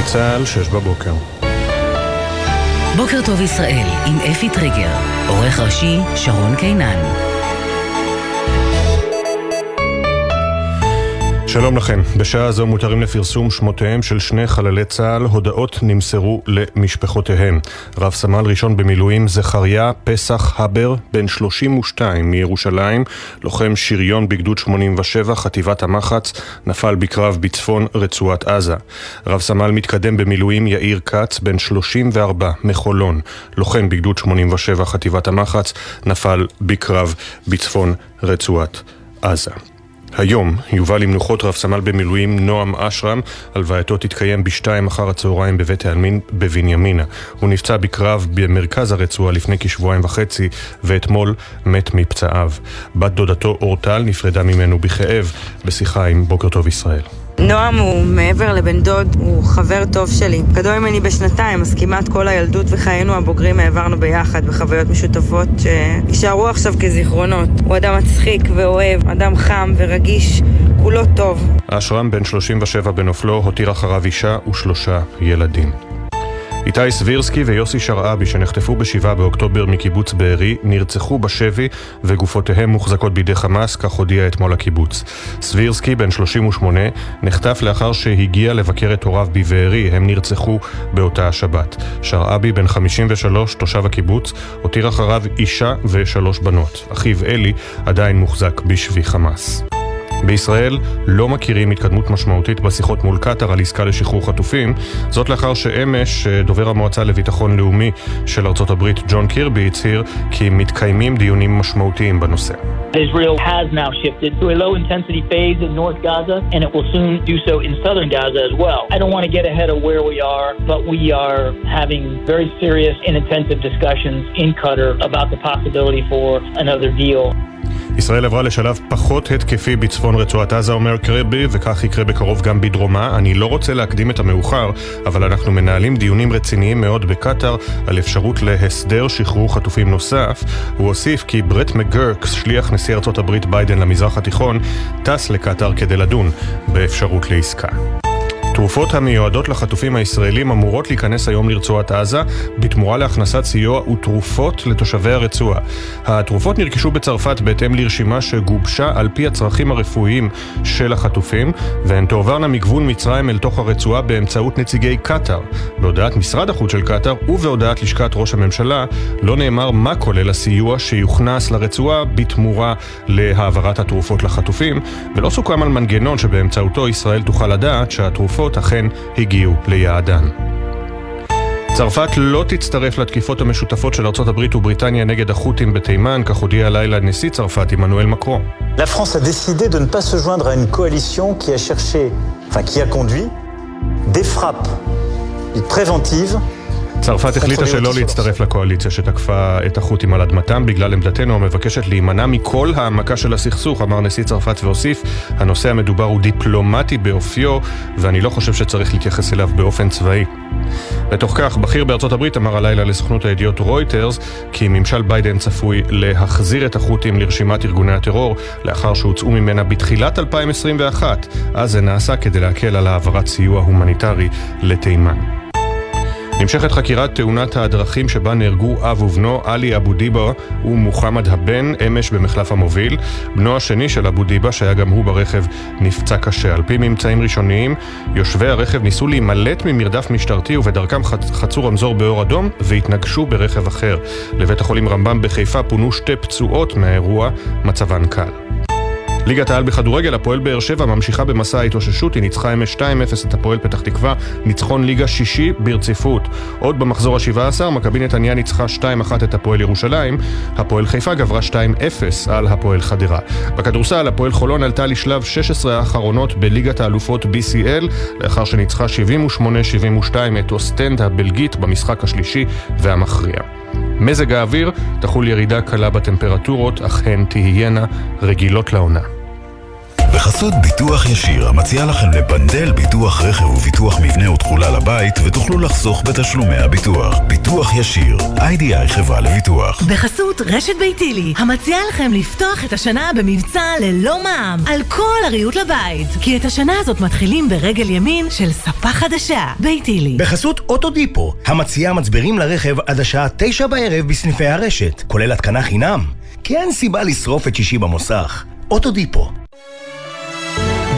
גלי צה"ל, שש בבוקר. בוקר טוב ישראל, עם אפי טריגר, עורך ראשי שרון קינן. שלום לכם, בשעה זו מותרים לפרסום שמותיהם של שני חללי צה"ל, הודעות נמסרו למשפחותיהם. רב סמל ראשון במילואים זכריה פסח הבר, בן 32 מירושלים, לוחם שריון בגדוד 87, חטיבת המחץ, נפל בקרב בצפון רצועת עזה. רב סמל מתקדם במילואים יאיר כץ, בן 34 מחולון, לוחם בגדוד 87, חטיבת המחץ, נפל בקרב בצפון רצועת עזה. היום יובא למנוחות רב סמל במילואים נועם אשרם, הלווייתו תתקיים בשתיים אחר הצהריים בבית העלמין בבנימינה. הוא נפצע בקרב במרכז הרצועה לפני כשבועיים וחצי, ואתמול מת מפצעיו. בת דודתו אורטל נפרדה ממנו בכאב בשיחה עם בוקר טוב ישראל. נועם הוא מעבר לבן דוד, הוא חבר טוב שלי. גדול ממני בשנתיים, אז כמעט כל הילדות וחיינו הבוגרים העברנו ביחד בחוויות משותפות שיישארו עכשיו כזיכרונות. הוא אדם מצחיק ואוהב, אדם חם ורגיש, כולו טוב. אשרם בן 37 בנופלו הותיר אחריו אישה ושלושה ילדים. איתי סבירסקי ויוסי שרעבי שנחטפו ב-7 באוקטובר מקיבוץ בארי נרצחו בשבי וגופותיהם מוחזקות בידי חמאס, כך הודיע אתמול הקיבוץ. סבירסקי, בן 38, נחטף לאחר שהגיע לבקר את הוריו בבארי, הם נרצחו באותה השבת. שרעבי, בן 53, תושב הקיבוץ, הותיר אחריו אישה ושלוש בנות. אחיו אלי עדיין מוחזק בשבי חמאס. בישראל לא מכירים התקדמות משמעותית בשיחות מול קטאר על עסקה לשחרור חטופים, זאת לאחר שאמש אה, דובר המועצה לביטחון לאומי של ארצות הברית ג'ון קירבי הצהיר כי מתקיימים דיונים משמעותיים בנושא. Israel has now shifted to a low intensity phase in North Gaza and it will soon do so in southern Gaza as well. I don't want to get ahead of where we are, but we are having very serious and intensive discussions in Qatar about the possibility for another deal. ישראל עברה לשלב פחות התקפי בצפון רצועת עזה, אומר קרבי, וכך יקרה בקרוב גם בדרומה. אני לא רוצה להקדים את המאוחר, אבל אנחנו מנהלים דיונים רציניים מאוד בקטאר על אפשרות להסדר שחרור חטופים נוסף. הוא הוסיף כי ברט מגרקס, שליח נשיא ארצות הברית ביידן למזרח התיכון, טס לקטאר כדי לדון באפשרות לעסקה. התרופות המיועדות לחטופים הישראלים אמורות להיכנס היום לרצועת עזה בתמורה להכנסת סיוע ותרופות לתושבי הרצועה. התרופות נרכשו בצרפת בהתאם לרשימה שגובשה על פי הצרכים הרפואיים של החטופים והן תועברנה מגבול מצרים אל תוך הרצועה באמצעות נציגי קטאר. בהודעת משרד החוץ של קטאר ובהודעת לשכת ראש הממשלה לא נאמר מה כולל הסיוע שיוכנס לרצועה בתמורה להעברת התרופות לחטופים ולא סוכם על מנגנון שבאמצעותו ישראל תוכל לדעת שהתרופות התקיפות אכן הגיעו ליעדן. צרפת לא תצטרף לתקיפות המשותפות של ארצות הברית ובריטניה נגד החות'ים בתימן, כך הודיע הלילה נשיא צרפת עמנואל מקרון. La France des frappes préventives צרפת החליטה שלא להצטרף לקואליציה שתקפה את החות'ים על אדמתם בגלל עמדתנו המבקשת להימנע מכל העמקה של הסכסוך, אמר נשיא צרפת והוסיף, הנושא המדובר הוא דיפלומטי באופיו ואני לא חושב שצריך להתייחס אליו באופן צבאי. בתוך כך, בכיר בארצות הברית אמר הלילה לסוכנות הידיעות רויטרס כי ממשל ביידן צפוי להחזיר את החות'ים לרשימת ארגוני הטרור לאחר שהוצאו ממנה בתחילת 2021. אז זה נעשה כדי להקל על העברת סיוע הומניטרי לתימן. נמשכת חקירת תאונת הדרכים שבה נהרגו אב ובנו, עלי אבו דיבה ומוחמד הבן, אמש במחלף המוביל. בנו השני של אבו דיבה, שהיה גם הוא ברכב, נפצע קשה. על פי ממצאים ראשוניים, יושבי הרכב ניסו להימלט ממרדף משטרתי ובדרכם חצו רמזור באור אדום והתנגשו ברכב אחר. לבית החולים רמב"ם בחיפה פונו שתי פצועות מהאירוע, מצבן קל. ליגת העל בכדורגל, הפועל באר שבע ממשיכה במסע ההתאוששות, היא ניצחה אמש 2-0 את הפועל פתח תקווה, ניצחון ליגה שישי ברציפות. עוד במחזור ה-17, מכבי נתניה ניצחה 2-1 את הפועל ירושלים, הפועל חיפה גברה 2-0 על הפועל חדרה. בכדורסל, הפועל חולון עלתה לשלב 16 האחרונות בליגת האלופות BCL, לאחר שניצחה 78-72 את אוסטנד הבלגית במשחק השלישי והמכריע. מזג האוויר תחול ירידה קלה בטמפרטורות, אך הן תהיינה רגילות לעונה. בחסות ביטוח ישיר, המציע לכם לבנדל ביטוח רכב וביטוח מבנה ותכולה לבית, ותוכלו לחסוך בתשלומי הביטוח. ביטוח ישיר, איי-די-איי חברה לביטוח. בחסות רשת ביתילי, המציעה לכם לפתוח את השנה במבצע ללא מע"מ על כל הריהוט לבית. כי את השנה הזאת מתחילים ברגל ימין של ספה חדשה, ביתילי. בחסות אוטודיפו, המציעה מצברים לרכב עד השעה תשע בערב בסניפי הרשת, כולל התקנה חינם. כי אין סיבה לשרוף את שישי במוסך. אוטודיפו.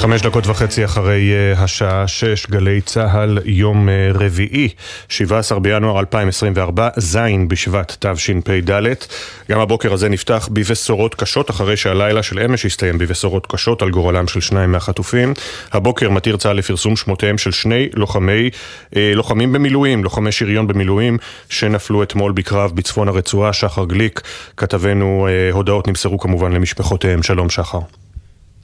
חמש דקות וחצי אחרי uh, השעה שש, גלי צה"ל, יום uh, רביעי, 17 בינואר 2024, ז' בשבט תשפ"ד. גם הבוקר הזה נפתח בבשורות קשות, אחרי שהלילה של אמש הסתיים בבשורות קשות על גורלם של שניים מהחטופים. הבוקר מתיר צה"ל לפרסום שמותיהם של שני לוחמי, uh, לוחמים במילואים, לוחמי שריון במילואים, שנפלו אתמול בקרב בצפון הרצועה. שחר גליק, כתבנו, הודעות נמסרו כמובן למשפחותיהם. שלום שחר.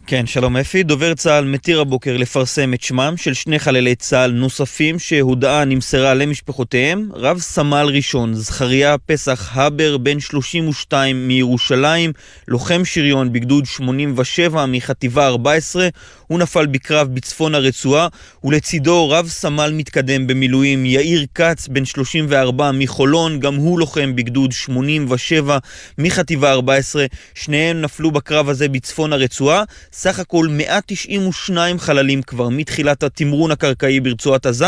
כן, שלום אפי. דובר צה"ל מתיר הבוקר לפרסם את שמם של שני חללי צה"ל נוספים שהודעה נמסרה למשפחותיהם. רב סמל ראשון, זכריה פסח הבר, בן 32 מירושלים, לוחם שריון בגדוד 87 מחטיבה 14, הוא נפל בקרב בצפון הרצועה, ולצידו רב סמל מתקדם במילואים יאיר כץ, בן 34 מחולון, גם הוא לוחם בגדוד 87 מחטיבה 14, שניהם נפלו בקרב הזה בצפון הרצועה. סך הכל 192 חללים כבר מתחילת התמרון הקרקעי ברצועת עזה.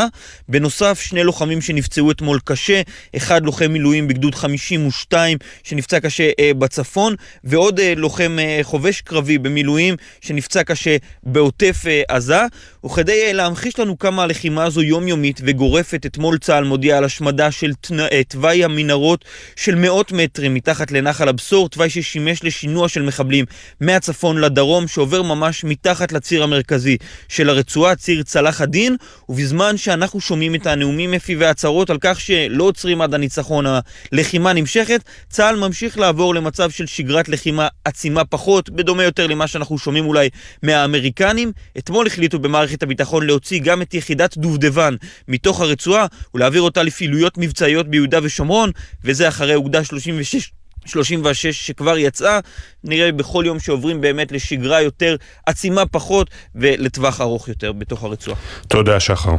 בנוסף, שני לוחמים שנפצעו אתמול קשה, אחד לוחם מילואים בגדוד 52 שנפצע קשה אה, בצפון, ועוד אה, לוחם אה, חובש קרבי במילואים שנפצע קשה בעוטף אה, עזה. וכדי אה, להמחיש לנו כמה הלחימה הזו יומיומית וגורפת, אתמול צה"ל מודיע על השמדה של אה, תוואי המנהרות של מאות מטרים מתחת לנחל הבשור, תוואי ששימש לשינוע של מחבלים מהצפון לדרום, שעובר ממש מתחת לציר המרכזי של הרצועה, ציר צלח הדין, ובזמן שאנחנו שומעים את הנאומים אפי והצהרות על כך שלא עוצרים עד הניצחון, הלחימה נמשכת, צה"ל ממשיך לעבור למצב של שגרת לחימה עצימה פחות, בדומה יותר למה שאנחנו שומעים אולי מהאמריקנים. אתמול החליטו במערכת הביטחון להוציא גם את יחידת דובדבן מתוך הרצועה ולהעביר אותה לפעילויות מבצעיות ביהודה ושומרון, וזה אחרי אוגדה 36 36 שכבר יצאה, נראה בכל יום שעוברים באמת לשגרה יותר עצימה פחות ולטווח ארוך יותר בתוך הרצועה. תודה שחר.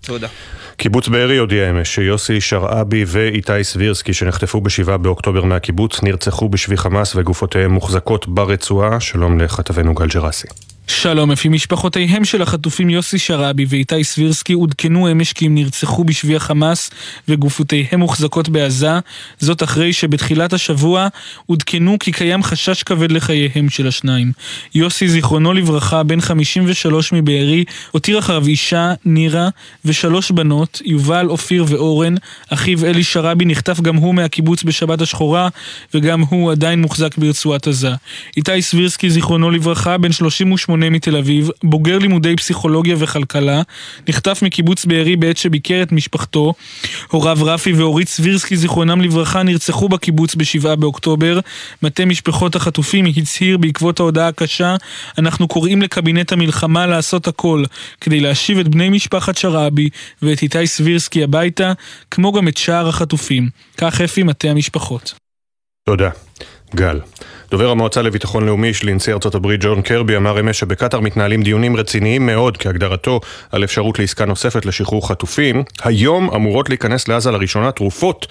תודה. קיבוץ בארי הודיע אמש שיוסי שרעבי ואיתי סבירסקי שנחטפו ב-7 באוקטובר מהקיבוץ נרצחו בשבי חמאס וגופותיהם מוחזקות ברצועה. שלום לכתבנו גל ג'רסי. שלום, לפי משפחותיהם של החטופים יוסי שרעבי ואיתי סבירסקי עודכנו אמש כי הם נרצחו בשבי החמאס וגופותיהם מוחזקות בעזה, זאת אחרי שבתחילת השבוע עודכנו כי קיים חשש כבד לחייהם של השניים. יוסי, זיכרונו לברכה, בן 53 מבארי, הותיר אחריו אישה, נירה, ושלוש בנות, יובל, אופיר ואורן. אחיו אלי שרעבי נחטף גם הוא מהקיבוץ בשבת השחורה, וגם הוא עדיין מוחזק ברצועת עזה. איתי סבירסקי, זיכרונו לברכה, בן 38 מתל אביב, בוגר לימודי פסיכולוגיה וכלכלה, נחטף מקיבוץ בארי בעת שביקר את משפחתו. הוריו רפי ואורית סבירסקי, זיכרונם לברכה, נרצחו בקיבוץ ב-7 באוקטובר. מטה משפחות החטופים הצהיר בעקבות ההודעה הקשה, אנחנו קוראים לקבינט המלחמה לעשות הכל כדי להשיב את בני משפחת שרעבי ואת איתי סבירסקי הביתה, כמו גם את שאר החטופים. כך אפי מטה המשפחות. תודה. גל. דובר המועצה לביטחון לאומי של נשיא ארצות הברית ג'ון קרבי אמר אמש שבקטאר מתנהלים דיונים רציניים מאוד כהגדרתו על אפשרות לעסקה נוספת לשחרור חטופים. היום אמורות להיכנס לעזה לראשונה תרופות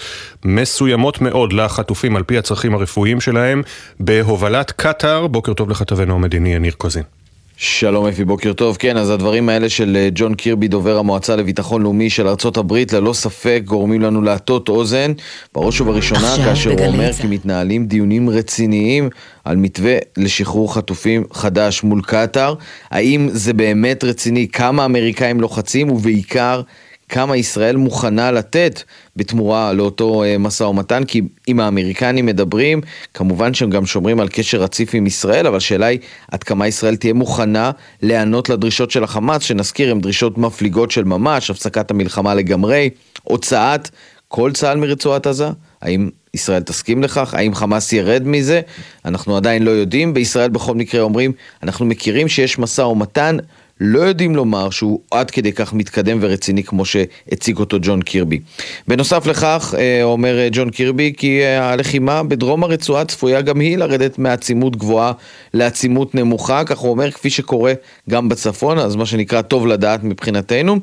מסוימות מאוד לחטופים על פי הצרכים הרפואיים שלהם בהובלת קטאר. בוקר טוב לכתבנו המדיני יניר קוזין. שלום אפי, בוקר טוב. כן, אז הדברים האלה של אה, ג'ון קירבי, דובר המועצה לביטחון לאומי של ארצות הברית, ללא ספק גורמים לנו להטות אוזן, בראש ובראשונה כאשר הוא אומר כי מתנהלים דיונים רציניים על מתווה לשחרור חטופים חדש מול קטאר. האם זה באמת רציני? כמה אמריקאים לוחצים ובעיקר כמה ישראל מוכנה לתת בתמורה לאותו אה, משא ומתן, כי אם האמריקנים מדברים, כמובן שהם גם שומרים על קשר רציף עם ישראל, אבל השאלה היא עד כמה ישראל תהיה מוכנה להיענות לדרישות של החמאס, שנזכיר הן דרישות מפליגות של ממש, הפסקת המלחמה לגמרי, הוצאת כל צה"ל מרצועת עזה, האם ישראל תסכים לכך? האם חמאס ירד מזה? אנחנו עדיין לא יודעים. בישראל בכל מקרה אומרים, אנחנו מכירים שיש משא ומתן לא יודעים לומר שהוא עד כדי כך מתקדם ורציני כמו שהציג אותו ג'ון קירבי. בנוסף לכך, אה, אומר אה, ג'ון קירבי כי אה, הלחימה בדרום הרצועה צפויה גם היא לרדת מעצימות גבוהה לעצימות נמוכה, כך הוא אומר, כפי שקורה גם בצפון, אז מה שנקרא טוב לדעת מבחינתנו.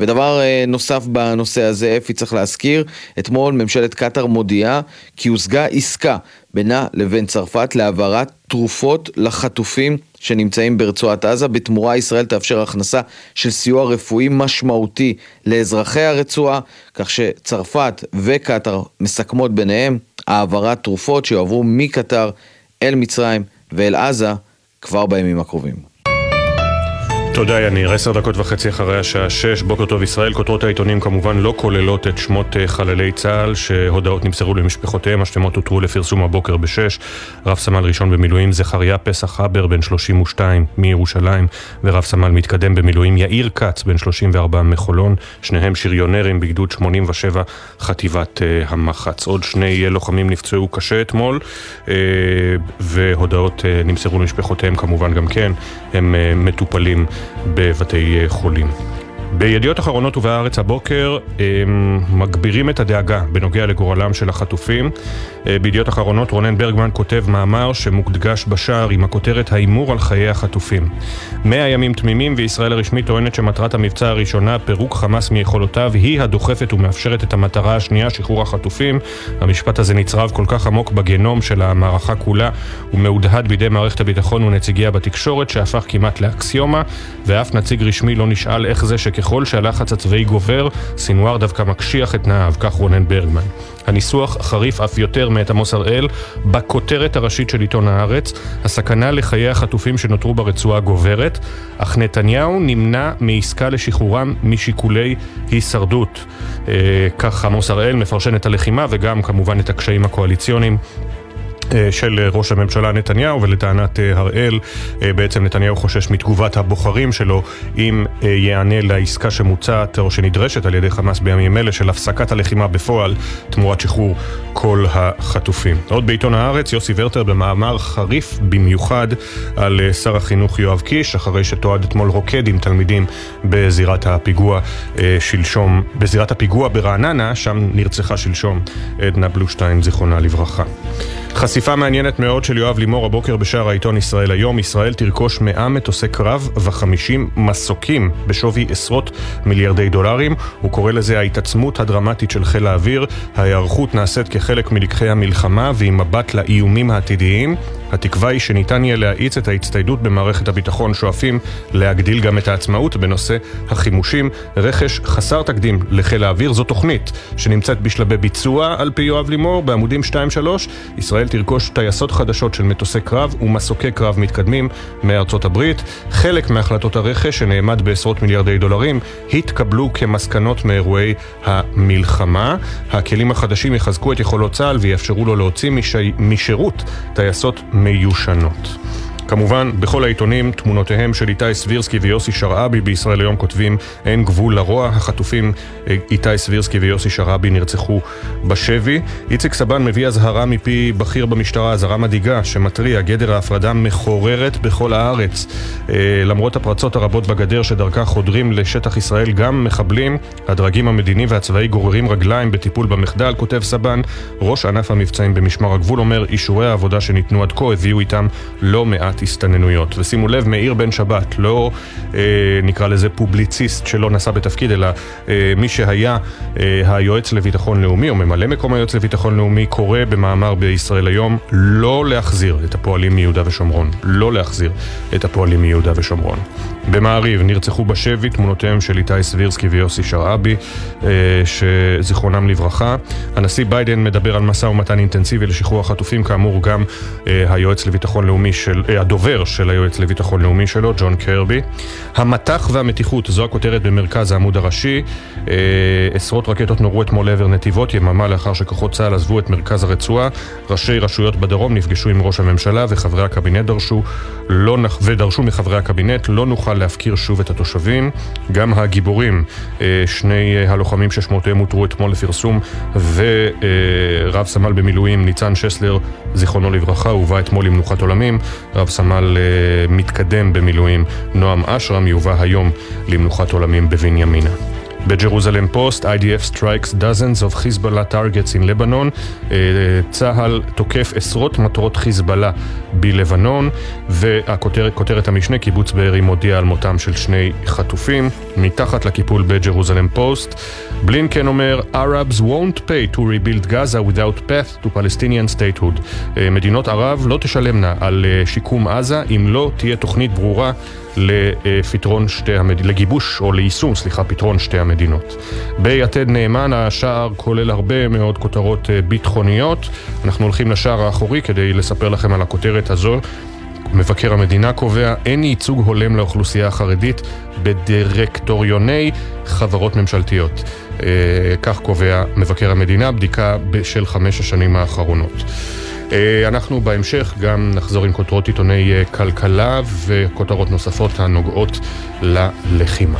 ודבר נוסף בנושא הזה, אפי צריך להזכיר, אתמול ממשלת קטאר מודיעה כי הושגה עסקה בינה לבין צרפת להעברת תרופות לחטופים שנמצאים ברצועת עזה. בתמורה ישראל תאפשר הכנסה של סיוע רפואי משמעותי לאזרחי הרצועה, כך שצרפת וקטאר מסכמות ביניהם העברת תרופות שיועברו מקטאר אל מצרים ואל עזה כבר בימים הקרובים. תודה יניר, עשר דקות וחצי אחרי השעה שש, בוקר טוב ישראל. כותרות העיתונים כמובן לא כוללות את שמות אה, חללי צה"ל שהודעות נמסרו למשפחותיהם, השמות הותרו לפרסום הבוקר בשש. רב סמל ראשון במילואים זכריה פסח הבר בן 32 מירושלים ורב סמל מתקדם במילואים יאיר כץ בן 34 מחולון, שניהם שריונרים בגדוד 87 חטיבת uh, המחץ. עוד שני לוחמים נפצעו קשה אתמול והודעות נמסרו למשפחותיהם כמובן גם כן, הם מטופלים בבתי אה, חולים. בידיעות אחרונות ובהארץ הבוקר הם מגבירים את הדאגה בנוגע לגורלם של החטופים. אה, בידיעות אחרונות רונן ברגמן כותב מאמר שמוקדגש בשער עם הכותרת ההימור על חיי החטופים. מאה ימים תמימים וישראל הרשמית טוענת שמטרת המבצע הראשונה, פירוק חמאס מיכולותיו, היא הדוחפת ומאפשרת את המטרה השנייה, שחרור החטופים. המשפט הזה נצרב כל כך עמוק בגנום של המערכה כולה ומהודהד בידי מערכת הביטחון ונציגיה בתקשורת שהפך כמעט לאקסיומה ואף נציג רשמי לא נשאל איך זה שכ... ככל שהלחץ הצבאי גובר, סינואר דווקא מקשיח את תנאיו, כך רונן ברגמן. הניסוח חריף אף יותר מאת עמוס הראל בכותרת הראשית של עיתון הארץ, הסכנה לחיי החטופים שנותרו ברצועה גוברת, אך נתניהו נמנע מעסקה לשחרורם משיקולי הישרדות. אה, כך עמוס הראל מפרשן את הלחימה וגם כמובן את הקשיים הקואליציוניים של ראש הממשלה נתניהו, ולטענת אה, הראל, אה, בעצם נתניהו חושש מתגובת הבוחרים שלו אם יענה לעסקה שמוצעת או שנדרשת על ידי חמאס בימים אלה של הפסקת הלחימה בפועל תמורת שחרור כל החטופים. עוד בעיתון הארץ, יוסי ורטר במאמר חריף במיוחד על שר החינוך יואב קיש, אחרי שתועד אתמול רוקד עם תלמידים בזירת הפיגוע שלשום, בזירת הפיגוע ברעננה, שם נרצחה שלשום עדנה בלושטיין, זיכרונה לברכה. חשיפה מעניינת מאוד של יואב לימור הבוקר בשער העיתון ישראל היום. ישראל תרכוש 100 מטוסי קרב ו-50 מסוקים בשווי עשרות מיליארדי דולרים. הוא קורא לזה ההתעצמות הדרמטית של חיל האוויר. ההיערכות נעשית כחלק מלקחי המלחמה ועם מבט לאיומים העתידיים. התקווה היא שניתן יהיה להאיץ את ההצטיידות במערכת הביטחון, שואפים להגדיל גם את העצמאות בנושא החימושים. רכש חסר תקדים לחיל האוויר, זו תוכנית שנמצאת בשלבי ביצוע על פי יואב לימור בעמודים 2-3. ישראל תרכוש טייסות חדשות של מטוסי קרב ומסוקי קרב מתקדמים מארצות הברית. חלק מהחלטות הרכש, שנאמד בעשרות מיליארדי דולרים, התקבלו כמסקנות מאירועי המלחמה. הכלים החדשים יחזקו את יכולות צה"ל ויאפשרו לו להוציא משירות טייסות מיושנות. כמובן, בכל העיתונים תמונותיהם של איתי סבירסקי ויוסי שרעבי בישראל היום כותבים אין גבול לרוע, החטופים אה, איתי סבירסקי ויוסי שרעבי נרצחו בשבי. איציק סבן מביא אזהרה מפי בכיר במשטרה, אזהרה מדאיגה שמתריע גדר ההפרדה מחוררת בכל הארץ. אה, למרות הפרצות הרבות בגדר שדרכה חודרים לשטח ישראל גם מחבלים, הדרגים המדיני והצבאי גוררים רגליים בטיפול במחדל, כותב סבן. ראש ענף המבצעים במשמר הגבול אומר אישורי העבודה שניתנו עד כה הביאו איתם לא מעט הסתננויות. ושימו לב, מאיר בן שבת, לא אה, נקרא לזה פובליציסט שלא נשא בתפקיד, אלא אה, מי שהיה אה, היועץ לביטחון לאומי, או ממלא מקום היועץ לביטחון לאומי, קורא במאמר בישראל היום לא להחזיר את הפועלים מיהודה ושומרון. לא להחזיר את הפועלים מיהודה ושומרון. במעריב נרצחו בשבי תמונותיהם של איתי סבירסקי ויוסי שרעבי, אה, שזיכרונם לברכה. הנשיא ביידן מדבר על משא ומתן אינטנסיבי לשחרור החטופים, כאמור גם אה, היועץ לביטחון לאומי של... אה, הדובר של היועץ לביטחון לאומי שלו, ג'ון קרבי. המטח והמתיחות, זו הכותרת במרכז העמוד הראשי. עשרות רקטות נורו אתמול לעבר נתיבות, יממה לאחר שכוחות צה"ל עזבו את מרכז הרצועה. ראשי רשויות בדרום נפגשו עם ראש הממשלה וחברי הקבינט דרשו, לא. ודרשו מחברי הקבינט לא נוכל להפקיר שוב את התושבים. גם הגיבורים, אה, שני אה, הלוחמים ששמותיהם הותרו אתמול לפרסום, ורב סמל במילואים ניצן שסלר, זיכרונו לברכה, הובא אתמול למנוחת עולמים. רב סמל מתקדם במילואים נועם אשרם יובא היום למנוחת עולמים בבנימינה. בג'רוזלם פוסט, IDF strikes dozens of Hezbollah targets in Lebanon. אה, צה"ל תוקף עשרות מטרות חיזבאללה בלבנון, וכותרת המשנה, קיבוץ בארי מודיע על מותם של שני חטופים. מתחת לקיפול בג'רוזלם פוסט, בלינקן אומר, Arabs won't pay to rebuild Gaza without path to Palestinian statehood. אה, מדינות ערב לא תשלמנה על אה, שיקום עזה אם לא תהיה תוכנית ברורה לפתרון שתי המדינות, לגיבוש או ליישום, סליחה, פתרון שתי המדינות. ביתד נאמן השער כולל הרבה מאוד כותרות אה, ביטחוניות. אנחנו הולכים לשער האחורי כדי לספר לכם על הכותרת הזו. מבקר המדינה קובע אין ייצוג הולם לאוכלוסייה החרדית בדירקטוריוני חברות ממשלתיות. אה, כך קובע מבקר המדינה, בדיקה של חמש השנים האחרונות. אה, אנחנו בהמשך גם נחזור עם כותרות עיתוני אה, כלכלה וכותרות נוספות הנוגעות ללחימה.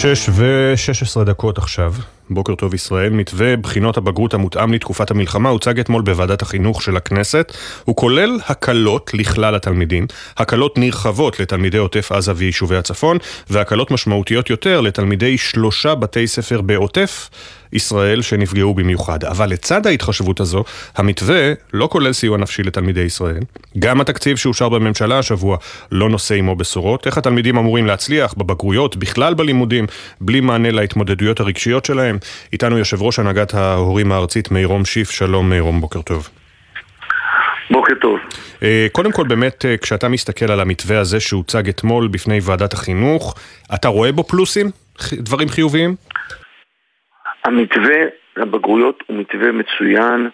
שש ושש עשרה דקות עכשיו. בוקר טוב ישראל, מתווה בחינות הבגרות המותאם לתקופת המלחמה הוצג אתמול בוועדת החינוך של הכנסת. הוא כולל הקלות לכלל התלמידים, הקלות נרחבות לתלמידי עוטף עזה ויישובי הצפון, והקלות משמעותיות יותר לתלמידי שלושה בתי ספר בעוטף ישראל שנפגעו במיוחד. אבל לצד ההתחשבות הזו, המתווה לא כולל סיוע נפשי לתלמידי ישראל. גם התקציב שאושר בממשלה השבוע לא נושא עמו בשורות. איך התלמידים אמורים להצליח בבגרויות, בכלל בלימודים, בלי מענה להתמודדויות הרגשיות שלהם? איתנו יושב ראש הנהגת ההורים הארצית מירום שיף. שלום מירום, בוקר טוב. בוקר טוב. אה, קודם כל באמת, אה, כשאתה מסתכל על המתווה הזה שהוצג אתמול בפני ועדת החינוך, אתה רואה בו פלוסים? דברים חיוביים? המתווה לבגרויות הוא מתווה מצוין,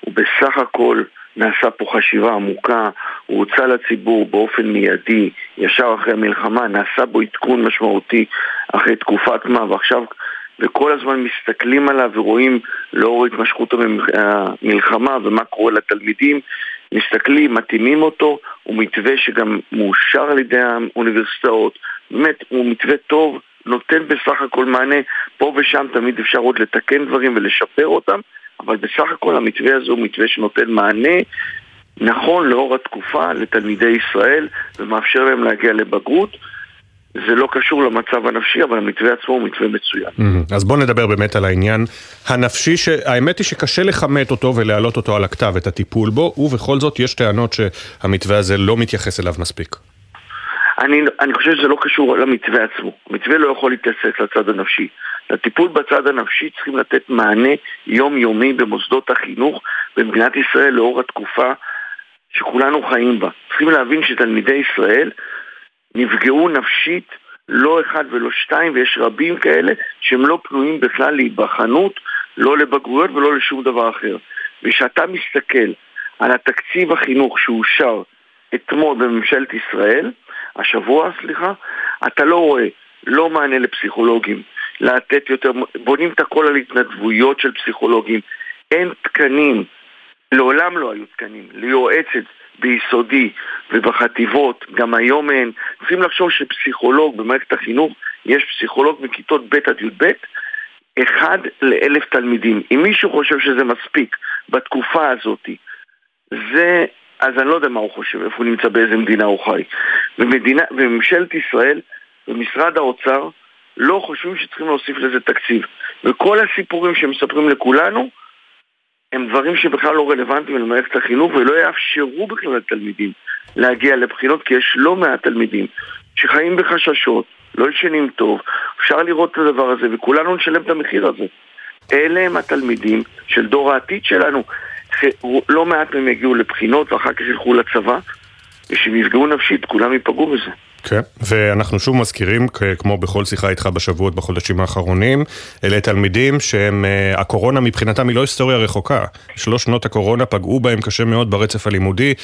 הוא בסך הכל נעשה פה חשיבה עמוקה, הוא הוצא לציבור באופן מיידי, ישר אחרי המלחמה, נעשה בו עדכון משמעותי אחרי תקופת מה, ועכשיו, וכל הזמן מסתכלים עליו ורואים לאור התמשכות המלחמה ומה קורה לתלמידים, מסתכלים, מתאימים אותו, הוא מתווה שגם מאושר על ידי האוניברסיטאות, באמת, הוא מתווה טוב. נותן בסך הכל מענה, פה ושם תמיד אפשר עוד לתקן דברים ולשפר אותם, אבל בסך הכל המתווה הזה הוא מתווה שנותן מענה נכון לאור התקופה לתלמידי ישראל ומאפשר להם להגיע לבגרות. זה לא קשור למצב הנפשי, אבל המתווה עצמו הוא מתווה מצוין. Mm-hmm. אז בואו נדבר באמת על העניין הנפשי, שהאמת היא שקשה לכמת אותו ולהעלות אותו על הכתב, את הטיפול בו, ובכל זאת יש טענות שהמתווה הזה לא מתייחס אליו מספיק. אני, אני חושב שזה לא קשור למתווה עצמו. המתווה לא יכול להתייחס לצד הנפשי. לטיפול בצד הנפשי צריכים לתת מענה יומיומי במוסדות החינוך במדינת ישראל לאור התקופה שכולנו חיים בה. צריכים להבין שתלמידי ישראל נפגעו נפשית לא אחד ולא שתיים, ויש רבים כאלה שהם לא פנויים בכלל להיבחנות, לא לבגרויות ולא לשום דבר אחר. וכשאתה מסתכל על התקציב החינוך שאושר אתמול בממשלת ישראל, השבוע, סליחה, אתה לא רואה לא מענה לפסיכולוגים, לתת יותר, בונים את הכל על התנדבויות של פסיכולוגים, אין תקנים, לעולם לא היו תקנים, ליועצת ביסודי ובחטיבות, גם היום אין. צריכים לחשוב שפסיכולוג במערכת החינוך, יש פסיכולוג מכיתות ב' עד י"ב, אחד לאלף תלמידים. אם מישהו חושב שזה מספיק בתקופה הזאת, זה אז אני לא יודע מה הוא חושב, איפה הוא נמצא, באיזה מדינה הוא חי. ומדינה, וממשלת ישראל ומשרד האוצר לא חושבים שצריכים להוסיף לזה תקציב. וכל הסיפורים שמספרים לכולנו הם דברים שבכלל לא רלוונטיים למערכת החינוך ולא יאפשרו בכלל לתלמידים להגיע לבחינות כי יש לא מעט תלמידים שחיים בחששות, לא ישנים טוב, אפשר לראות את הדבר הזה וכולנו נשלם את המחיר הזה. אלה הם התלמידים של דור העתיד שלנו. לא מעט מהם יגיעו לבחינות ואחר כך ילכו לצבא, ושהם יפגעו נפשית, כולם ייפגעו בזה. כן, ואנחנו שוב מזכירים, כמו בכל שיחה איתך בשבועות, בחודשים האחרונים, אלה תלמידים שהם, אה, הקורונה מבחינתם היא לא היסטוריה רחוקה. שלוש שנות הקורונה פגעו בהם קשה מאוד ברצף הלימודי,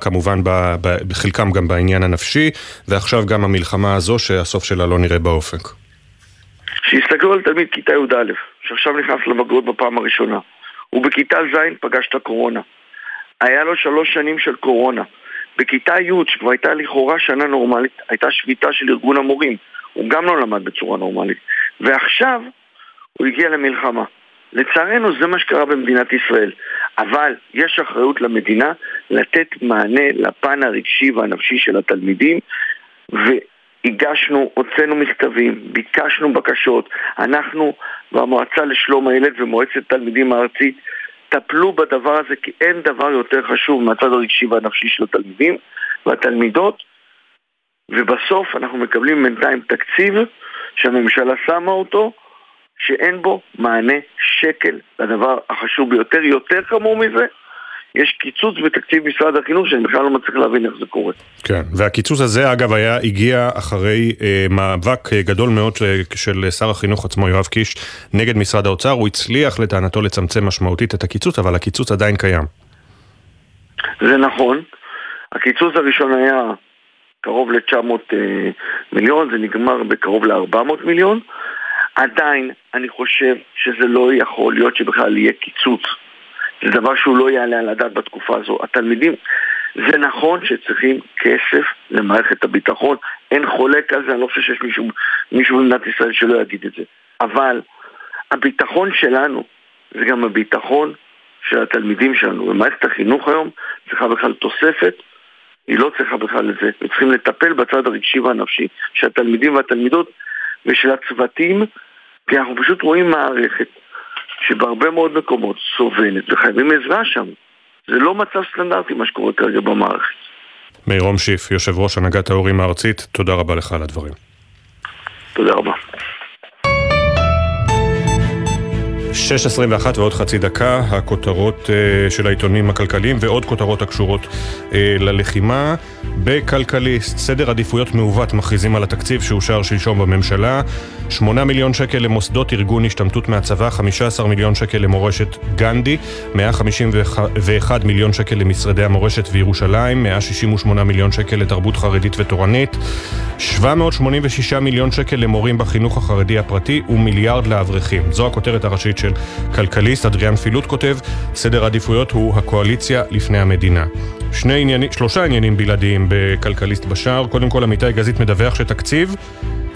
כמובן בחלקם גם בעניין הנפשי, ועכשיו גם המלחמה הזו שהסוף שלה לא נראה באופק. שיסתכלו על תלמיד כיתה י"א, שעכשיו נכנס לבגרות בפעם הראשונה. הוא בכיתה ז' פגש את הקורונה. היה לו שלוש שנים של קורונה. בכיתה י', שכבר הייתה לכאורה שנה נורמלית, הייתה שביתה של ארגון המורים. הוא גם לא למד בצורה נורמלית. ועכשיו הוא הגיע למלחמה. לצערנו זה מה שקרה במדינת ישראל. אבל יש אחריות למדינה לתת מענה לפן הרגשי והנפשי של התלמידים, והגשנו, הוצאנו מכתבים, ביקשנו בקשות. אנחנו והמועצה לשלום הילד ומועצת תלמידים הארצית טפלו בדבר הזה כי אין דבר יותר חשוב מהצד הרגשי והנפשי של התלמידים והתלמידות ובסוף אנחנו מקבלים בינתיים תקציב שהממשלה שמה אותו שאין בו מענה שקל לדבר החשוב ביותר. יותר חמור מזה, יש קיצוץ בתקציב משרד החינוך שאני בכלל לא מצליח להבין איך זה קורה. כן, והקיצוץ הזה אגב היה, הגיע אחרי אה, מאבק אה, גדול מאוד של, של שר החינוך עצמו, יואב קיש, נגד משרד האוצר. הוא הצליח לטענתו לצמצם משמעותית את הקיצוץ, אבל הקיצוץ עדיין קיים. זה נכון. הקיצוץ הראשון היה קרוב ל-900 אה, מיליון, זה נגמר בקרוב ל-400 מיליון. עדיין אני חושב שזה לא יכול להיות שבכלל יהיה קיצוץ. זה דבר שהוא לא יעלה על הדעת בתקופה הזו. התלמידים, זה נכון שצריכים כסף למערכת הביטחון, אין חולק על זה, אני לא חושב שיש מישהו, מישהו במדינת ישראל שלא יגיד את זה. אבל הביטחון שלנו זה גם הביטחון של התלמידים שלנו. ומערכת החינוך היום צריכה בכלל תוספת, היא לא צריכה בכלל את זה. וצריכים לטפל בצד הרגשי והנפשי של התלמידים והתלמידות ושל הצוותים, כי אנחנו פשוט רואים מערכת שבהרבה מאוד מקומות סובלת וחייבים עזרה שם. זה לא מצב סטנדרטי מה שקורה כרגע במערכת. מירום שיף, יושב ראש הנהגת ההורים הארצית, תודה רבה לך על הדברים. תודה רבה. 6.21 ועוד חצי דקה, הכותרות uh, של העיתונים הכלכליים ועוד כותרות הקשורות uh, ללחימה. בכלכליסט, סדר עדיפויות מעוות מכריזים על התקציב שאושר שלשום בממשלה. 8 מיליון שקל למוסדות ארגון השתמטות מהצבא, 15 מיליון שקל למורשת גנדי, 151 מיליון שקל למשרדי המורשת וירושלים, 168 מיליון שקל לתרבות חרדית ותורנית, 786 מיליון שקל למורים בחינוך החרדי הפרטי ומיליארד לאברכים. זו הכותרת הראשית של כלכליסט, אדריאן פילוט כותב, סדר עדיפויות הוא הקואליציה לפני המדינה. שני עניינים, שלושה עניינים בלעדיים בכלכליסט בשער. קודם כל, עמיתי גזית מדווח שתקציב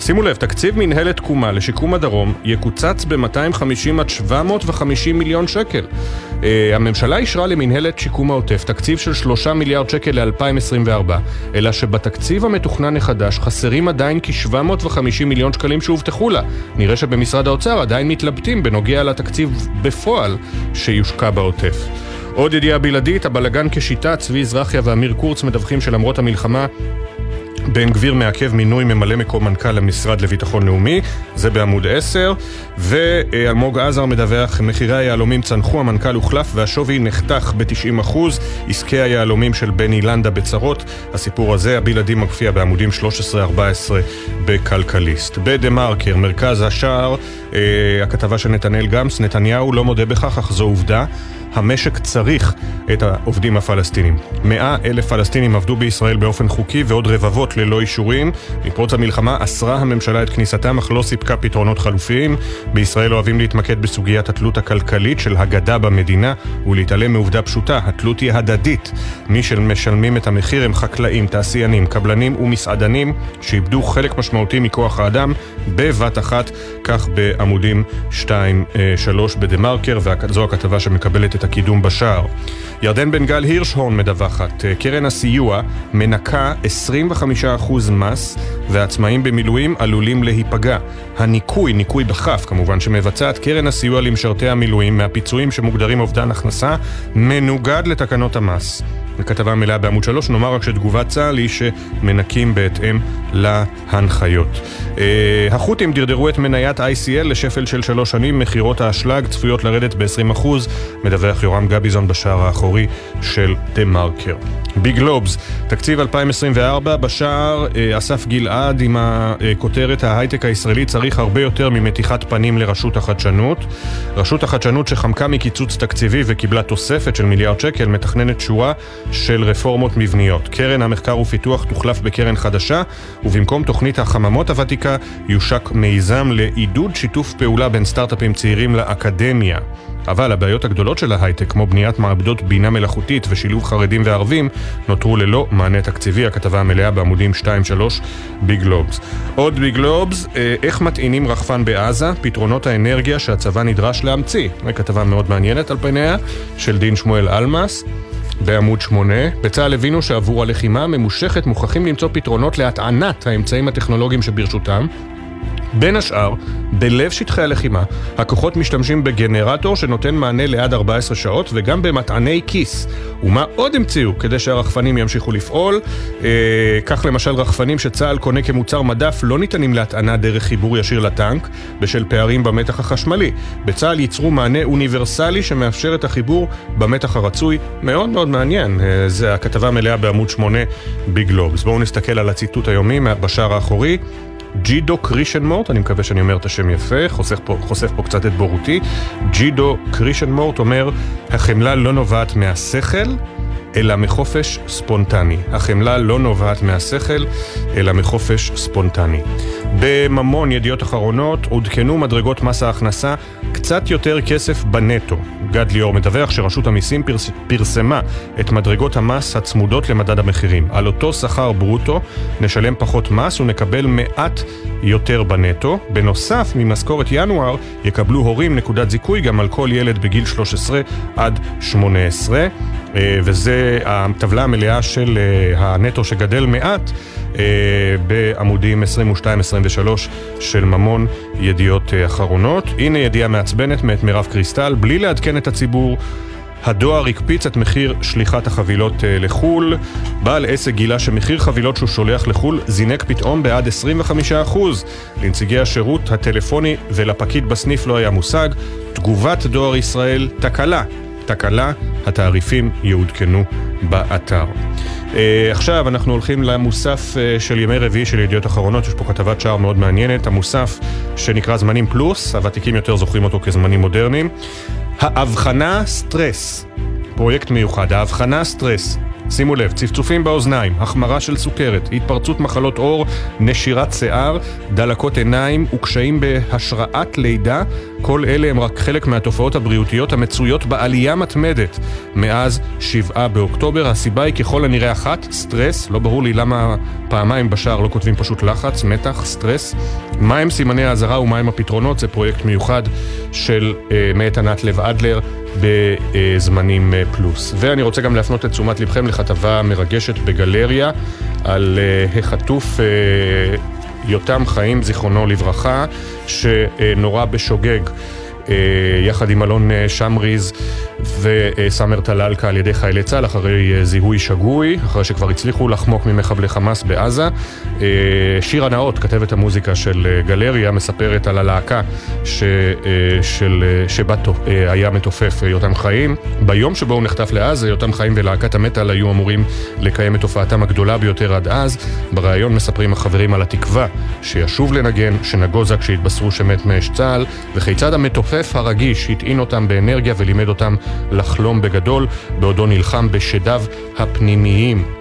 שימו לב, תקציב מנהלת תקומה לשיקום הדרום יקוצץ ב-250 עד 750 מיליון שקל. Uh, הממשלה אישרה למנהלת שיקום העוטף תקציב של 3 מיליארד שקל ל-2024, אלא שבתקציב המתוכנן החדש חסרים עדיין כ-750 מיליון שקלים שהובטחו לה. נראה שבמשרד האוצר עדיין מתלבטים בנוגע לתקציב בפועל שיושקע בעוטף. עוד ידיעה בלעדית, הבלגן כשיטה, צבי זרחיה ואמיר קורץ מדווחים שלמרות המלחמה בן גביר מעכב מינוי ממלא מקום מנכ"ל המשרד לביטחון לאומי, זה בעמוד 10, ואלמוג עזר מדווח, מחירי היהלומים צנחו, המנכ"ל הוחלף והשווי נחתך ב-90%, עסקי היהלומים של בני לנדה בצרות, הסיפור הזה הבלעדי מופיע בעמודים 13-14 בכלכליסט. בדה מרקר, מרכז השער, הכתבה של נתנאל גמס, נתניהו לא מודה בכך, אך זו עובדה. המשק צריך את העובדים הפלסטינים. מאה אלף פלסטינים עבדו בישראל באופן חוקי ועוד רבבות ללא אישורים. מפרוץ המלחמה אסרה הממשלה את כניסתם אך לא סיפקה פתרונות חלופיים. בישראל אוהבים להתמקד בסוגיית התלות הכלכלית של הגדה במדינה ולהתעלם מעובדה פשוטה, התלות היא הדדית. מי שמשלמים את המחיר הם חקלאים, תעשיינים, קבלנים ומסעדנים שאיבדו חלק משמעותי מכוח האדם בבת אחת, כך בעמודים 2-3 בדה מרקר, וזו הכתבה שמקבלת את הקידום בשער. ירדן בן גל הירשהורן מדווחת, אה, קרן הסיוע מנקה 25% מס והעצמאים במילואים עלולים להיפגע. הניקוי, ניקוי בכף כמובן, שמבצעת קרן הסיוע למשרתי המילואים מהפיצויים שמוגדרים אובדן הכנסה, מנוגד לתקנות המס. בכתבה מלאה בעמוד 3, נאמר רק שתגובת צה"ל היא שמנקים בהתאם להנחיות. Uh, החות'ים דרדרו את מניית ICL לשפל של שלוש שנים, מכירות האשלג צפויות לרדת ב-20%, מדווח יורם גביזון בשער האחורי של דה מרקר. ביג לובס, תקציב 2024 בשער uh, אסף גלעד עם הכותרת ההייטק הישראלי צריך הרבה יותר ממתיחת פנים לרשות החדשנות. רשות החדשנות שחמקה מקיצוץ תקציבי וקיבלה תוספת של מיליארד שקל מתכננת שורה של רפורמות מבניות. קרן המחקר ופיתוח תוחלף בקרן חדשה, ובמקום תוכנית החממות הוותיקה יושק מיזם לעידוד שיתוף פעולה בין סטארט-אפים צעירים לאקדמיה. אבל הבעיות הגדולות של ההייטק, כמו בניית מעבדות בינה מלאכותית ושילוב חרדים וערבים, נותרו ללא מענה תקציבי. הכתבה המלאה בעמודים 2-3 בגלובס. עוד בגלובס, אה, איך מטעינים רחפן בעזה, פתרונות האנרגיה שהצבא נדרש להמציא. כתבה מאוד מעניינת על פניה, של דין שמואל אלמאס. בעמוד 8, בצה"ל הבינו שעבור הלחימה הממושכת מוכרחים למצוא פתרונות להטענת האמצעים הטכנולוגיים שברשותם, בין השאר, בלב שטחי הלחימה, הכוחות משתמשים בגנרטור שנותן מענה לעד 14 שעות וגם במטעני כיס. ומה עוד המציאו כדי שהרחפנים ימשיכו לפעול? אה, כך למשל רחפנים שצה"ל קונה כמוצר מדף לא ניתנים להטענה דרך חיבור ישיר לטנק בשל פערים במתח החשמלי. בצה"ל ייצרו מענה אוניברסלי שמאפשר את החיבור במתח הרצוי. מאוד מאוד מעניין, אה, זה הכתבה מלאה בעמוד 8 בגלובס. בואו נסתכל על הציטוט היומי בשער האחורי. ג'ידו קרישנמורט, אני מקווה שאני אומר את השם יפה, חושף פה, חושף פה קצת את בורותי. ג'ידו קרישנמורט אומר, החמלה לא נובעת מהשכל, אלא מחופש ספונטני. החמלה לא נובעת מהשכל, אלא מחופש ספונטני. בממון ידיעות אחרונות עודכנו מדרגות מס ההכנסה קצת יותר כסף בנטו. גד ליאור מדווח שרשות המיסים פרס... פרסמה את מדרגות המס הצמודות למדד המחירים. על אותו שכר ברוטו נשלם פחות מס ונקבל מעט יותר בנטו. בנוסף, ממשכורת ינואר יקבלו הורים נקודת זיכוי גם על כל ילד בגיל 13 עד 18. אה, וזה הטבלה המלאה של אה, הנטו שגדל מעט אה, בעמודים 22-23 של ממון ידיעות אחרונות. הנה ידיעה מעצבנת מאת מירב קריסטל, בלי לעדכן את הציבור. הדואר הקפיץ את מחיר שליחת החבילות לחו"ל. בעל עסק גילה שמחיר חבילות שהוא שולח לחו"ל זינק פתאום בעד 25%. לנציגי השירות הטלפוני ולפקיד בסניף לא היה מושג. תגובת דואר ישראל, תקלה. תקלה, התעריפים יעודכנו באתר. Uh, עכשיו אנחנו הולכים למוסף uh, של ימי רביעי של ידיעות אחרונות, יש פה כתבת שער מאוד מעניינת, המוסף שנקרא זמנים פלוס, הוותיקים יותר זוכרים אותו כזמנים מודרניים. האבחנה סטרס, פרויקט מיוחד, האבחנה סטרס, שימו לב, צפצופים באוזניים, החמרה של סוכרת, התפרצות מחלות עור, נשירת שיער, דלקות עיניים וקשיים בהשראת לידה, כל אלה הם רק חלק מהתופעות הבריאותיות המצויות בעלייה מתמדת מאז שבעה באוקטובר. הסיבה היא ככל הנראה אחת, סטרס, לא ברור לי למה פעמיים בשער לא כותבים פשוט לחץ, מתח, סטרס. מהם סימני האזהרה ומהם הפתרונות? זה פרויקט מיוחד של אה, מאת ענת לב אדלר. בזמנים אה, פלוס. ואני רוצה גם להפנות את תשומת לבכם לכתבה מרגשת בגלריה על אה, החטוף אה, יותם חיים, זיכרונו לברכה, שנורה בשוגג. יחד עם אלון שמריז וסאמר טלאלקה על ידי חיילי צה"ל אחרי אה, זיהוי שגוי, אחרי שכבר הצליחו לחמוק ממחבלי חמאס בעזה. אה, שירה נאות, כתבת המוזיקה של אה, גלריה, מספרת על הלהקה ש, של, שבה היה מתופף יותם חיים. ביום שבו הוא נחטף לעזה, יותם חיים ולהקת המטאל היו אמורים לקיים את הופעתם הגדולה ביותר עד אז. בריאיון מספרים החברים על התקווה שישוב לנגן, שנגוזה כשהתבשרו שמת מאש צה"ל, וכיצד המתופף הרגיש הטעין אותם באנרגיה ולימד אותם לחלום בגדול, בעודו נלחם בשדיו הפנימיים.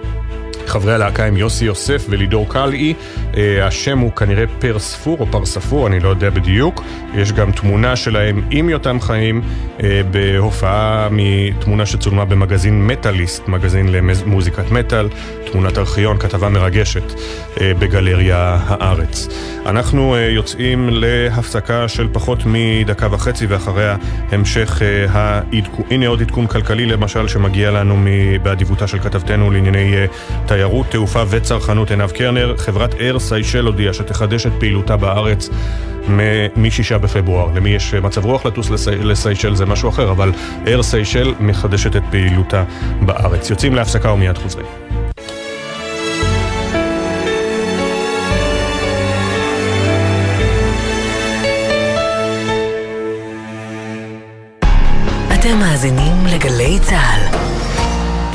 חברי הלהקה הם יוסי יוסף ולידור קלעי, אה, השם הוא כנראה פר ספור או פר ספור, אני לא יודע בדיוק. יש גם תמונה שלהם עם יותם חיים אה, בהופעה מתמונה שצולמה במגזין מטאליסט, מגזין למוזיקת מטאל, תמונת ארכיון, כתבה מרגשת אה, בגלריה הארץ. אנחנו יוצאים להפסקה של פחות מדקה וחצי ואחריה המשך העדכון, הנה עוד עדכון כלכלי למשל שמגיע לנו באדיבותה של כתבתנו לענייני תיירות, תעופה וצרכנות עינב קרנר. חברת אייר סיישל הודיעה שתחדש את פעילותה בארץ מ-6 בפברואר. למי יש מצב רוח לטוס לסי... לסיישל זה משהו אחר, אבל אייר סיישל מחדשת את פעילותה בארץ. יוצאים להפסקה ומיד חוזרים. אתם מאזינים לגלי צה"ל.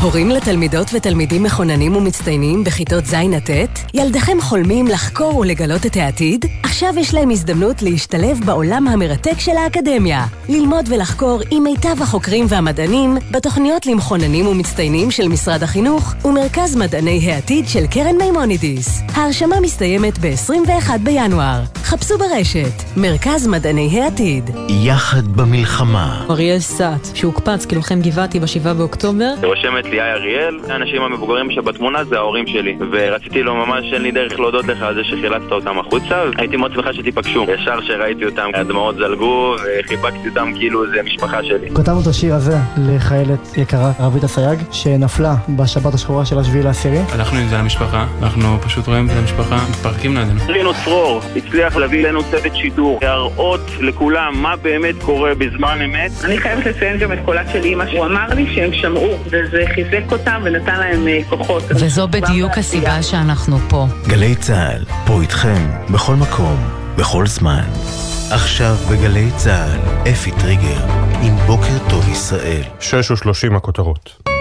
הורים לתלמידות ותלמידים מכוננים ומצטיינים בכיתות ז' עד ט'? ילדיכם חולמים לחקור ולגלות את העתיד? עכשיו יש להם הזדמנות להשתלב בעולם המרתק של האקדמיה. ללמוד ולחקור עם מיטב החוקרים והמדענים בתוכניות למכוננים ומצטיינים של משרד החינוך ומרכז מדעני העתיד של קרן מימונידיס. ההרשמה מסתיימת ב-21 בינואר. חפשו ברשת, מרכז מדעני העתיד. יחד במלחמה. אריאל סאט, שהוקפץ כלוחם גבעתי ב-7 באוקטובר. רושמת לי אריאל, האנשים המבוגרים שבתמונה זה ההורים שלי. ורציתי לו ממש, אין לי דרך להודות לך על זה שחילצת אותם החוצה. הייתי מאוד שמחה שתיפגשו. ישר שראיתי אותם, הדמעות זלגו, וחיבקתי אותם כאילו זה משפחה שלי. כתבנו את השיר הזה לחיילת יקרה, רבית אסייג, שנפלה בשבת השחורה של השביעי לעשירי. הלכנו עם זה למשפחה, אנחנו פשוט רואים את המשפחה, מתפרקים לידינו. רינו צרור הצליח להביא אלינו צוות שידור, להראות לכולם מה באמת קורה בזמן אמת. אני חייבת לציין גם את קולה של אימא, הוא אמר לי שהם שמעו, וזה חיזק אותם ונתן להם אה, כוחות. וזו בדיוק הסיבה שאנחנו פה. גלי צה"ל, פה איתכם, בכל מקום, בכל זמן. עכשיו בגלי צה"ל, אפי טריגר, עם בוקר טוב ישראל. שש ושלושים הכותרות.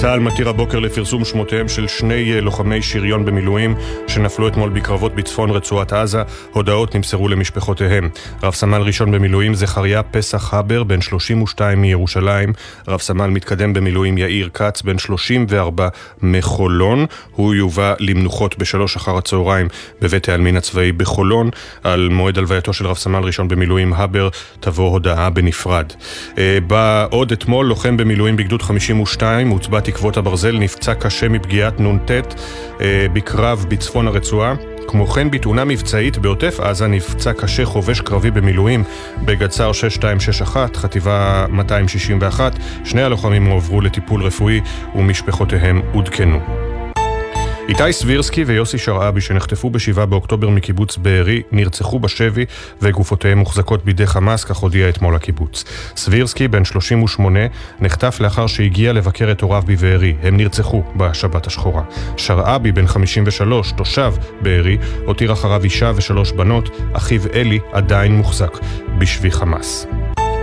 צה"ל מתיר הבוקר לפרסום שמותיהם של שני אה, לוחמי שריון במילואים שנפלו אתמול בקרבות בצפון רצועת עזה. הודעות נמסרו למשפחותיהם. רב סמל ראשון במילואים זכריה פסח הבר, בן 32 מירושלים. רב סמל מתקדם במילואים יאיר כץ, בן 34 מחולון. הוא יובא למנוחות בשלוש אחר הצהריים בבית העלמין הצבאי בחולון. על מועד הלווייתו של רב סמל ראשון במילואים הבר תבוא הודעה בנפרד. אה, בא עוד אתמול לוחם במילואים בגדוד 52, הוצבע תקוות הברזל נפצע קשה מפגיעת נ"ט אה, בקרב בצפון הרצועה. כמו כן, בתאונה מבצעית בעוטף עזה נפצע קשה חובש קרבי במילואים בגדס"ר 6261, חטיבה 261. שני הלוחמים הועברו לטיפול רפואי ומשפחותיהם עודכנו. איתי סבירסקי ויוסי שרעבי שנחטפו ב-7 באוקטובר מקיבוץ בארי נרצחו בשבי וגופותיהם מוחזקות בידי חמאס, כך הודיע אתמול הקיבוץ. סבירסקי, בן 38, נחטף לאחר שהגיע לבקר את הוריו בבארי. הם נרצחו בשבת השחורה. שרעבי, בן 53, תושב בארי, הותיר אחריו אישה ושלוש בנות, אחיו אלי עדיין מוחזק בשבי חמאס.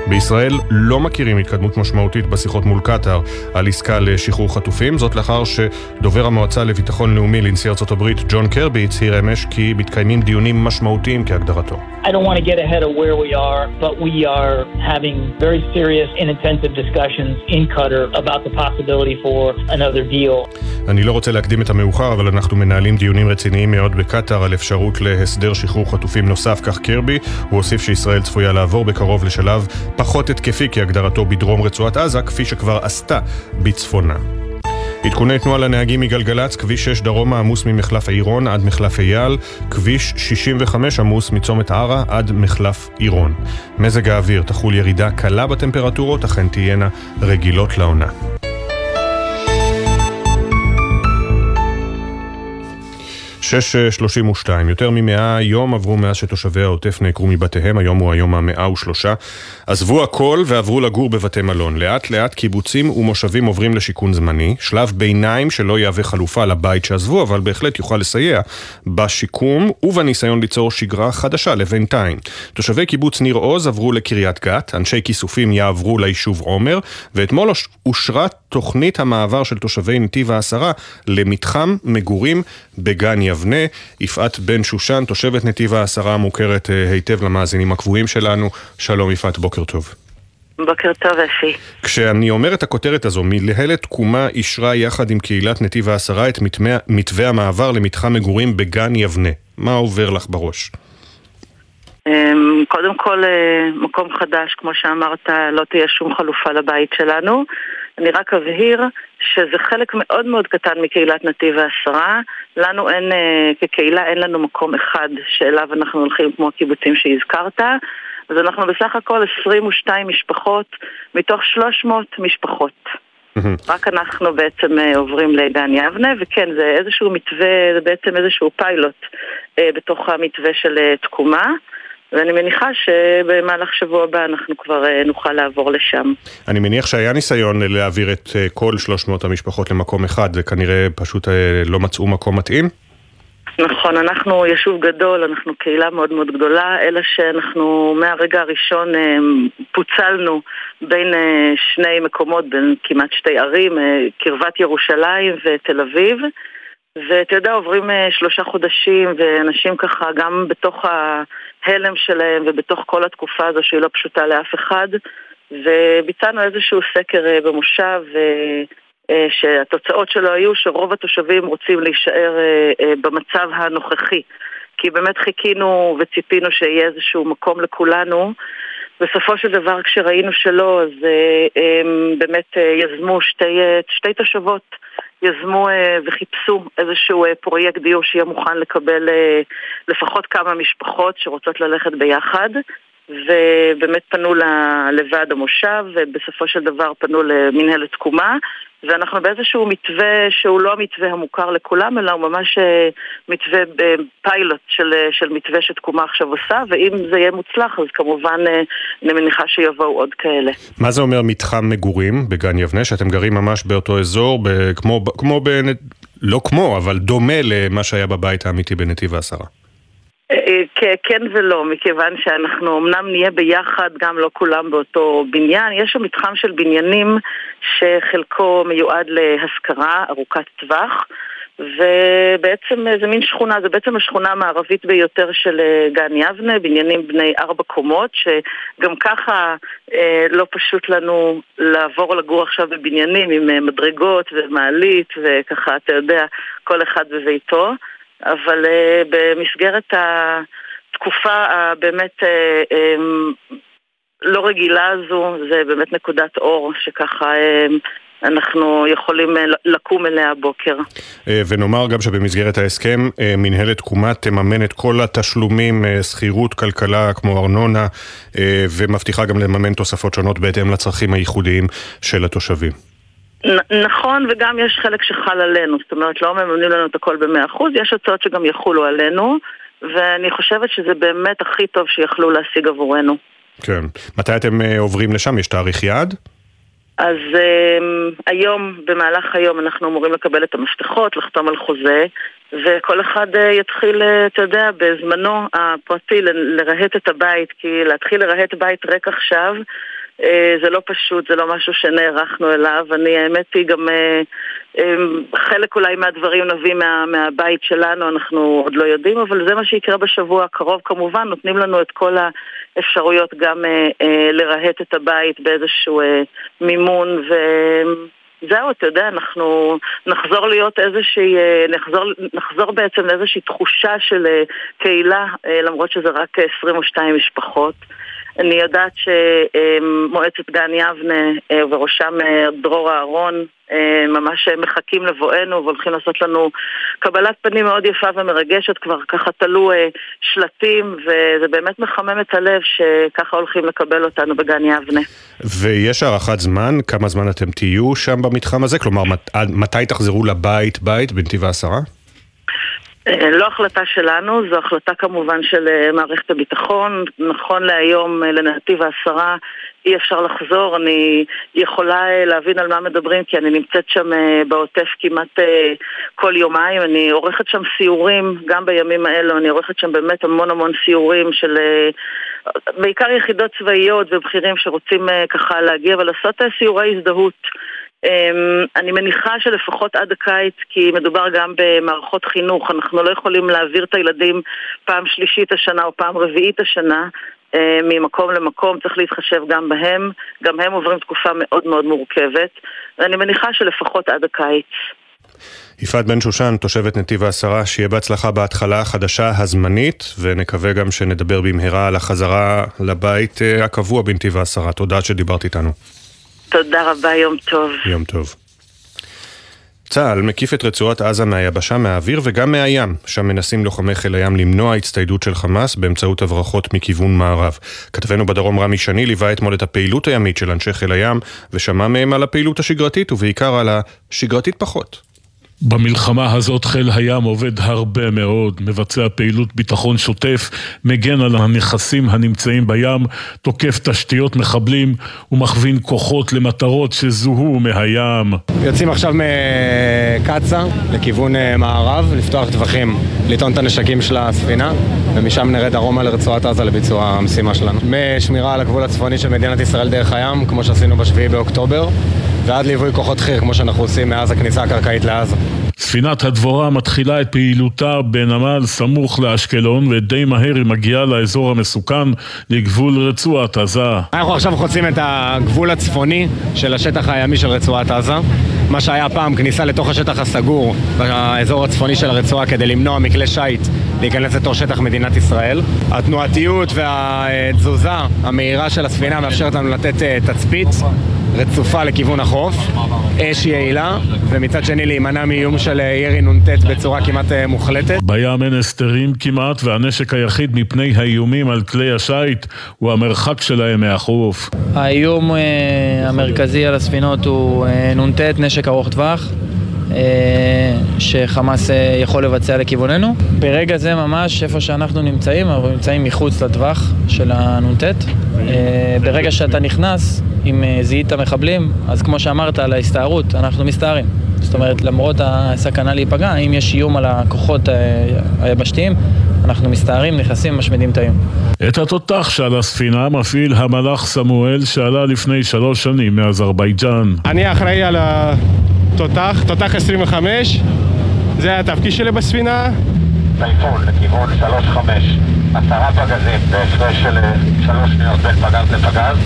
בישראל לא מכירים התקדמות משמעותית בשיחות מול קטאר על עסקה לשחרור חטופים, זאת לאחר שדובר המועצה לביטחון לאומי לנשיא ארצות הברית ג'ון קרבי הצהיר אמש כי מתקיימים דיונים משמעותיים כהגדרתו. אני לא רוצה להקדים את המאוחר, אבל אנחנו מנהלים דיונים רציניים מאוד בקטאר על אפשרות להסדר שחרור חטופים נוסף, כך קרבי. הוא הוסיף שישראל צפויה לעבור בקרוב לשלב פחות התקפי כהגדרתו בדרום רצועת עזה, כפי שכבר עשתה בצפונה. עדכוני תנועה לנהגים מגלגלצ, כביש 6 דרומה עמוס ממחלף עירון עד מחלף אייל, כביש 65 עמוס מצומת ערה עד מחלף עירון. מזג האוויר תחול ירידה קלה בטמפרטורות, אכן תהיינה רגילות לעונה. 6.32, יותר ממאה יום עברו מאז שתושבי העוטף נעקרו מבתיהם, היום הוא היום המאה ושלושה. עזבו הכל ועברו לגור בבתי מלון. לאט לאט קיבוצים ומושבים עוברים לשיכון זמני, שלב ביניים שלא יהווה חלופה לבית שעזבו, אבל בהחלט יוכל לסייע בשיקום ובניסיון ליצור שגרה חדשה לבינתיים. תושבי קיבוץ ניר עוז עברו לקריית גת, אנשי כיסופים יעברו ליישוב עומר, ואתמול אושרה תוכנית המעבר של תושבי נתיב העשרה למתחם מגורים בגן יבנה. יפעת בן שושן, תושבת נתיב העשרה, מוכרת אה, היטב למאזינים הקבועים שלנו. שלום יפעת, בוקר טוב. בוקר טוב, אפי. כשאני אומר את הכותרת הזו, מלהלת תקומה אישרה יחד עם קהילת נתיב העשרה את מתווה, מתווה המעבר למתחם מגורים בגן יבנה. מה עובר לך בראש? אמ, קודם כל, אה, מקום חדש, כמו שאמרת, לא תהיה שום חלופה לבית שלנו. אני רק אבהיר שזה חלק מאוד מאוד קטן מקהילת נתיב העשרה. לנו אין, אה, כקהילה אין לנו מקום אחד שאליו אנחנו הולכים כמו הקיבוצים שהזכרת. אז אנחנו בסך הכל 22 משפחות מתוך 300 משפחות. רק אנחנו בעצם אה, עוברים לגן יבנה, וכן, זה איזשהו מתווה, זה בעצם איזשהו פיילוט אה, בתוך המתווה של תקומה. ואני מניחה שבמהלך שבוע הבא אנחנו כבר אה, נוכל לעבור לשם. אני מניח שהיה ניסיון להעביר את אה, כל 300 המשפחות למקום אחד, וכנראה פשוט אה, לא מצאו מקום מתאים? נכון, אנחנו יישוב גדול, אנחנו קהילה מאוד מאוד גדולה, אלא שאנחנו מהרגע הראשון פוצלנו בין שני מקומות, בין כמעט שתי ערים, קרבת ירושלים ותל אביב. ואתה יודע, עוברים שלושה חודשים, ואנשים ככה, גם בתוך ההלם שלהם ובתוך כל התקופה הזו שהיא לא פשוטה לאף אחד, וביצענו איזשהו סקר במושב, אה, שהתוצאות שלו היו שרוב התושבים רוצים להישאר אה, אה, במצב הנוכחי. כי באמת חיכינו וציפינו שיהיה איזשהו מקום לכולנו. בסופו של דבר כשראינו שלא, אז הם באמת יזמו שתי, שתי תושבות, יזמו וחיפשו איזשהו פרויקט דיור שיהיה מוכן לקבל לפחות כמה משפחות שרוצות ללכת ביחד. ובאמת פנו לוועד המושב, ובסופו של דבר פנו למנהלת תקומה, ואנחנו באיזשהו מתווה שהוא לא המתווה המוכר לכולם, אלא הוא ממש אה, מתווה פיילוט של, אה, של מתווה שתקומה עכשיו עושה, ואם זה יהיה מוצלח, אז כמובן אה, אני מניחה שיבואו עוד כאלה. מה זה אומר מתחם מגורים בגן יבנה, שאתם גרים ממש באותו אזור, כמו, כמו ב... לא כמו, אבל דומה למה שהיה בבית האמיתי בנתיב העשרה? כן ולא, מכיוון שאנחנו אמנם נהיה ביחד, גם לא כולם באותו בניין. יש שם מתחם של בניינים שחלקו מיועד להשכרה ארוכת טווח. ובעצם זה מין שכונה, זה בעצם השכונה המערבית ביותר של אה, גן יבנה, בניינים בני ארבע קומות, שגם ככה אה, לא פשוט לנו לעבור לגור עכשיו בבניינים עם אה, מדרגות ומעלית וככה, אתה יודע, כל אחד בביתו. אבל uh, במסגרת התקופה הבאמת uh, um, לא רגילה הזו, זה באמת נקודת אור שככה... Um, אנחנו יכולים לקום אליה הבוקר. ונאמר גם שבמסגרת ההסכם מנהלת תקומה תממן את כל התשלומים, שכירות, כלכלה כמו ארנונה, ומבטיחה גם לממן תוספות שונות בהתאם לצרכים הייחודיים של התושבים. נכון, וגם יש חלק שחל עלינו, זאת אומרת, לא מממנים לנו את הכל במאה אחוז, יש הצעות שגם יחולו עלינו, ואני חושבת שזה באמת הכי טוב שיכלו להשיג עבורנו. כן. מתי אתם uh, עוברים לשם? יש תאריך יעד? אז um, היום, במהלך היום, אנחנו אמורים לקבל את המפתחות, לחתום על חוזה, וכל אחד uh, יתחיל, uh, אתה יודע, בזמנו הפרטי לרהט את הבית, כי להתחיל לרהט בית ריק עכשיו, אה, זה לא פשוט, זה לא משהו שנערכנו אליו. אני, האמת היא, גם אה, אה, חלק אולי מהדברים נביא מה, מהבית שלנו, אנחנו עוד לא יודעים, אבל זה מה שיקרה בשבוע הקרוב. כמובן, נותנים לנו את כל האפשרויות גם לרהט את הבית באיזשהו מימון ו... זהו, אתה יודע, אנחנו נחזור להיות איזושהי, נחזור, נחזור בעצם לאיזושהי תחושה של קהילה, למרות שזה רק 22 משפחות. אני יודעת שמועצת גן יבנה אה, ובראשם אה, דרור אהרון אה, ממש מחכים לבואנו והולכים לעשות לנו קבלת פנים מאוד יפה ומרגשת, כבר ככה תלו שלטים וזה באמת מחמם את הלב שככה הולכים לקבל אותנו בגן יבנה. ויש הערכת זמן? כמה זמן אתם תהיו שם במתחם הזה? כלומר, מתי תחזרו לבית בית בנתיב העשרה? אה, לא החלטה שלנו, זו החלטה כמובן של אה, מערכת הביטחון. נכון להיום, אה, לנתיב העשרה, אי אפשר לחזור. אני יכולה להבין על מה מדברים, כי אני נמצאת שם בעוטף כמעט כל יומיים. אני עורכת שם סיורים, גם בימים האלו, אני עורכת שם באמת המון המון סיורים של... בעיקר יחידות צבאיות ובכירים שרוצים ככה להגיע ולעשות סיורי הזדהות. אמ, אני מניחה שלפחות עד הקיץ, כי מדובר גם במערכות חינוך, אנחנו לא יכולים להעביר את הילדים פעם שלישית השנה או פעם רביעית השנה אה, ממקום למקום, צריך להתחשב גם בהם, גם הם עוברים תקופה מאוד מאוד מורכבת, ואני מניחה שלפחות עד הקיץ. יפעת בן שושן, תושבת נתיב העשרה, שיהיה בהצלחה בהתחלה החדשה הזמנית, ונקווה גם שנדבר במהרה על החזרה לבית אה, הקבוע בנתיב העשרה. תודה שדיברת איתנו. תודה רבה, יום טוב. יום טוב. צה"ל מקיף את רצועת עזה מהיבשה, מהאוויר וגם מהים, שם מנסים לוחמי חיל הים למנוע הצטיידות של חמאס באמצעות הברחות מכיוון מערב. כתבנו בדרום רמי שני ליווה אתמול את הפעילות הימית של אנשי חיל הים ושמע מהם על הפעילות השגרתית ובעיקר על השגרתית פחות. במלחמה הזאת חיל הים עובד הרבה מאוד, מבצע פעילות ביטחון שוטף, מגן על הנכסים הנמצאים בים, תוקף תשתיות מחבלים ומכווין כוחות למטרות שזוהו מהים. יוצאים עכשיו מקצא לכיוון אה, מערב, לפתוח טווחים, לטעון את הנשקים של הספינה ומשם נרד דרומה לרצועת עזה לביצוע המשימה שלנו. משמירה על הגבול הצפוני של מדינת ישראל דרך הים, כמו שעשינו בשביעי באוקטובר ועד ליווי כוחות חי"ר, כמו שאנחנו עושים מאז הכניסה הקרקעית לעזה. ספינת הדבורה מתחילה את פעילותה בנמל סמוך לאשקלון ודי מהר היא מגיעה לאזור המסוכן לגבול רצועת עזה. אנחנו עכשיו חוצים את הגבול הצפוני של השטח הימי של רצועת עזה מה שהיה פעם כניסה לתוך השטח הסגור באזור הצפוני של הרצועה כדי למנוע מכלי שיט להיכנס לתוך שטח מדינת ישראל. התנועתיות והתזוזה המהירה של הספינה מאפשרת לנו לתת אה, תצפית רצופה לכיוון החוף, אש יעילה, ומצד שני להימנע מאיום של אה, ירי נ"ט בצורה כמעט אה, מוחלטת. בים אין הסתרים כמעט, והנשק היחיד מפני האיומים על כלי השיט הוא המרחק שלהם מהחוף. האיום המרכזי על הספינות הוא נ"ט, נשק ארוך טווח. שחמאס יכול לבצע לכיווננו. ברגע זה ממש, איפה שאנחנו נמצאים, אנחנו נמצאים מחוץ לטווח של הנ"ט. ברגע שאתה נכנס, אם זיהית מחבלים, אז כמו שאמרת על ההסתערות, אנחנו מסתערים. זאת אומרת, למרות הסכנה להיפגע, אם יש איום על הכוחות היבשתיים, אנחנו מסתערים, נכנסים, משמידים את האיום. את התותח שעל הספינה מפעיל המלאך סמואל שעלה לפני שלוש שנים מאזרבייג'אן. אני אחראי על התותח, תותח 25, זה התפקיד שלי בספינה. טייפון לכיוון 3-5, עשרה פגזים בהפרש של שלוש שניות בין פגז לפגז.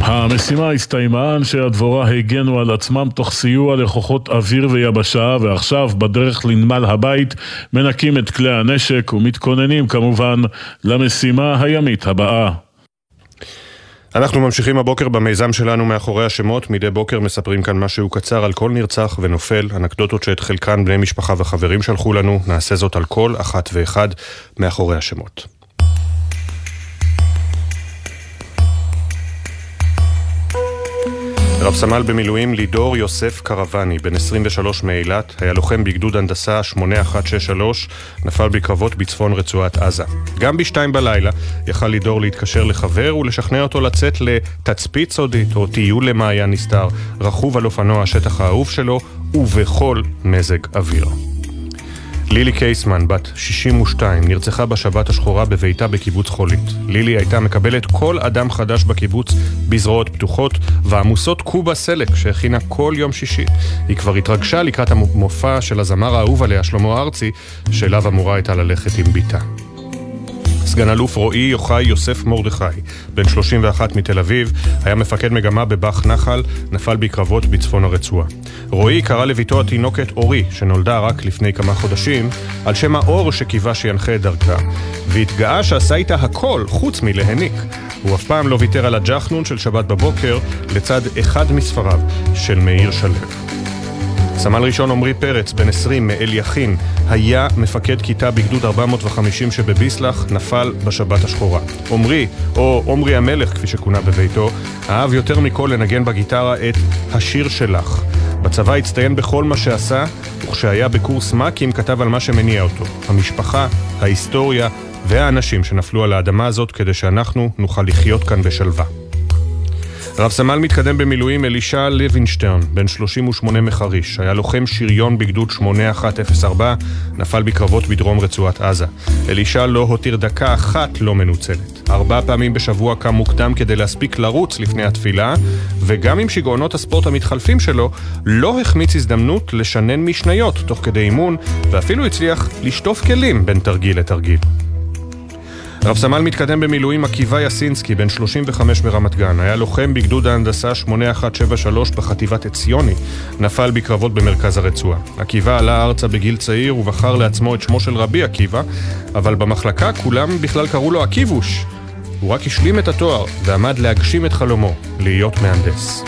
המשימה הסתיימה, אנשי הדבורה הגנו על עצמם תוך סיוע לכוחות אוויר ויבשה ועכשיו בדרך לנמל הבית מנקים את כלי הנשק ומתכוננים כמובן למשימה הימית הבאה. אנחנו ממשיכים הבוקר במיזם שלנו מאחורי השמות. מדי בוקר מספרים כאן משהו קצר על כל נרצח ונופל, אנקדוטות שאת חלקן בני משפחה וחברים שלחו לנו. נעשה זאת על כל אחת ואחד מאחורי השמות. רב סמל במילואים לידור יוסף קרבני, בן 23 מאילת, היה לוחם בגדוד הנדסה 8163, נפל בקרבות בצפון רצועת עזה. גם בשתיים בלילה יכל לידור להתקשר לחבר ולשכנע אותו לצאת לתצפית סודית או טיול למעיין נסתר, רכוב על אופנוע השטח האהוב שלו ובכל מזג אוויר. לילי קייסמן, בת 62, נרצחה בשבת השחורה בביתה בקיבוץ חולית. לילי הייתה מקבלת כל אדם חדש בקיבוץ בזרועות פתוחות ועמוסות קובה סלק שהכינה כל יום שישי. היא כבר התרגשה לקראת המופע של הזמר האהוב עליה, שלמה ארצי, שאליו אמורה הייתה ללכת עם בתה. סגן אלוף רועי יוחאי יוסף מרדכי, בן 31 מתל אביב, היה מפקד מגמה בבאח נחל, נפל בקרבות בצפון הרצועה. רועי קרא לביתו התינוקת אורי, שנולדה רק לפני כמה חודשים, על שם האור שקיווה שינחה את דרכה, והתגאה שעשה איתה הכל חוץ מלהניק. הוא אף פעם לא ויתר על הג'חנון של שבת בבוקר לצד אחד מספריו של מאיר שלו. סמל ראשון עמרי פרץ, בן 20, מאל יכין, היה מפקד כיתה בגדוד 450 שבביסלח, נפל בשבת השחורה. עמרי, או עמרי המלך כפי שכונה בביתו, אהב יותר מכל לנגן בגיטרה את "השיר שלך". בצבא הצטיין בכל מה שעשה, וכשהיה בקורס מ"כים כתב על מה שמניע אותו. המשפחה, ההיסטוריה והאנשים שנפלו על האדמה הזאת כדי שאנחנו נוכל לחיות כאן בשלווה. רב סמל מתקדם במילואים אלישע לוינשטרן, בן 38 מחריש, היה לוחם שריון בגדוד 8104, נפל בקרבות בדרום רצועת עזה. אלישע לא הותיר דקה אחת לא מנוצלת. ארבע פעמים בשבוע קם מוקדם כדי להספיק לרוץ לפני התפילה, וגם עם שיגעונות הספורט המתחלפים שלו, לא החמיץ הזדמנות לשנן משניות תוך כדי אימון, ואפילו הצליח לשטוף כלים בין תרגיל לתרגיל. רב סמל מתקדם במילואים עקיבא יסינסקי, בן 35 ברמת גן, היה לוחם בגדוד ההנדסה 8173 בחטיבת עציוני, נפל בקרבות במרכז הרצועה. עקיבא עלה ארצה בגיל צעיר ובחר לעצמו את שמו של רבי עקיבא, אבל במחלקה כולם בכלל קראו לו עקיבוש. הוא רק השלים את התואר ועמד להגשים את חלומו, להיות מהנדס.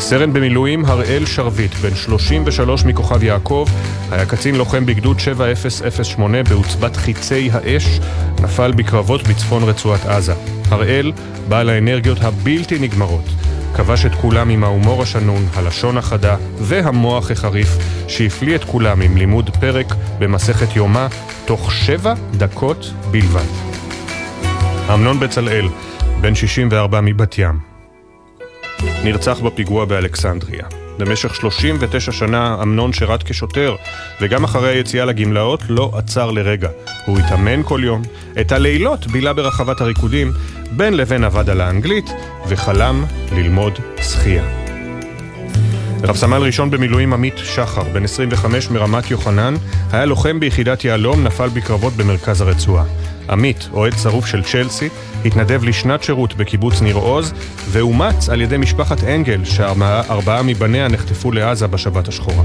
סרן במילואים הראל שרביט, בן 33 מכוכב יעקב, היה קצין לוחם בגדוד 7008 בעוצבת חיצי האש, נפל בקרבות בצפון רצועת עזה. הראל, בעל האנרגיות הבלתי נגמרות, כבש את כולם עם ההומור השנון, הלשון החדה והמוח החריף, שהפליא את כולם עם לימוד פרק במסכת יומא, תוך שבע דקות בלבד. אמנון בצלאל, בן 64 מבת ים, נרצח בפיגוע באלכסנדריה. במשך 39 שנה אמנון שירת כשוטר, וגם אחרי היציאה לגמלאות לא עצר לרגע. הוא התאמן כל יום, את הלילות בילה ברחבת הריקודים, בין לבין עבד על האנגלית, וחלם ללמוד שחייה. רב סמל ראשון במילואים עמית שחר, בן 25 מרמת יוחנן, היה לוחם ביחידת יהלום, נפל בקרבות במרכז הרצועה. עמית, אוהד שרוף של צ'לסי, התנדב לשנת שירות בקיבוץ ניר עוז, ואומץ על ידי משפחת אנגל, שארבעה מבניה נחטפו לעזה בשבת השחורה.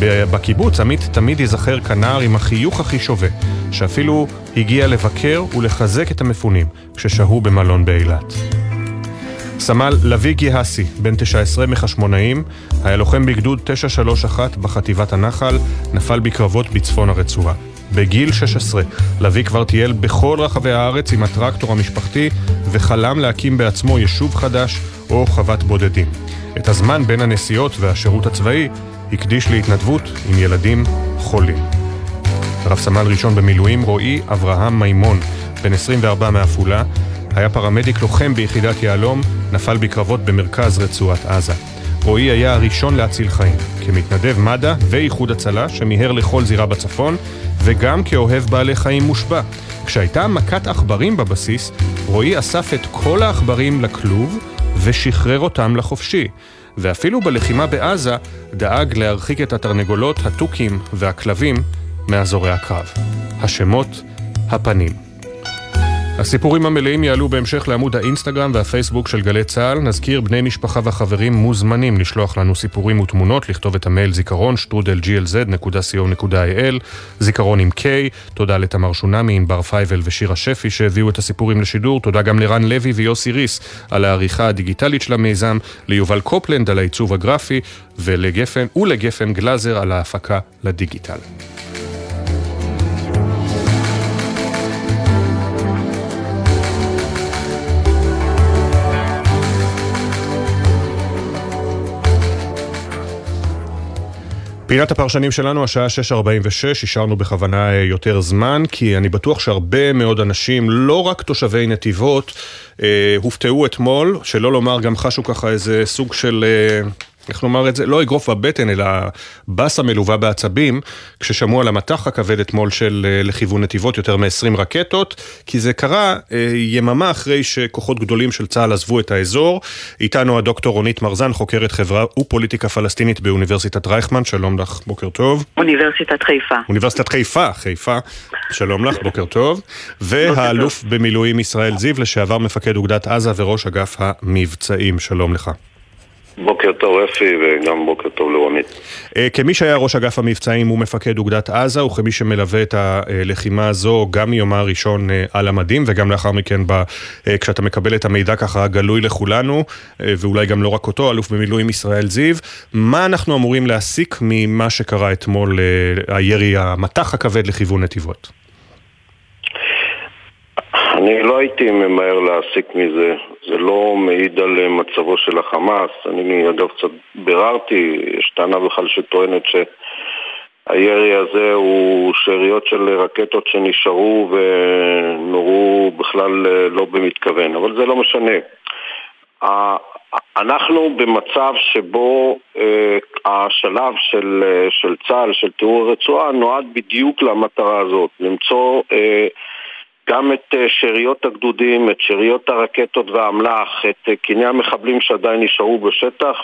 בקיבוץ עמית תמיד ייזכר כנער עם החיוך הכי שווה, שאפילו הגיע לבקר ולחזק את המפונים כששהו במלון באילת. סמל לביא גיהסי, בן 19 מחשמונאים, היה לוחם בגדוד 931 בחטיבת הנחל, נפל בקרבות בצפון הרצועה. בגיל 16, לביא כבר טייל בכל רחבי הארץ עם הטרקטור המשפחתי וחלם להקים בעצמו יישוב חדש או חוות בודדים. את הזמן בין הנסיעות והשירות הצבאי הקדיש להתנדבות עם ילדים חולים. רב סמל ראשון במילואים רועי אברהם מימון, בן 24 מעפולה, היה פרמדיק לוחם ביחידת יהלום, נפל בקרבות במרכז רצועת עזה. רועי היה הראשון להציל חיים, כמתנדב מד"א ואיחוד הצלה שמיהר לכל זירה בצפון, וגם כאוהב בעלי חיים מושבע. כשהייתה מכת עכברים בבסיס, רועי אסף את כל העכברים לכלוב ושחרר אותם לחופשי. ואפילו בלחימה בעזה דאג להרחיק את התרנגולות, התוכים והכלבים מאזורי הקרב. השמות, הפנים. הסיפורים המלאים יעלו בהמשך לעמוד האינסטגרם והפייסבוק של גלי צה"ל. נזכיר, בני משפחה וחברים מוזמנים לשלוח לנו סיפורים ותמונות, לכתוב את המייל זיכרון, שטרודל glz.co.il, זיכרון עם K. תודה לתמר שונמי, ענבר פייבל ושירה שפי שהביאו את הסיפורים לשידור. תודה גם לרן לוי ויוסי ריס על העריכה הדיגיטלית של המיזם, ליובל קופלנד על העיצוב הגרפי ולגפן, ולגפן גלאזר על ההפקה לדיגיטל. פינת הפרשנים שלנו, השעה 6.46, השארנו בכוונה אה, יותר זמן, כי אני בטוח שהרבה מאוד אנשים, לא רק תושבי נתיבות, אה, הופתעו אתמול, שלא לומר גם חשו ככה איזה סוג של... אה, איך לומר את זה? לא אגרוף בבטן, אלא באסה מלווה בעצבים, כששמעו על המטח הכבד אתמול של אה, לכיוון נתיבות יותר מ-20 רקטות, כי זה קרה אה, יממה אחרי שכוחות גדולים של צה"ל עזבו את האזור. איתנו הדוקטור רונית מרזן, חוקרת חברה ופוליטיקה פלסטינית באוניברסיטת רייכמן, שלום לך, בוקר טוב. אוניברסיטת חיפה. אוניברסיטת חיפה, חיפה, שלום לך, בוקר טוב. והאלוף במילואים ישראל זיו, לשעבר מפקד אוגדת עזה וראש אגף המבצעים, שלום לך. בוקר טוב אפי וגם בוקר טוב לרונית. אה, כמי שהיה ראש אגף המבצעים ומפקד אוגדת עזה וכמי שמלווה את הלחימה הזו גם מיומה הראשון אה, על המדים וגם לאחר מכן ב, אה, כשאתה מקבל את המידע ככה גלוי לכולנו ואולי גם לא רק אותו, אלוף במילואים ישראל זיו, מה אנחנו אמורים להסיק ממה שקרה אתמול, הירי המטח הכבד לכיוון נתיבות? אני לא הייתי ממהר להסיק מזה, זה לא מעיד על מצבו של החמאס, אני אגב קצת ביררתי, יש טענה בכלל שטוענת שהירי הזה הוא שאריות של רקטות שנשארו ונורו בכלל לא במתכוון, אבל זה לא משנה. אנחנו במצב שבו אה, השלב של, של צה"ל, של תיאור הרצועה, נועד בדיוק למטרה הזאת, למצוא אה, גם את אה, שאריות הגדודים, את שאריות הרקטות והאמל"ח, את אה, קיני המחבלים שעדיין נשארו בשטח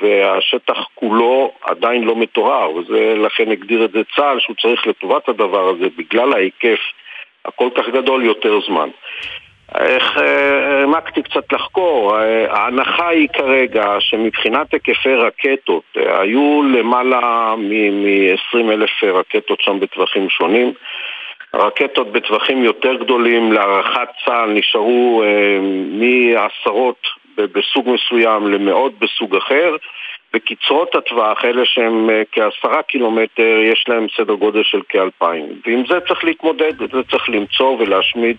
והשטח כולו עדיין לא מטוהר ולכן הגדיר את זה צה"ל שהוא צריך לטובת הדבר הזה בגלל ההיקף הכל כך גדול יותר זמן. איך אה, העמקתי קצת לחקור, ההנחה היא כרגע שמבחינת היקפי רקטות היו למעלה מ-20 אלף רקטות שם בטווחים שונים רקטות בטווחים יותר גדולים להערכת צה"ל נשארו אה, מעשרות בסוג מסוים למאות בסוג אחר בקצרות הטווח, אלה שהם אה, כעשרה קילומטר, יש להם סדר גודל של כאלפיים. ועם זה צריך להתמודד, את זה צריך למצוא ולהשמיד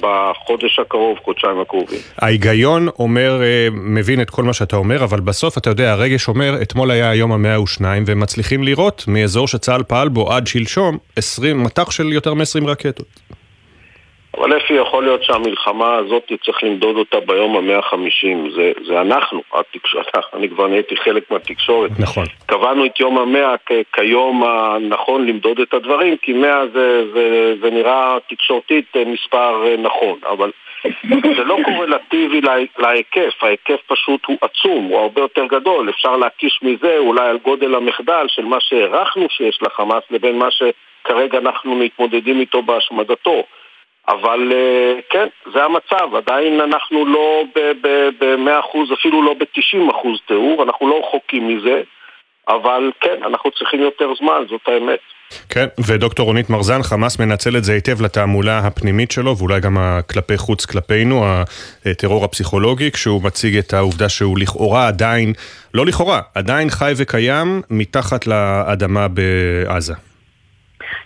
בחודש הקרוב, חודשיים הקרובים. ההיגיון אומר, אה, מבין את כל מה שאתה אומר, אבל בסוף, אתה יודע, הרגש אומר, אתמול היה היום המאה ושניים, והם מצליחים לראות מאזור שצה"ל פעל בו עד שלשום, 20, מטח של יותר מ-20 רקטות. אבל אפי, יכול להיות שהמלחמה הזאת, צריך למדוד אותה ביום המאה החמישים. זה, זה אנחנו, התקשורת, אני כבר נהייתי חלק מהתקשורת. נכון. קבענו את יום המאה כיום הנכון למדוד את הדברים, כי מאה זה, זה, זה נראה תקשורתית אה, מספר אה, נכון, אבל זה לא קורלטיבי להיקף, ההיקף פשוט הוא עצום, הוא הרבה יותר גדול. אפשר להקיש מזה אולי על גודל המחדל של מה שהערכנו שיש לחמאס לבין מה שכרגע אנחנו מתמודדים איתו בהשמדתו. אבל אה, כן, זה המצב, עדיין אנחנו לא ב-100%, אפילו לא ב-90% תיאור, אנחנו לא רחוקים מזה, אבל כן, אנחנו צריכים יותר זמן, זאת האמת. כן, ודוקטור רונית מרזן, חמאס מנצל את זה היטב לתעמולה הפנימית שלו, ואולי גם כלפי חוץ כלפינו, הטרור הפסיכולוגי, כשהוא מציג את העובדה שהוא לכאורה עדיין, לא לכאורה, עדיין חי וקיים מתחת לאדמה בעזה.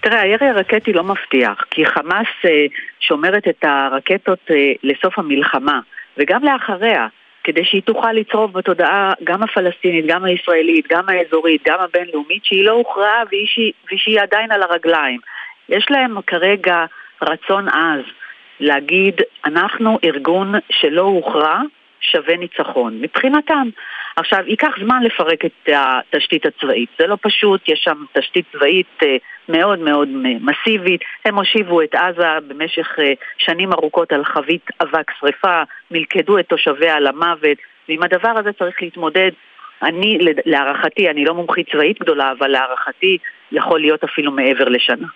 תראה, הירי הרקטי לא מבטיח, כי חמאס אה, שומרת את הרקטות אה, לסוף המלחמה, וגם לאחריה, כדי שהיא תוכל לצרוב בתודעה גם הפלסטינית, גם הישראלית, גם האזורית, גם הבינלאומית, שהיא לא הוכרעה ושהיא, ושהיא עדיין על הרגליים. יש להם כרגע רצון עז להגיד, אנחנו ארגון שלא הוכרע, שווה ניצחון, מבחינתם. עכשיו, ייקח זמן לפרק את התשתית הצבאית, זה לא פשוט, יש שם תשתית צבאית אה, מאוד מאוד מסיבית, הם הושיבו את עזה במשך אה, שנים ארוכות על חבית אבק שרפה, מלכדו את תושביה למוות, ועם הדבר הזה צריך להתמודד. אני, להערכתי, אני לא מומחית צבאית גדולה, אבל להערכתי יכול להיות אפילו מעבר לשנה.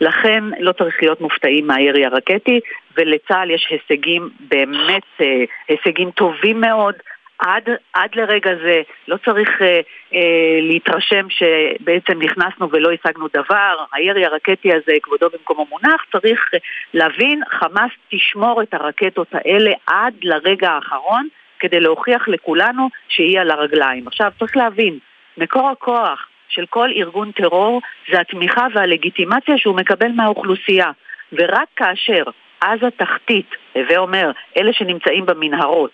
לכן לא צריך להיות מופתעים מהירי הרקטי, ולצה"ל יש הישגים באמת, אה, הישגים טובים מאוד. עד, עד לרגע זה לא צריך אה, אה, להתרשם שבעצם נכנסנו ולא השגנו דבר, הירי הרקטי הזה, כבודו במקומו מונח, צריך אה, להבין, חמאס תשמור את הרקטות האלה עד לרגע האחרון כדי להוכיח לכולנו שהיא על הרגליים. עכשיו צריך להבין, מקור הכוח של כל ארגון טרור זה התמיכה והלגיטימציה שהוא מקבל מהאוכלוסייה. ורק כאשר עזה תחתית, הווה אומר, אלה שנמצאים במנהרות,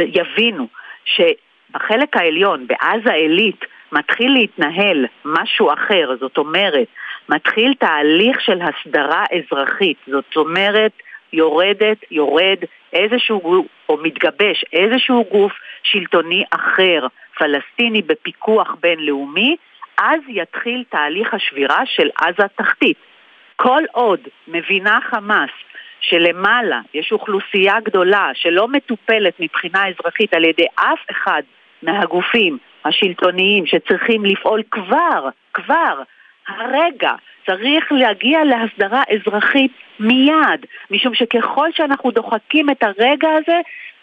יבינו שבחלק העליון, בעזה עילית, מתחיל להתנהל משהו אחר, זאת אומרת, מתחיל תהליך של הסדרה אזרחית, זאת אומרת, יורדת, יורד איזשהו גוף, או מתגבש איזשהו גוף שלטוני אחר, פלסטיני בפיקוח בינלאומי, אז יתחיל תהליך השבירה של עזה תחתית. כל עוד מבינה חמאס שלמעלה יש אוכלוסייה גדולה שלא מטופלת מבחינה אזרחית על ידי אף אחד מהגופים השלטוניים שצריכים לפעול כבר, כבר, הרגע, צריך להגיע להסדרה אזרחית מיד, משום שככל שאנחנו דוחקים את הרגע הזה,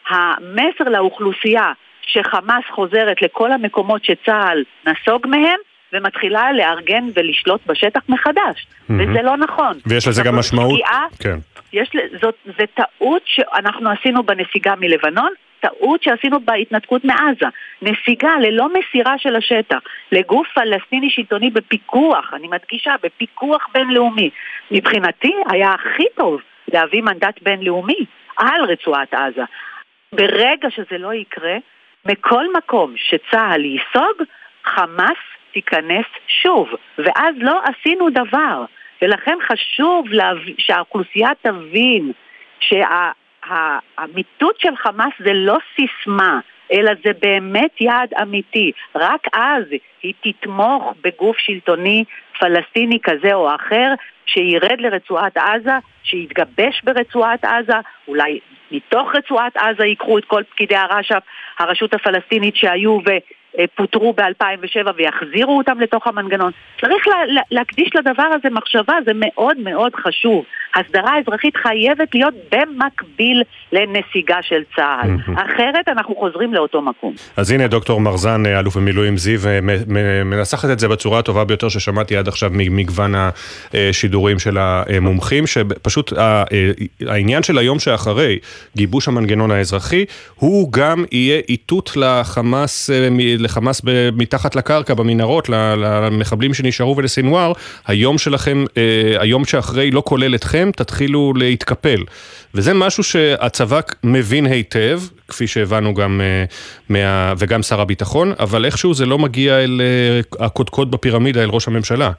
המסר לאוכלוסייה שחמאס חוזרת לכל המקומות שצה"ל נסוג מהם, ומתחילה לארגן ולשלוט בשטח מחדש, mm-hmm. וזה לא נכון. ויש לזה גם משמעות? פגיעה, כן. יש, זאת, זה טעות שאנחנו עשינו בנסיגה מלבנון, טעות שעשינו בהתנתקות מעזה. נסיגה ללא מסירה של השטח לגוף פלסטיני שלטוני בפיקוח, אני מדגישה, בפיקוח בינלאומי. מבחינתי היה הכי טוב להביא מנדט בינלאומי על רצועת עזה. ברגע שזה לא יקרה, מכל מקום שצה"ל ייסוג, חמאס תיכנס שוב, ואז לא עשינו דבר. ולכן חשוב להב... שהאוכלוסייה תבין שהאמיתות שה... של חמאס זה לא סיסמה, אלא זה באמת יעד אמיתי. רק אז היא תתמוך בגוף שלטוני פלסטיני כזה או אחר, שירד לרצועת עזה, שיתגבש ברצועת עזה, אולי מתוך רצועת עזה ייקחו את כל פקידי הרש"פ, הרשות הפלסטינית שהיו ו... פוטרו ב-2007 ויחזירו אותם לתוך המנגנון. צריך לה, להקדיש לדבר הזה מחשבה, זה מאוד מאוד חשוב. הסדרה אזרחית חייבת להיות במקביל לנסיגה של צה"ל. אחרת אנחנו חוזרים לאותו מקום. אז הנה דוקטור מרזן, אלוף במילואים זיו, מנסחת את זה בצורה הטובה ביותר ששמעתי עד עכשיו ממגוון השידורים של המומחים, שפשוט העניין של היום שאחרי גיבוש המנגנון האזרחי, הוא גם יהיה איתות לחמאס, לחמאס מתחת לקרקע, במנהרות, למחבלים שנשארו ולסינואר, היום שלכם, היום שאחרי לא כולל אתכם, תתחילו להתקפל. וזה משהו שהצבא מבין היטב, כפי שהבנו גם מה... וגם שר הביטחון, אבל איכשהו זה לא מגיע אל הקודקוד בפירמידה, אל ראש הממשלה.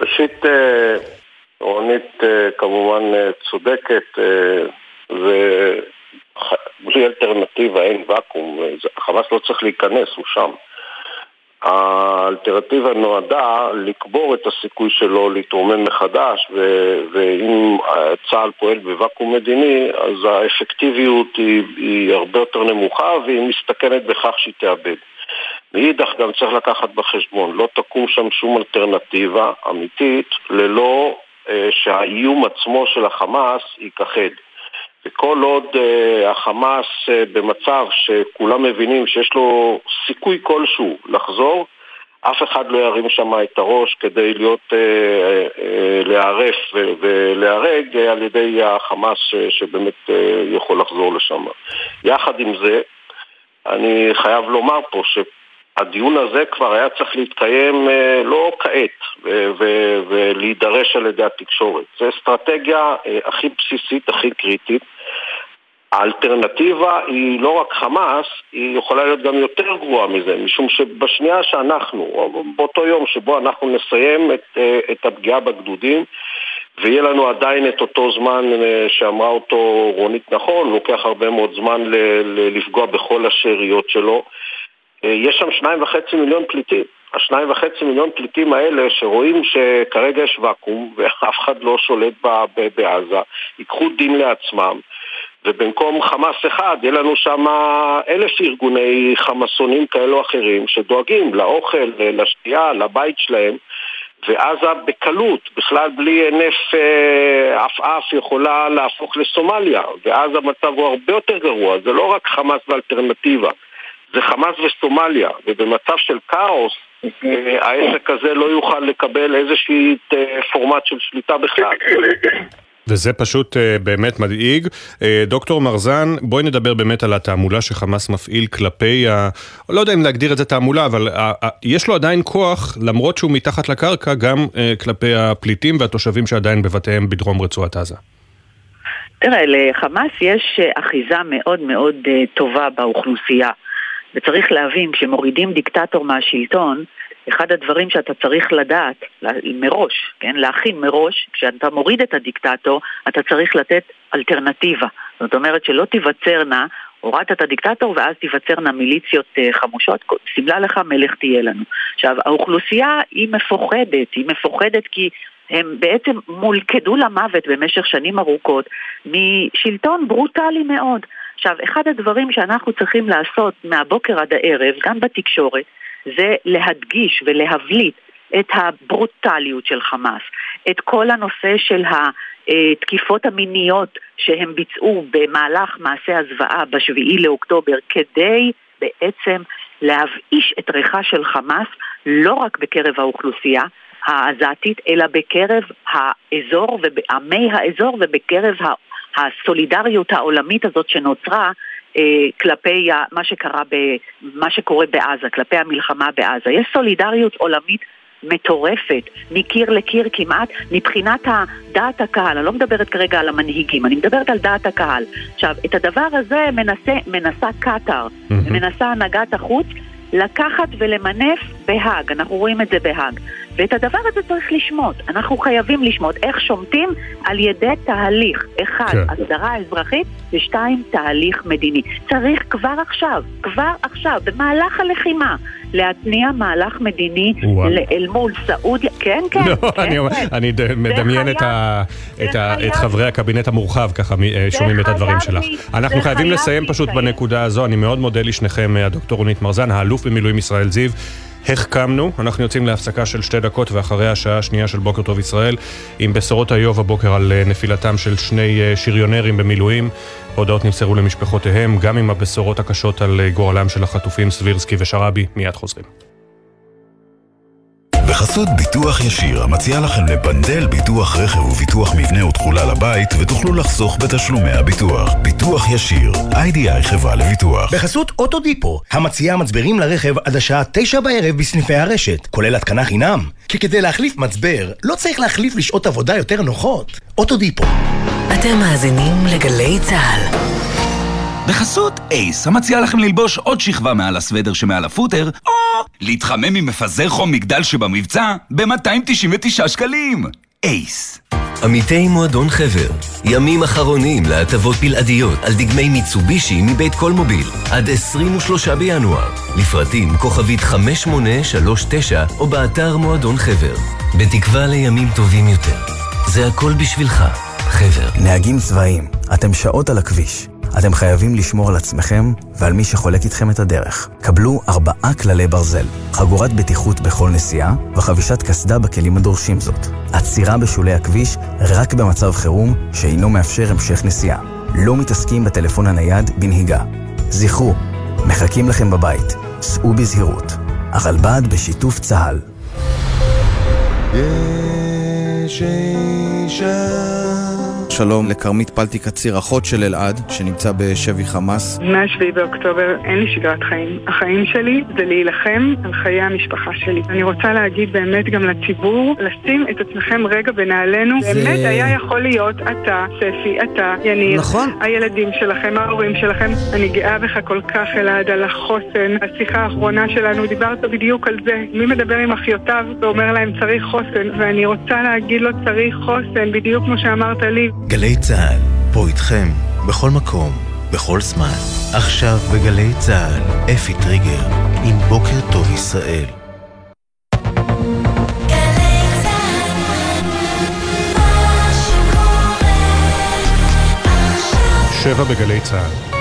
ראשית, רונית כמובן צודקת, ובלי אלטרנטיבה אין ואקום, חמאס לא צריך להיכנס, הוא שם. האלטרנטיבה נועדה לקבור את הסיכוי שלו להתרומם מחדש ו- ואם צה"ל פועל בוואקום מדיני אז האפקטיביות היא, היא הרבה יותר נמוכה והיא מסתכנת בכך שהיא תאבד. מאידך גם צריך לקחת בחשבון, לא תקום שם שום אלטרנטיבה אמיתית ללא אה, שהאיום עצמו של החמאס ייכחד. וכל עוד uh, החמאס uh, במצב שכולם מבינים שיש לו סיכוי כלשהו לחזור, אף אחד לא ירים שם את הראש כדי להיות, uh, להיערף ולהיהרג על ידי החמאס ש, שבאמת יכול לחזור לשם. יחד עם זה, אני חייב לומר פה שהדיון הזה כבר היה צריך להתקיים uh, לא כעת ולהידרש על ידי התקשורת. זו אסטרטגיה uh, הכי בסיסית, הכי קריטית. האלטרנטיבה היא לא רק חמאס, היא יכולה להיות גם יותר גרועה מזה, משום שבשנייה שאנחנו, או באותו יום שבו אנחנו נסיים את, את הפגיעה בגדודים, ויהיה לנו עדיין את אותו זמן שאמרה אותו רונית נכון, לוקח הרבה מאוד זמן ל, ל, לפגוע בכל השאריות שלו. יש שם שניים וחצי מיליון פליטים. השניים וחצי מיליון פליטים האלה שרואים שכרגע יש ואקום ואף אחד לא שולט בעזה, ייקחו דין לעצמם. ובמקום חמאס אחד, יהיה לנו שם אלף ארגוני חמאסונים כאלו או אחרים שדואגים לאוכל, לשתייה, לבית שלהם ועזה בקלות, בכלל בלי נף אה, עפעף יכולה להפוך לסומליה ואז המצב הוא הרבה יותר גרוע, זה לא רק חמאס ואלטרנטיבה, זה חמאס וסומליה ובמצב של כאוס אה, העסק הזה לא יוכל לקבל איזושהי אה, פורמט של שליטה בכלל וזה פשוט uh, באמת מדאיג. Uh, דוקטור מרזן, בואי נדבר באמת על התעמולה שחמאס מפעיל כלפי ה... לא יודע אם להגדיר את זה תעמולה, אבל uh, uh, יש לו עדיין כוח, למרות שהוא מתחת לקרקע, גם uh, כלפי הפליטים והתושבים שעדיין בבתיהם בדרום רצועת עזה. תראה, לחמאס יש אחיזה מאוד מאוד uh, טובה באוכלוסייה. וצריך להבין, כשמורידים דיקטטור מהשלטון, אחד הדברים שאתה צריך לדעת מראש, כן, להכין מראש, כשאתה מוריד את הדיקטטור, אתה צריך לתת אלטרנטיבה. זאת אומרת שלא תיווצרנה, הורדת את הדיקטטור ואז תיווצרנה מיליציות uh, חמושות, סימלה לך מלך תהיה לנו. עכשיו, האוכלוסייה היא מפוחדת, היא מפוחדת כי הם בעצם מולכדו למוות במשך שנים ארוכות משלטון ברוטלי מאוד. עכשיו, אחד הדברים שאנחנו צריכים לעשות מהבוקר עד הערב, גם בתקשורת, זה להדגיש ולהבליט את הברוטליות של חמאס, את כל הנושא של התקיפות המיניות שהם ביצעו במהלך מעשה הזוועה בשביעי לאוקטובר כדי בעצם להבאיש את ריחה של חמאס לא רק בקרב האוכלוסייה העזתית, אלא בקרב האזור ועמי האזור ובקרב הסולידריות העולמית הזאת שנוצרה אה, כלפי מה שקרה, ב, מה שקורה בעזה, כלפי המלחמה בעזה. יש סולידריות עולמית מטורפת, מקיר לקיר כמעט, מבחינת דעת הקהל. אני לא מדברת כרגע על המנהיגים, אני מדברת על דעת הקהל. עכשיו, את הדבר הזה מנסה, מנסה קטאר, mm-hmm. מנסה הנהגת החוץ לקחת ולמנף בהאג, אנחנו רואים את זה בהאג. ואת הדבר הזה צריך לשמוט, אנחנו חייבים לשמוט. איך שומטים? על ידי תהליך. אחד, כן. הסדרה אזרחית, ושתיים, תהליך מדיני. צריך כבר עכשיו, כבר עכשיו, במהלך הלחימה, להתניע מהלך מדיני אל מול סעודיה. כן, כן. לא, כן, אני, כן. אני מדמיין את, ה, את, ה, את חברי הקבינט המורחב, ככה שומעים את הדברים שלך. אנחנו חייבים לסיים פשוט בנקודה הזו. אני מאוד מודה לשניכם, הדוקטור רונית מרזן, האלוף במילואים ישראל זיו. החכמנו, אנחנו יוצאים להפסקה של שתי דקות ואחרי השעה השנייה של בוקר טוב ישראל עם בשורות איוב הבוקר על אה, נפילתם של שני אה, שריונרים במילואים. הודעות נמסרו למשפחותיהם, גם עם הבשורות הקשות על אה, גורלם של החטופים סבירסקי ושרעבי. מיד חוזרים. בחסות ביטוח ישיר, המציע לכם לבנדל ביטוח רכב וביטוח מבנה ותכולה לבית, ותוכלו לחסוך בתשלומי הביטוח. ביטוח ישיר, איי-די-איי חברה לביטוח. בחסות אוטודיפו, המציע מצברים לרכב עד השעה תשע בערב בסניפי הרשת, כולל התקנה חינם. כי כדי להחליף מצבר, לא צריך להחליף לשעות עבודה יותר נוחות. אוטודיפו. אתם מאזינים לגלי צה"ל. בחסות אייס, המציע לכם ללבוש עוד שכבה מעל הסוודר שמעל הפוטר, או להתחמם עם מפזר חום מגדל שבמבצע ב-299 שקלים. אייס. עמיתי מועדון חבר, ימים אחרונים להטבות בלעדיות על דגמי מיצובישי מבית קולמוביל, עד 23 בינואר. לפרטים כוכבית 5839 או באתר מועדון חבר. בתקווה לימים טובים יותר. זה הכל בשבילך, חבר. נהגים צבאיים, אתם שעות על הכביש. אתם חייבים לשמור על עצמכם ועל מי שחולק איתכם את הדרך. קבלו ארבעה כללי ברזל, חגורת בטיחות בכל נסיעה וחבישת קסדה בכלים הדורשים זאת. עצירה בשולי הכביש רק במצב חירום שאינו מאפשר המשך נסיעה. לא מתעסקים בטלפון הנייד בנהיגה. זכרו, מחכים לכם בבית, סעו בזהירות. הרלב"ד בשיתוף צה"ל. יש אישה שלום לכרמית פלטי קציר, אחות של אלעד, שנמצא בשבי חמאס. מ-7 באוקטובר אין לי שגרת חיים. החיים שלי זה להילחם על חיי המשפחה שלי. אני רוצה להגיד באמת גם לציבור, לשים את עצמכם רגע בנעלינו. זה... באמת היה יכול להיות אתה, ספי, אתה, יניר. נכון. הילדים שלכם, ההורים שלכם. אני גאה בך כל כך, אלעד, על החוסן. השיחה האחרונה שלנו, דיברת בדיוק על זה. מי מדבר עם אחיותיו ואומר להם צריך חוסן, ואני רוצה להגיד לו צריך חוסן, בדיוק כמו שאמרת לי. גלי צה"ל, פה איתכם, בכל מקום, בכל זמן. עכשיו בגלי צה"ל, אפי טריגר, עם בוקר טוב ישראל. שבע בגלי צה"ל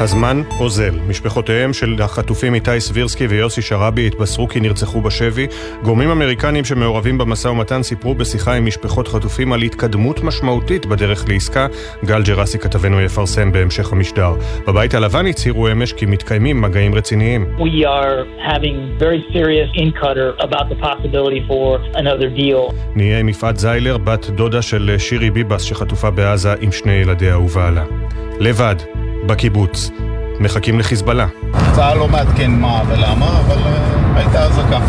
הזמן אוזל. משפחותיהם של החטופים איתי סבירסקי ויוסי שרעבי התבשרו כי נרצחו בשבי. גורמים אמריקנים שמעורבים במשא ומתן סיפרו בשיחה עם משפחות חטופים על התקדמות משמעותית בדרך לעסקה. גל ג'רסי כתבנו יפרסם בהמשך המשדר. בבית הלבן הצהירו אמש כי מתקיימים מגעים רציניים. נהיה עם יפעת זיילר, בת דודה של שירי ביבס שחטופה בעזה עם שני ילדיה ובעלה. לבד, בקיבוץ. מחכים לחיזבאללה. צה"ל לא מעדכן מה ולמה, אבל uh, הייתה אזעקה.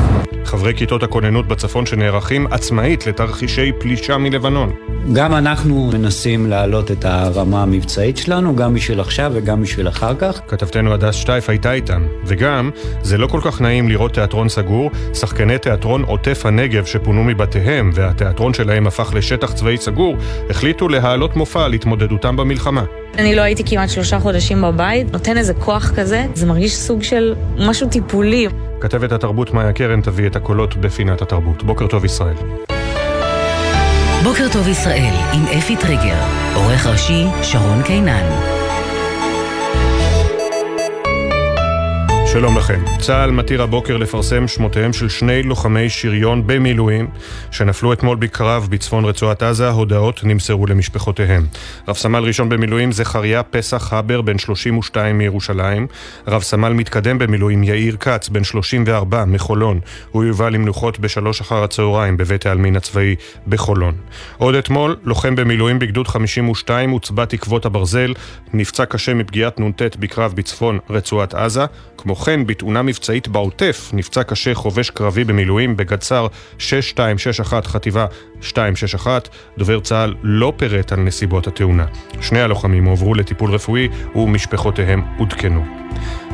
חברי כיתות הכוננות בצפון שנערכים עצמאית לתרחישי פלישה מלבנון. גם אנחנו מנסים להעלות את הרמה המבצעית שלנו, גם בשביל עכשיו וגם בשביל אחר כך. כתבתנו הדס שטייף הייתה איתם. וגם, זה לא כל כך נעים לראות תיאטרון סגור, שחקני תיאטרון עוטף הנגב שפונו מבתיהם והתיאטרון שלהם הפך לשטח צבאי סגור, החליטו להעלות מופע על התמודדותם במלחמה. אני לא הייתי כמעט שלושה חודשים בבית, נותן איזה כוח כזה, זה מרגיש סוג של משהו טיפולי. כתבת התרבות מאיה קרן תביא את הקולות בפינת התרבות. בוקר טוב ישראל. בוקר טוב ישראל עם אפי טריגר, עורך ראשי שרון קינן. שלום לכם. צה"ל מתיר הבוקר לפרסם שמותיהם של שני לוחמי שריון במילואים שנפלו אתמול בקרב בצפון רצועת עזה, הודעות נמסרו למשפחותיהם. רב סמל ראשון במילואים זכריה פסח הבר, בן 32 מירושלים. רב סמל מתקדם במילואים יאיר כץ, בן 34 מחולון. הוא יובא למנוחות בשלוש אחר הצהריים בבית העלמין הצבאי בחולון. עוד אתמול, לוחם במילואים בגדוד 52 הוצבע תקוות הברזל, נפצע קשה מפגיעת נ"ט בקרב בצפון רצועת עזה. כמו כן, בתאונה מבצעית בעוטף נפצע קשה חובש קרבי במילואים בגדס"ר 6261 חטיבה 261. דובר צה"ל לא פירט על נסיבות התאונה. שני הלוחמים הועברו לטיפול רפואי ומשפחותיהם עודכנו.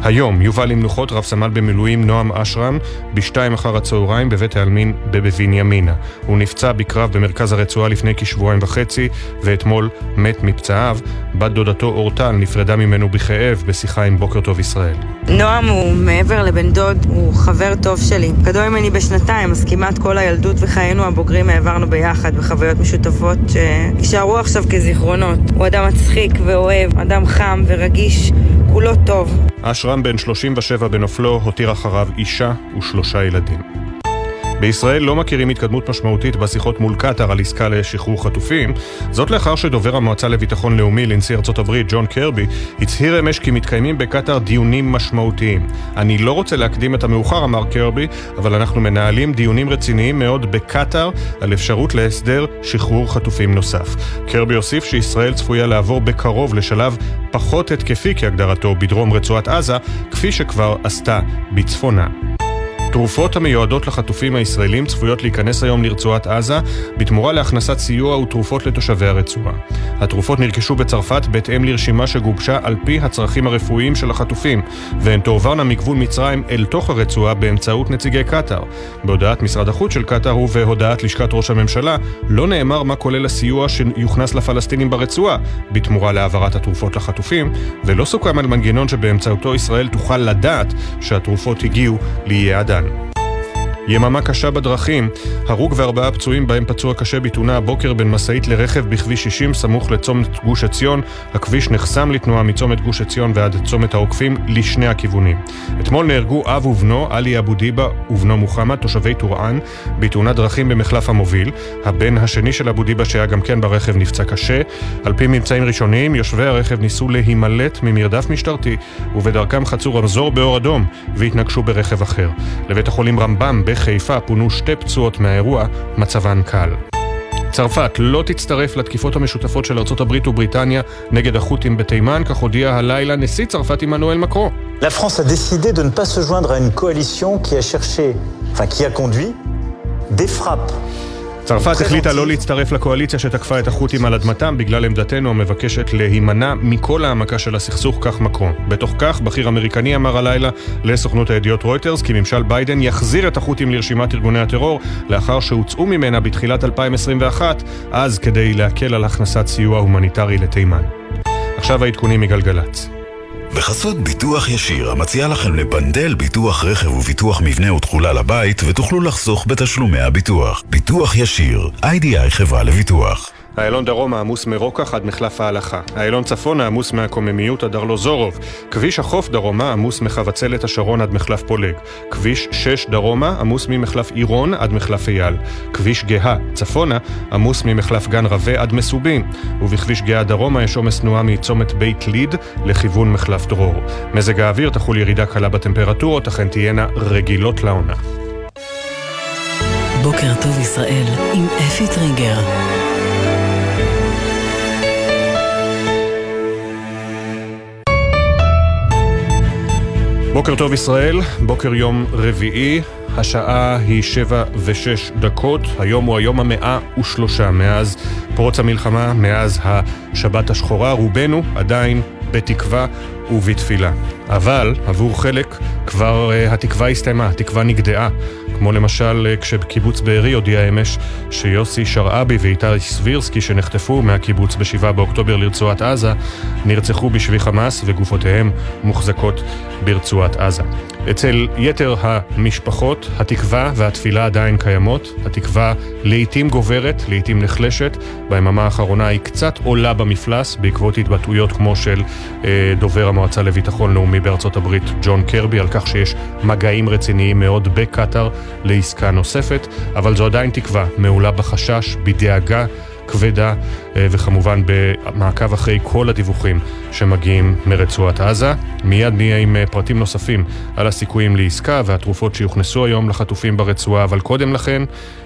היום יובא למנוחות רב סמל במילואים נועם אשרם בשתיים אחר הצהריים בבית העלמין בבנימינה. הוא נפצע בקרב במרכז הרצועה לפני כשבועיים וחצי, ואתמול מת מפצעיו. בת דודתו אורטל נפרדה ממנו בכאב בשיחה עם בוקר טוב ישראל. נועם הוא מעבר לבן דוד, הוא חבר טוב שלי. גדול ממני בשנתיים, אז כמעט כל הילדות וחיינו הבוגרים העברנו ביחד בחוויות משותפות שיישארו עכשיו כזיכרונות. הוא אדם מצחיק ואוהב, אדם חם ורגיש, כולו טוב. אשרם בן 37 בנופלו הותיר אחריו אישה ושלושה ילדים. בישראל לא מכירים התקדמות משמעותית בשיחות מול קטאר על עסקה לשחרור חטופים, זאת לאחר שדובר המועצה לביטחון לאומי לנשיא ארצות הברית, ג'ון קרבי, הצהיר אמש כי מתקיימים בקטאר דיונים משמעותיים. אני לא רוצה להקדים את המאוחר, אמר קרבי, אבל אנחנו מנהלים דיונים רציניים מאוד בקטאר על אפשרות להסדר שחרור חטופים נוסף. קרבי הוסיף שישראל צפויה לעבור בקרוב לשלב פחות התקפי כהגדרתו בדרום רצועת עזה, כפי שכבר עשתה בצפונה. תרופות המיועדות לחטופים הישראלים צפויות להיכנס היום לרצועת עזה בתמורה להכנסת סיוע ותרופות לתושבי הרצועה. התרופות נרכשו בצרפת בהתאם לרשימה שגובשה על פי הצרכים הרפואיים של החטופים, והן תועברנה מגבול מצרים אל תוך הרצועה באמצעות נציגי קטאר. בהודעת משרד החוץ של קטאר ובהודעת לשכת ראש הממשלה לא נאמר מה כולל הסיוע שיוכנס לפלסטינים ברצועה בתמורה להעברת התרופות לחטופים, ולא סוכם על מנגנון שבאמצעותו ישראל תוכל לדעת שהתרופות הגיעו ליעדן. יממה קשה בדרכים, הרוג וארבעה פצועים בהם פצוע קשה בתאונה הבוקר בין משאית לרכב בכביש 60 סמוך לצומת גוש עציון. הכביש נחסם לתנועה מצומת גוש עציון ועד צומת העוקפים לשני הכיוונים. אתמול נהרגו אב ובנו, עלי אבו דיבה ובנו מוחמד, תושבי טורען, בתאונת דרכים במחלף המוביל. הבן השני של אבו דיבה שהיה גם כן ברכב נפצע קשה. על פי ממצאים ראשוניים, יושבי הרכב ניסו להימלט ממרדף משטרתי, ובדרכם חצו רמזור באור אדום והתנגשו ברכב אחר. לבית החולים רמב"ם בחיפה פונו שתי פצועות מהאירוע, מצבן קל. צרפת לא תצטרף לתקיפות המשותפות של ארצות הברית ובריטניה נגד החות'ים בתימן, כך הודיע הלילה נשיא צרפת עמנואל מקרו. La France a décidé de ne pas se joindre à une coalition qui a cherché, enfin qui a conduit, des frappes צרפת החליטה לא להצטרף לקואליציה שתקפה את החות'ים על אדמתם בגלל עמדתנו המבקשת להימנע מכל העמקה של הסכסוך, כך מקרון. בתוך כך, בכיר אמריקני אמר הלילה לסוכנות הידיעות רויטרס כי ממשל ביידן יחזיר את החות'ים לרשימת ארגוני הטרור לאחר שהוצאו ממנה בתחילת 2021, אז כדי להקל על הכנסת סיוע הומניטרי לתימן. עכשיו העדכונים מגלגלצ. בחסות ביטוח ישיר, המציע לכם לפנדל ביטוח רכב וביטוח מבנה ותכולה לבית, ותוכלו לחסוך בתשלומי הביטוח. ביטוח ישיר, איי-די-איי חברה לביטוח. איילון דרומה עמוס מרוקח עד מחלף ההלכה. איילון צפונה עמוס מהקוממיות עד ארלוזורוב. כביש החוף דרומה עמוס מחבצלת השרון עד מחלף פולג. כביש 6 דרומה עמוס ממחלף עירון עד מחלף אייל. כביש גאה צפונה עמוס ממחלף גן רבה עד מסובים. ובכביש גאה דרומה יש עומס תנועה מצומת בית ליד לכיוון מחלף דרור. מזג האוויר תחול ירידה קלה בטמפרטורות, אכן תהיינה רגילות לעונה. בוקר טוב ישראל עם אפי טריגר. בוקר טוב ישראל, בוקר יום רביעי, השעה היא שבע ושש דקות, היום הוא היום המאה ושלושה מאז פרוץ המלחמה, מאז השבת השחורה, רובנו עדיין בתקווה ובתפילה. אבל עבור חלק כבר uh, התקווה הסתיימה, התקווה נגדעה. כמו למשל uh, כשקיבוץ בארי הודיע אמש שיוסי שרעבי ואיתי סבירסקי שנחטפו מהקיבוץ ב-7 באוקטובר לרצועת עזה נרצחו בשבי חמאס וגופותיהם מוחזקות ברצועת עזה. אצל יתר המשפחות התקווה והתפילה עדיין קיימות. התקווה לעיתים גוברת, לעיתים נחלשת. ביממה האחרונה היא קצת עולה במפלס בעקבות התבטאויות כמו של אה, דובר המועצה לביטחון לאומי בארצות הברית, ג'ון קרבי, על כך שיש מגעים רציניים מאוד בקטאר לעסקה נוספת, אבל זו עדיין תקווה, מעולה בחשש, בדאגה. כבדה, אה, וכמובן במעקב אחרי כל הדיווחים שמגיעים מרצועת עזה. מיד נהיה עם אה, פרטים נוספים על הסיכויים לעסקה והתרופות שיוכנסו היום לחטופים ברצועה, אבל קודם לכן,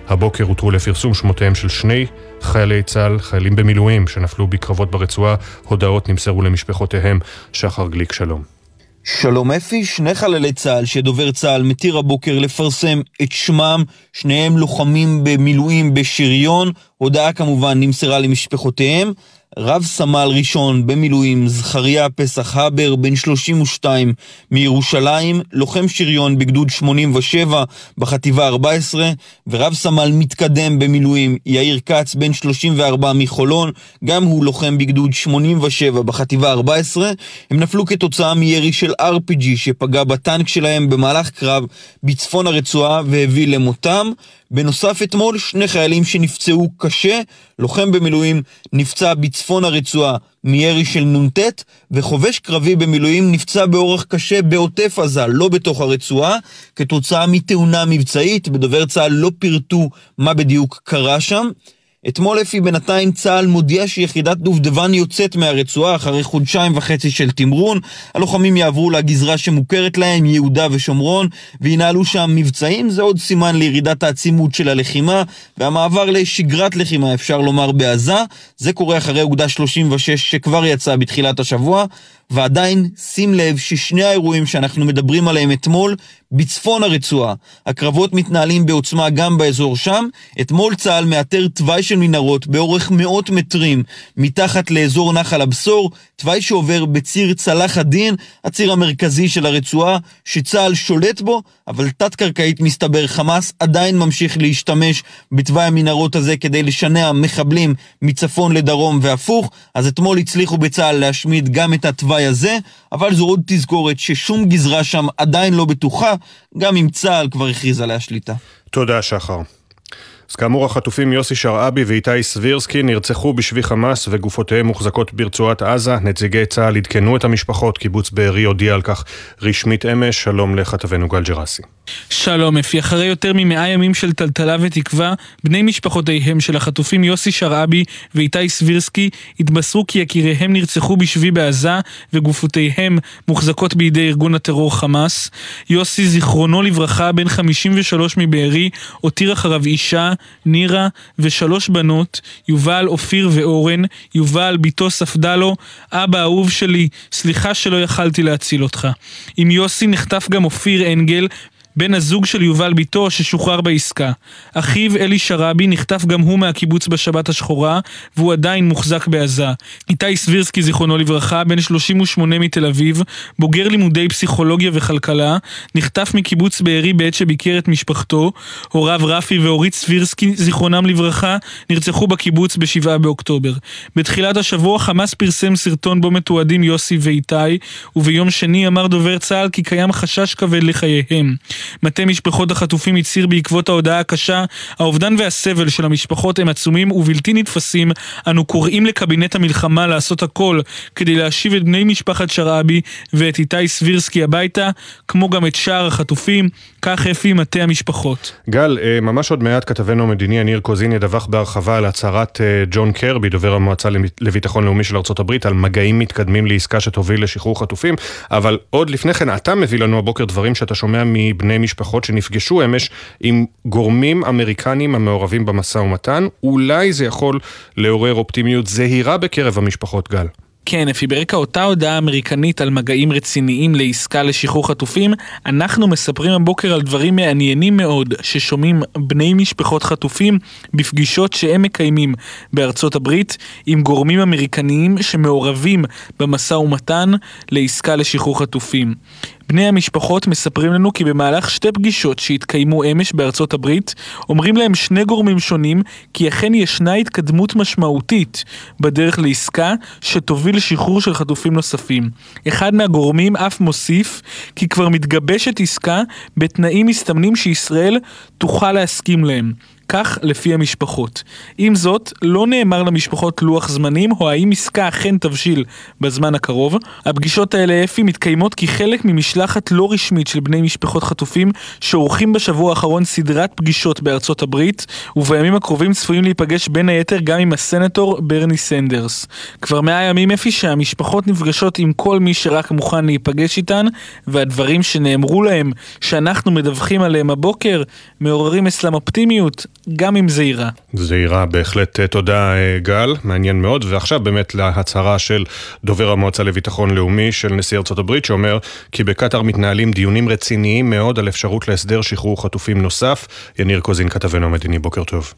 הבוקר הותרו לפרסום שמותיהם של שני חיילי צה"ל, חיילים במילואים שנפלו בקרבות ברצועה. הודעות נמסרו למשפחותיהם. שחר גליק, שלום. שלום אפי, שני חללי צה"ל שדובר צה"ל מתיר הבוקר לפרסם את שמם, שניהם לוחמים במילואים בשריון, הודעה כמובן נמסרה למשפחותיהם. רב סמל ראשון במילואים זכריה פסח הבר, בן 32 מירושלים, לוחם שריון בגדוד 87 בחטיבה 14, ורב סמל מתקדם במילואים יאיר כץ, בן 34 מחולון, גם הוא לוחם בגדוד 87 בחטיבה 14. הם נפלו כתוצאה מירי של RPG שפגע בטנק שלהם במהלך קרב בצפון הרצועה והביא למותם. בנוסף אתמול שני חיילים שנפצעו קשה, לוחם במילואים נפצע בצפון הרצועה מירי של נ"ט, וחובש קרבי במילואים נפצע באורח קשה בעוטף עזה, לא בתוך הרצועה, כתוצאה מתאונה מבצעית. בדובר צה"ל לא פירטו מה בדיוק קרה שם. אתמול אפי בינתיים צה"ל מודיע שיחידת דובדבן יוצאת מהרצועה אחרי חודשיים וחצי של תמרון. הלוחמים יעברו לגזרה שמוכרת להם, יהודה ושומרון, וינהלו שם מבצעים. זה עוד סימן לירידת העצימות של הלחימה, והמעבר לשגרת לחימה, אפשר לומר, בעזה. זה קורה אחרי אוגדה 36 שכבר יצאה בתחילת השבוע. ועדיין, שים לב ששני האירועים שאנחנו מדברים עליהם אתמול, בצפון הרצועה. הקרבות מתנהלים בעוצמה גם באזור שם. אתמול צה"ל מאתר תוואי של מנהרות באורך מאות מטרים מתחת לאזור נחל הבשור, תוואי שעובר בציר צלח הדין, הציר המרכזי של הרצועה, שצה"ל שולט בו, אבל תת-קרקעית מסתבר חמאס עדיין ממשיך להשתמש בתוואי המנהרות הזה כדי לשנע מחבלים מצפון לדרום והפוך, אז אתמול הצליחו בצה"ל להשמיד גם את התוואי הזה, אבל זו עוד תזכורת ששום גזרה שם עדיין לא בטוחה, גם אם צה"ל כבר הכריז עליה שליטה. תודה, שחר. אז כאמור, החטופים יוסי שרעבי ואיתי סבירסקי נרצחו בשבי חמאס וגופותיהם מוחזקות ברצועת עזה. נציגי צה"ל עדכנו את המשפחות, קיבוץ בארי הודיע על כך רשמית אמש. שלום לכתבנו גל ג'רסי. שלום אפי, אחרי יותר ממאה ימים של טלטלה ותקווה, בני משפחותיהם של החטופים יוסי שרעבי ואיתי סבירסקי התבשרו כי יקיריהם נרצחו בשבי בעזה וגופותיהם מוחזקות בידי ארגון הטרור חמאס. יוסי, זיכרונו לברכה, בן 53 מבארי, הותיר אחריו אישה, נירה ושלוש בנות, יובל, אופיר ואורן, יובל, בתו ספדה לו, אבא אהוב שלי, סליחה שלא יכלתי להציל אותך. עם יוסי נחטף גם אופיר אנגל, בן הזוג של יובל ביתו ששוחרר בעסקה. אחיו אלי שרעבי נחטף גם הוא מהקיבוץ בשבת השחורה, והוא עדיין מוחזק בעזה. איתי סבירסקי, זיכרונו לברכה, בן 38 מתל אביב, בוגר לימודי פסיכולוגיה וכלכלה, נחטף מקיבוץ בארי בעת שביקר את משפחתו. הוריו רפי ואורית סבירסקי, זיכרונם לברכה, נרצחו בקיבוץ ב-7 באוקטובר. בתחילת השבוע חמאס פרסם סרטון בו מתועדים יוסי ואיתי, וביום שני אמר דובר צה"ל כי קיים חשש כבד לחייהם. מטה משפחות החטופים הצהיר בעקבות ההודעה הקשה, האובדן והסבל של המשפחות הם עצומים ובלתי נתפסים. אנו קוראים לקבינט המלחמה לעשות הכל כדי להשיב את בני משפחת שרעבי ואת איתי סבירסקי הביתה, כמו גם את שאר החטופים. כך אפי מטה המשפחות. גל, אה, ממש עוד מעט כתבנו המדיני יניר קוזין ידווח בהרחבה על הצהרת אה, ג'ון קרבי, דובר המועצה לביטחון לאומי של ארה"ב, על מגעים מתקדמים לעסקה שתוביל לשחרור חטופים, אבל עוד לפני כן אתה מביא לנו הבוקר דברים שאתה שומע מבני משפחות שנפגשו אמש עם גורמים אמריקנים המעורבים במשא ומתן. אולי זה יכול לעורר אופטימיות זהירה בקרב המשפחות, גל. כן, אפי, ברקע אותה הודעה אמריקנית על מגעים רציניים לעסקה לשחרור חטופים, אנחנו מספרים הבוקר על דברים מעניינים מאוד ששומעים בני משפחות חטופים בפגישות שהם מקיימים בארצות הברית עם גורמים אמריקניים שמעורבים במשא ומתן לעסקה לשחרור חטופים. בני המשפחות מספרים לנו כי במהלך שתי פגישות שהתקיימו אמש בארצות הברית, אומרים להם שני גורמים שונים כי אכן ישנה התקדמות משמעותית בדרך לעסקה שתוביל לשחרור של חטופים נוספים. אחד מהגורמים אף מוסיף כי כבר מתגבשת עסקה בתנאים מסתמנים שישראל תוכל להסכים להם. כך לפי המשפחות. עם זאת, לא נאמר למשפחות לוח זמנים או האם עסקה אכן תבשיל בזמן הקרוב. הפגישות האלה אפי מתקיימות כחלק ממשלחת לא רשמית של בני משפחות חטופים שעורכים בשבוע האחרון סדרת פגישות בארצות הברית ובימים הקרובים צפויים להיפגש בין היתר גם עם הסנטור ברני סנדרס. כבר מאה ימים אפי שהמשפחות נפגשות עם כל מי שרק מוכן להיפגש איתן והדברים שנאמרו להם שאנחנו מדווחים עליהם הבוקר מעוררים אצלם אופטימיות גם עם זהירה. זהירה, בהחלט תודה גל, מעניין מאוד. ועכשיו באמת להצהרה של דובר המועצה לביטחון לאומי של נשיא ארצות הברית, שאומר כי בקטאר מתנהלים דיונים רציניים מאוד על אפשרות להסדר שחרור חטופים נוסף. יניר קוזין, כתבנו המדיני, בוקר טוב.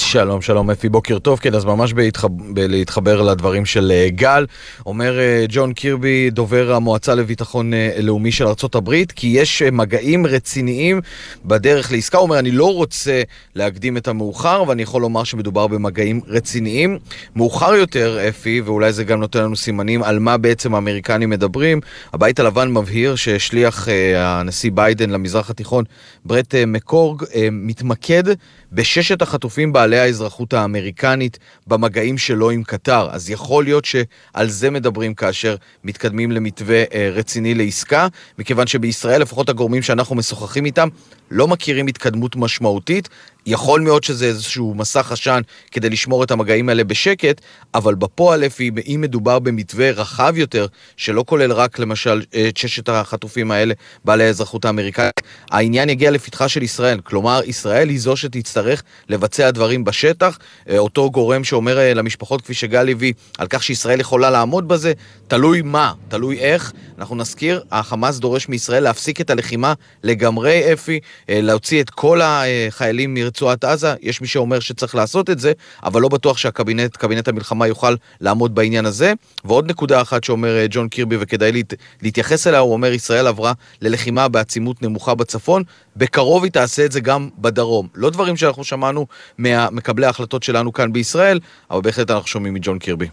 שלום, שלום אפי, בוקר טוב. כן, אז ממש בהתחב... להתחבר לדברים של אה, גל. אומר אה, ג'ון קירבי, דובר המועצה לביטחון אה, לאומי של ארה"ב, כי יש מגעים רציניים בדרך לעסקה. הוא אומר, אני לא רוצה להקדים את המאוחר, ואני יכול לומר שמדובר במגעים רציניים. מאוחר יותר, אפי, ואולי זה גם נותן לנו סימנים על מה בעצם האמריקנים מדברים, הבית הלבן מבהיר ששליח הנשיא ביידן למזרח התיכון, ברט מקורג, מתמקד בששת החטופים בעלי האזרחות האמריקנית במגעים שלו עם קטר. אז יכול להיות שעל זה מדברים כאשר מתקדמים למתווה אה, רציני לעסקה, מכיוון שבישראל, לפחות הגורמים שאנחנו משוחחים איתם, לא מכירים התקדמות משמעותית. יכול מאוד שזה איזשהו מסך עשן כדי לשמור את המגעים האלה בשקט, אבל בפועל, אם מדובר במתווה רחב יותר, שלא כולל רק למשל את ששת החטופים האלה, בעלי האזרחות האמריקאית, העניין יגיע לפתחה של ישראל. כלומר, ישראל היא זו שתצטרך לבצע דברים בשטח. אה, אותו גורם שאומר אה, למשפחות, כפי שגל הביא, על כך שישראל יכולה לעמוד בזה, תלוי מה, תלוי איך. אנחנו נזכיר, החמאס דורש מישראל להפסיק את הלחימה לגמרי, אפי, אה, להוציא את כל החיילים מרצועת עזה. יש מי שאומר שצריך לעשות את זה, אבל לא בטוח שהקבינט, קבינט המלחמה יוכל לעמוד בעניין הזה. ועוד נקודה אחת שאומר אה, ג'ון קירבי, וכדאי להת, להתייחס אליה, הוא אומר, ישראל עברה ללחימה בעצימות נמוכה בצפון, בקרוב היא תעשה את זה גם בדרום. לא דברים שאנחנו שמענו ממקבלי ההחלטות שלנו כאן בישראל, אבל בהחלט אנחנו שומעים מג'ון קירבי.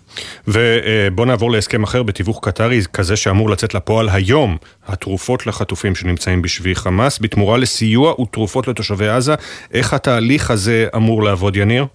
ובוא נעבור להסכם אחר בתיווך קטרי, כזה שאמור לצאת לפועל היום, התרופות לחטופים שנמצאים בשבי חמאס, בתמורה לסיוע ותרופות לתושבי עזה. איך התהליך הזה אמור לעבוד, יניר?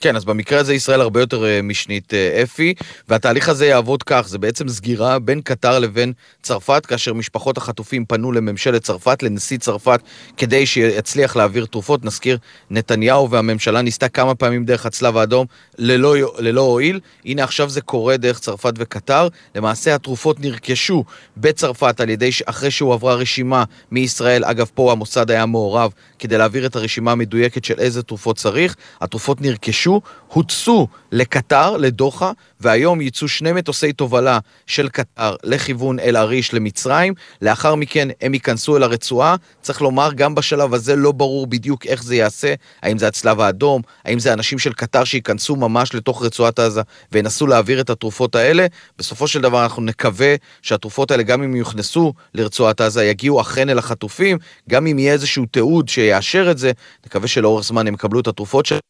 כן, אז במקרה הזה ישראל הרבה יותר אה, משנית אה, אפי, והתהליך הזה יעבוד כך, זה בעצם סגירה בין קטר לבין צרפת, כאשר משפחות החטופים פנו לממשלת צרפת, לנשיא צרפת, כדי שיצליח להעביר תרופות. נזכיר, נתניהו והממשלה ניסתה כמה פעמים דרך הצלב האדום ללא, ללא הועיל. הנה עכשיו זה קורה דרך צרפת וקטר. למעשה התרופות נרכשו בצרפת על ידי, אחרי שהועברה רשימה מישראל, אגב פה המוסד היה מעורב, כדי להעביר את הרשימה המדויקת של איזה תרופות צריך. התרופות נרכשו. נרכשו, הוטסו לקטר, לדוחה, והיום ייצאו שני מטוסי תובלה של קטר לכיוון אל-עריש למצרים. לאחר מכן הם ייכנסו אל הרצועה. צריך לומר, גם בשלב הזה לא ברור בדיוק איך זה ייעשה. האם זה הצלב האדום, האם זה אנשים של קטר שייכנסו ממש לתוך רצועת עזה וינסו להעביר את התרופות האלה. בסופו של דבר אנחנו נקווה שהתרופות האלה, גם אם יוכנסו לרצועת עזה, יגיעו אכן אל החטופים. גם אם יהיה איזשהו תיעוד שיאשר את זה, נקווה שלאורך זמן הם יקבלו את התרופות שלהם.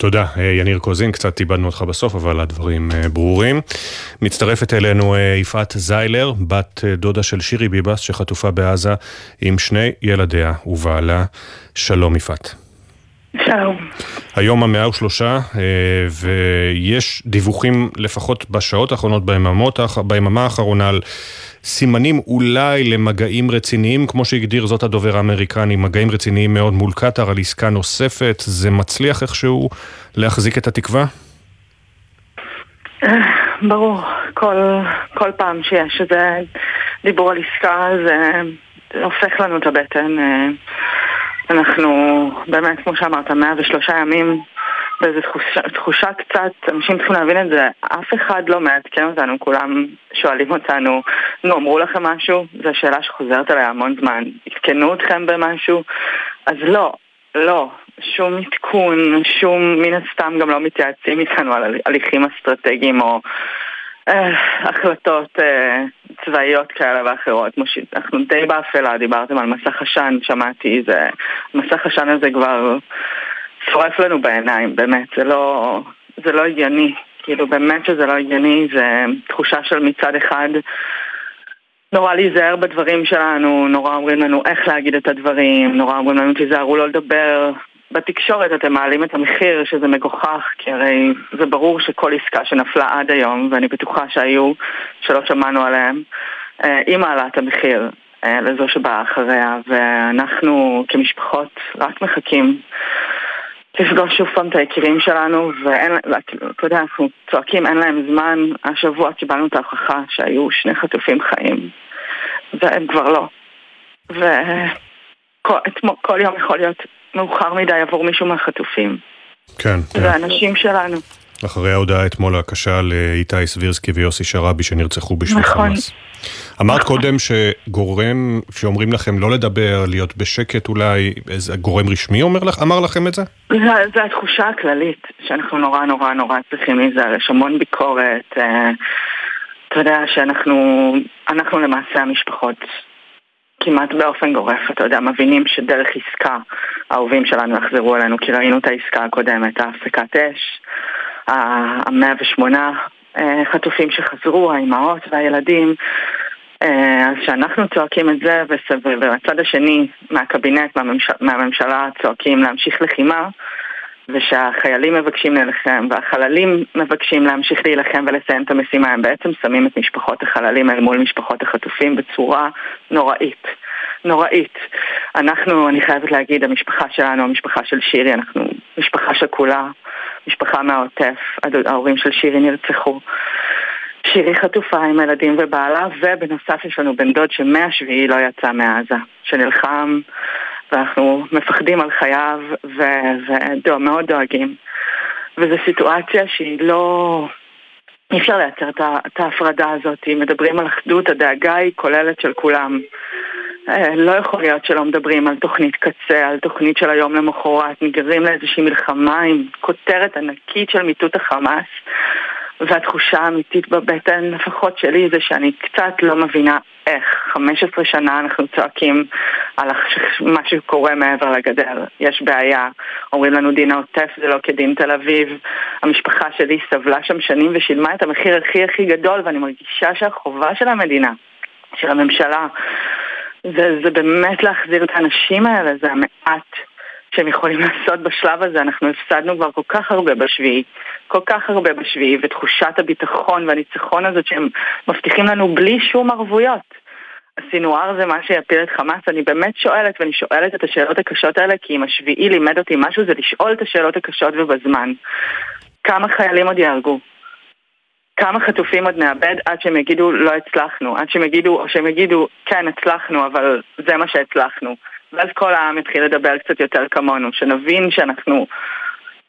תודה, אה, יניר קוזין, קצת איבדנו אותך בסוף, אבל הדברים אה, ברורים. מצטרפת אלינו אה, יפעת זיילר, בת דודה של שירי ביבס, שחטופה בעזה עם שני ילדיה ובעלה. שלום יפעת. שלום. היום המאה ושלושה, ויש דיווחים לפחות בשעות האחרונות, ביממות, ביממה האחרונה, על סימנים אולי למגעים רציניים, כמו שהגדיר זאת הדובר האמריקני, מגעים רציניים מאוד מול קטאר על עסקה נוספת, זה מצליח איכשהו להחזיק את התקווה? ברור, כל, כל פעם שיש איזה דיבור על עסקה זה הופך לנו את הבטן. אנחנו באמת, כמו שאמרת, 103 ימים באיזו תחושה, תחושה קצת, אנשים צריכים להבין את זה, אף אחד לא מעדכן אותנו, כולם שואלים אותנו, נו, אמרו לכם משהו? זו שאלה שחוזרת עליה המון זמן. עדכנו אתכם במשהו? אז לא, לא. שום עדכון, שום, מן הסתם גם לא מתייעצים איתנו על הליכים אסטרטגיים או אה, החלטות אה, צבאיות כאלה ואחרות. אנחנו די באפלה, דיברתם על מסך עשן, שמעתי, זה, מסך עשן הזה כבר... שורף לנו בעיניים, באמת, זה לא, זה לא הגיוני. כאילו, באמת שזה לא הגיוני, זה תחושה של מצד אחד נורא להיזהר בדברים שלנו, נורא אומרים לנו איך להגיד את הדברים, נורא אומרים לנו תיזהרו לא לדבר. בתקשורת אתם מעלים את המחיר, שזה מגוחך, כי הרי זה ברור שכל עסקה שנפלה עד היום, ואני בטוחה שהיו, שלא שמענו עליהם, אה, היא מעלה את המחיר אה, לזו שבאה אחריה, ואנחנו כמשפחות רק מחכים לפגוש שוב פעם את היקירים שלנו, ואין, אתה יודע, אנחנו צועקים, אין להם זמן. השבוע קיבלנו את ההוכחה שהיו שני חטופים חיים, והם כבר לא. וכל יום יכול להיות מאוחר מדי עבור מישהו מהחטופים. כן. זה האנשים שלנו. אחרי ההודעה אתמול הקשה לאיתי סבירסקי ויוסי שרעבי שנרצחו בשביל נכון. חמאס. אמרת נכון. קודם שגורם, שאומרים לכם לא לדבר, להיות בשקט אולי, איזה גורם רשמי אומר לך, אמר לכם את זה? זו התחושה הכללית, שאנחנו נורא נורא נורא צריכים להיזהר, יש המון ביקורת. אה, אתה יודע שאנחנו אנחנו למעשה המשפחות כמעט באופן גורף, אתה יודע, מבינים שדרך עסקה האהובים שלנו יחזרו אלינו, כי ראינו את העסקה הקודמת, ההפסקת אש, המאה ושמונה חטופים שחזרו, האימהות והילדים. אה, אז כשאנחנו צועקים את זה, ובצד השני, מהקבינט, מהממשלה, מהממשלה צועקים להמשיך לחימה, ושהחיילים מבקשים להילחם והחללים מבקשים להמשיך להילחם ולסיים את המשימה, הם בעצם שמים את משפחות החללים אל מול משפחות החטופים בצורה נוראית. נוראית. אנחנו, אני חייבת להגיד, המשפחה שלנו, המשפחה של שירי, אנחנו משפחה שכולה, משפחה מהעוטף, ההורים של שירי נרצחו. שירי חטופה עם הילדים ובעלה, ובנוסף יש לנו בן דוד שמהשביעי לא יצא מעזה, שנלחם ואנחנו מפחדים על חייו ומאוד דואגים. וזו סיטואציה שהיא לא... אי אפשר לייצר את ההפרדה הזאת, מדברים על אחדות, הדאגה היא כוללת של כולם. אה, לא יכול להיות שלא מדברים על תוכנית קצה, על תוכנית של היום למחרת, נגררים לאיזושהי מלחמה עם כותרת ענקית של מיטוט החמאס והתחושה האמיתית בבטן, לפחות שלי, זה שאני קצת לא מבינה איך 15 שנה אנחנו צועקים על מה שקורה מעבר לגדר. יש בעיה, אומרים לנו דין העוטף זה לא כדין תל אביב. המשפחה שלי סבלה שם שנים ושילמה את המחיר הכי הכי גדול, ואני מרגישה שהחובה של המדינה, של הממשלה, זה, זה באמת להחזיר את האנשים האלה, זה המעט שהם יכולים לעשות בשלב הזה. אנחנו הפסדנו כבר כל כך הרבה בשביעי, כל כך הרבה בשביעי, ותחושת הביטחון והניצחון הזאת שהם מבטיחים לנו בלי שום ערבויות. הסינואר זה מה שיפיל את חמאס, אני באמת שואלת, ואני שואלת את השאלות הקשות האלה, כי אם השביעי לימד אותי משהו זה לשאול את השאלות הקשות ובזמן. כמה חיילים עוד יהרגו? כמה חטופים עוד נאבד עד שהם יגידו לא הצלחנו, עד שהם יגידו, או שהם יגידו כן הצלחנו, אבל זה מה שהצלחנו. ואז כל העם יתחיל לדבר קצת יותר כמונו, שנבין שאנחנו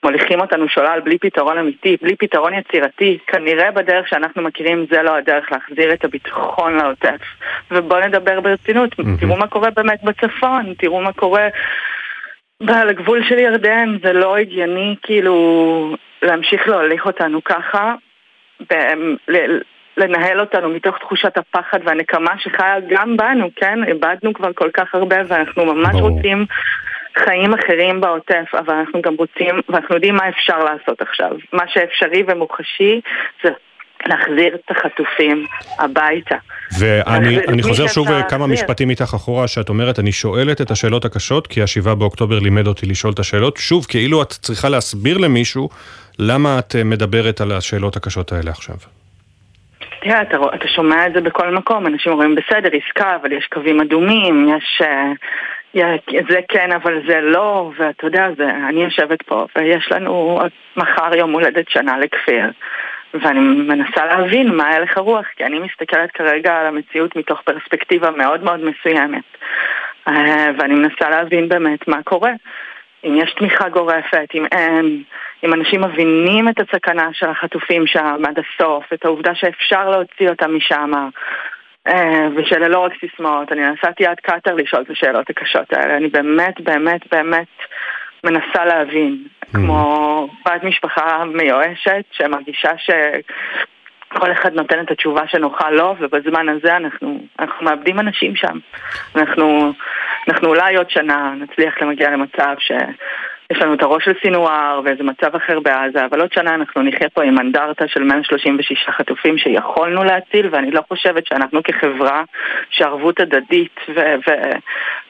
מוליכים אותנו שולל בלי פתרון אמיתי, בלי פתרון יצירתי. כנראה בדרך שאנחנו מכירים זה לא הדרך להחזיר את הביטחון לעוטף. ובואו נדבר ברצינות, mm-hmm. תראו מה קורה באמת בצפון, תראו מה קורה על הגבול של ירדן, זה לא הגיוני כאילו להמשיך להוליך אותנו ככה. לנהל אותנו מתוך תחושת הפחד והנקמה שחיה גם בנו, כן? איבדנו כבר כל כך הרבה ואנחנו ממש ברור. רוצים חיים אחרים בעוטף, אבל אנחנו גם רוצים, ואנחנו יודעים מה אפשר לעשות עכשיו. מה שאפשרי ומוחשי זה להחזיר את החטופים הביתה. ואני חוזר שוב כמה משפטים איתך אחורה, שאת אומרת, אני שואלת את השאלות הקשות, כי השבעה באוקטובר לימד אותי לשאול את השאלות. שוב, כאילו את צריכה להסביר למישהו למה את מדברת על השאלות הקשות האלה עכשיו. תראה, אתה, אתה שומע את זה בכל מקום, אנשים אומרים בסדר, עסקה, אבל יש קווים אדומים, יש... Uh, זה כן, אבל זה לא, ואתה יודע, זה, אני יושבת פה, ויש לנו מחר יום הולדת שנה לכפיר, ואני מנסה להבין מה הלך הרוח, כי אני מסתכלת כרגע על המציאות מתוך פרספקטיבה מאוד מאוד מסוימת, uh, ואני מנסה להבין באמת מה קורה. אם יש תמיכה גורפת, אם אין, אם אנשים מבינים את הסכנה של החטופים שם עד הסוף, את העובדה שאפשר להוציא אותם משם, אה, ושאלה לא רק סיסמאות. אני נסעתי עד קטר לשאול את השאלות הקשות האלה. אני באמת, באמת, באמת מנסה להבין. Mm. כמו בת משפחה מיואשת שמרגישה ש... כל אחד נותן את התשובה שנוחה לו, ובזמן הזה אנחנו, אנחנו מאבדים אנשים שם. אנחנו, אנחנו אולי עוד שנה נצליח למגיע למצב שיש לנו את הראש של סינואר ואיזה מצב אחר בעזה, אבל עוד שנה אנחנו נחיה פה עם אנדרטה של 136 חטופים שיכולנו להציל, ואני לא חושבת שאנחנו כחברה, שערבות הדדית, ו- ו-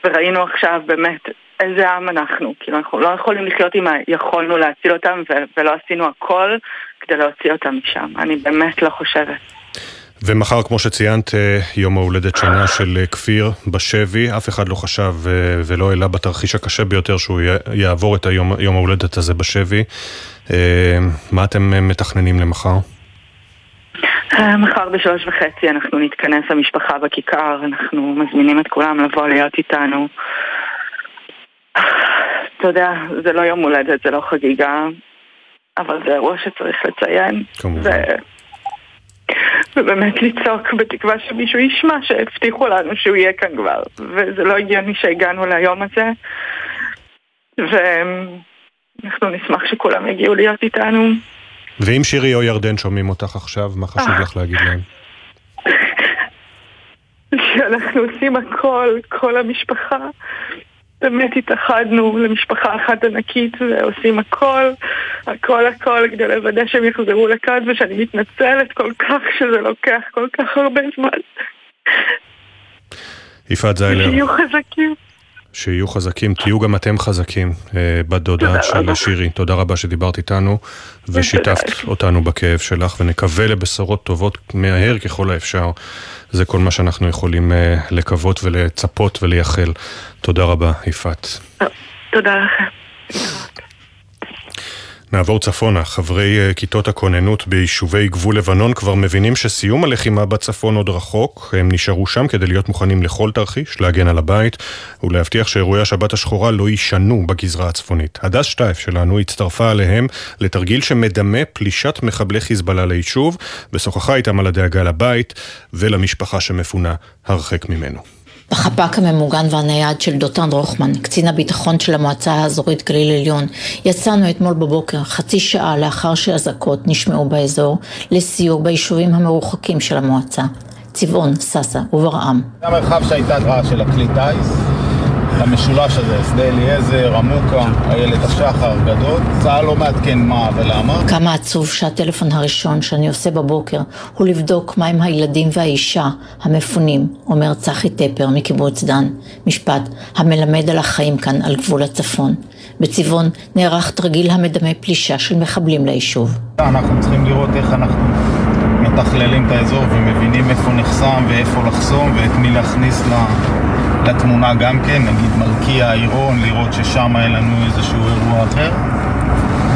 וראינו עכשיו באמת איזה עם אנחנו. כאילו אנחנו לא יכולים לחיות עם היכולנו להציל אותם ו- ולא עשינו הכל כדי להוציא אותם משם. אני באמת לא חושבת. ומחר, כמו שציינת, אה, יום ההולדת שנה של אה, כפיר בשבי, אף אחד לא חשב אה, ולא העלה בתרחיש הקשה ביותר שהוא יעבור את היום, יום ההולדת הזה בשבי. מה אתם מתכננים למחר? מחר בשלוש וחצי אנחנו נתכנס המשפחה בכיכר, אנחנו מזמינים את כולם לבוא להיות איתנו. אתה יודע, זה לא יום הולדת, זה לא חגיגה, אבל זה אירוע שצריך לציין. כמובן. ו... ובאמת לצעוק בתקווה שמישהו ישמע שהבטיחו לנו שהוא יהיה כאן כבר, וזה לא הגיוני שהגענו ליום הזה, ואנחנו נשמח שכולם יגיעו להיות איתנו. ואם שירי או ירדן שומעים אותך עכשיו, מה חשוב אה. לך להגיד להם? שאנחנו עושים הכל, כל המשפחה. באמת התאחדנו למשפחה אחת ענקית ועושים הכל, הכל הכל כדי לוודא שהם יחזרו לכאן ושאני מתנצלת כל כך שזה לוקח כל כך הרבה זמן. יפעת זיילר, שיהיו חזקים. שיהיו חזקים, תהיו גם אתם חזקים אה, בדודה של. שירי. תודה רבה שדיברת איתנו ושיתפת אותנו בכאב שלך, ונקווה לבשורות טובות מהר ככל האפשר. זה כל מה שאנחנו יכולים אה, לקוות ולצפות ולייחל. תודה רבה, יפעת. תודה לכם. נעבור צפונה. חברי אה, כיתות הכוננות ביישובי גבול לבנון כבר מבינים שסיום הלחימה בצפון עוד רחוק. הם נשארו שם כדי להיות מוכנים לכל תרחיש, להגן על הבית ולהבטיח שאירועי השבת השחורה לא יישנו בגזרה הצפונית. הדס שטייף שלנו הצטרפה עליהם לתרגיל שמדמה פלישת מחבלי חיזבאללה ליישוב, ושוחחה איתם על הדאגה לבית ולמשפחה שמפונה הרחק ממנו. בחפ"ק הממוגן והנייד של דותן רוחמן, קצין הביטחון של המועצה האזורית גליל עליון, יצאנו אתמול בבוקר, חצי שעה לאחר שאזעקות נשמעו באזור, לסיור ביישובים המרוחקים של המועצה. צבעון, סאסא וברעם. זה המרחב שהייתה התראה של הכלי טיס, המשולש הזה, שדה אליעזר, עמוקה, איילת השחר, גדות. צה"ל לא מעדכן מה ולמה. כמה עצוב שהטלפון הראשון שאני עושה בבוקר הוא לבדוק מהם הילדים והאישה המפונים, אומר צחי טפר מקיבוץ דן. משפט המלמד על החיים כאן על גבול הצפון. בצבעון נערך תרגיל המדמה פלישה של מחבלים ליישוב. אנחנו צריכים לראות איך אנחנו מתכללים את האזור ומבינים איפה נחסם ואיפה לחסום ואת מי להכניס ל- לתמונה גם כן, נגיד מלכיה, עירון, לראות ששם אין לנו איזשהו אירוע אחר.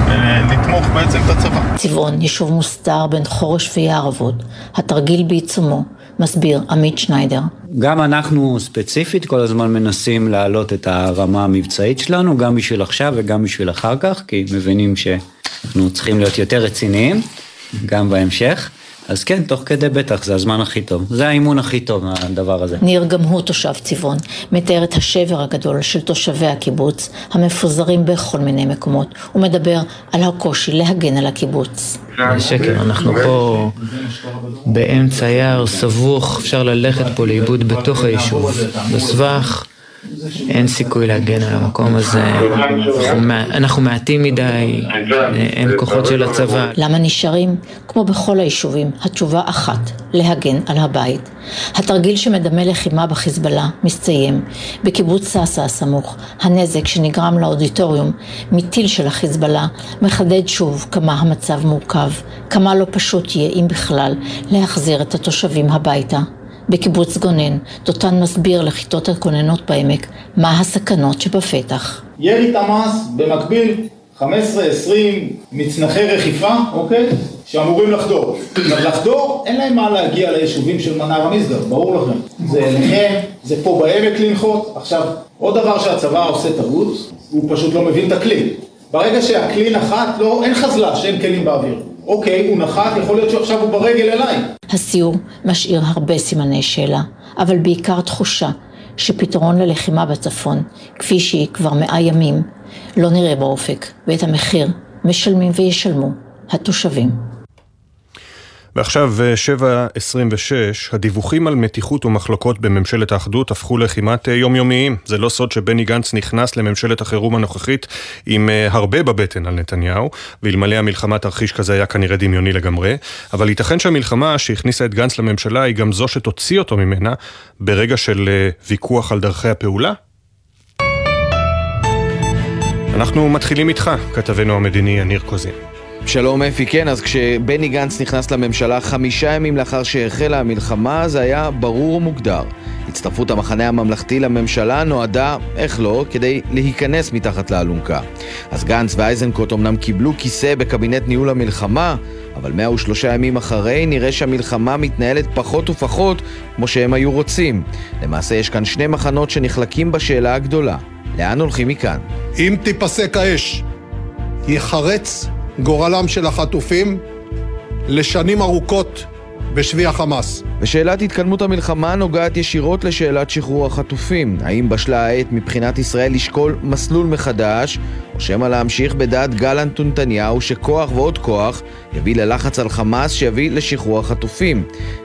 ולתמוך בעצם את הצבא. צבעון, יישוב מוסתר בין חורש ויערבות. התרגיל בעיצומו, מסביר עמית שניידר. גם אנחנו ספציפית כל הזמן מנסים להעלות את הרמה המבצעית שלנו, גם בשביל עכשיו וגם בשביל אחר כך, כי מבינים שאנחנו צריכים להיות יותר רציניים, גם בהמשך. אז כן, תוך כדי בטח, זה הזמן הכי טוב. זה האימון הכי טוב, הדבר הזה. ניר גם הוא תושב צבעון, מתאר את השבר הגדול של תושבי הקיבוץ, המפוזרים בכל מיני מקומות, ומדבר על הקושי להגן על הקיבוץ. זה שקר, אנחנו פה באמצע יער סבוך, אפשר ללכת פה לאיבוד בתוך היישוב. בסבך אין סיכוי להגן על המקום הזה, אנחנו, מע- אנחנו מעטים מדי, אין כוחות של הצבא. למה נשארים? כמו בכל היישובים, התשובה אחת, להגן על הבית. התרגיל שמדמה לחימה בחיזבאללה מסתיים. בקיבוץ סאסא הסמוך, הנזק שנגרם לאודיטוריום מטיל של החיזבאללה מחדד שוב כמה המצב מורכב, כמה לא פשוט יהיה, אם בכלל, להחזיר את התושבים הביתה. בקיבוץ גונן, דותן מסביר לכיתות הכוננות בעמק מה הסכנות שבפתח. ירי תמ"ס במקביל 15-20 מצנחי רכיפה, אוקיי? שאמורים לחדור. לחדור, אין להם מה להגיע ליישובים של מנר המסדר, ברור לכם. זה אליכם, זה פה בעמק לנחות. עכשיו, עוד דבר שהצבא עושה טעות, הוא פשוט לא מבין את הכלי. ברגע שהכלי נחת, לא, אין חזל"ש, אין כלים באוויר. אוקיי, הוא נחת, יכול להיות שעכשיו הוא ברגל אליי. הסיור משאיר הרבה סימני שאלה, אבל בעיקר תחושה שפתרון ללחימה בצפון, כפי שהיא כבר מאה ימים, לא נראה באופק, ואת המחיר משלמים וישלמו התושבים. ועכשיו 7.26, הדיווחים על מתיחות ומחלוקות בממשלת האחדות הפכו לכמעט אה, יומיומיים. זה לא סוד שבני גנץ נכנס לממשלת החירום הנוכחית עם אה, הרבה בבטן על נתניהו, ואלמלא המלחמה תרחיש כזה היה כנראה דמיוני לגמרי, אבל ייתכן שהמלחמה שהכניסה את גנץ לממשלה היא גם זו שתוציא אותו ממנה ברגע של אה, ויכוח על דרכי הפעולה? אנחנו מתחילים איתך, כתבנו המדיני יניר קוזין. שלום אפי, כן, אז כשבני גנץ נכנס לממשלה חמישה ימים לאחר שהחלה המלחמה, זה היה ברור ומוגדר. הצטרפות המחנה הממלכתי לממשלה נועדה, איך לא, כדי להיכנס מתחת לאלונקה. אז גנץ ואייזנקוט אמנם קיבלו כיסא בקבינט ניהול המלחמה, אבל 103 ימים אחרי נראה שהמלחמה מתנהלת פחות ופחות כמו שהם היו רוצים. למעשה יש כאן שני מחנות שנחלקים בשאלה הגדולה. לאן הולכים מכאן? אם תיפסק האש, ייחרץ גורלם של החטופים לשנים ארוכות בשבי החמאס. ושאלת התקדמות המלחמה נוגעת ישירות לשאלת שחרור החטופים. האם בשלה העת מבחינת ישראל לשקול מסלול מחדש, או שמא להמשיך בדעת גלנט ונתניהו שכוח ועוד כוח יביא ללחץ על חמאס שיביא לשחרור החטופים.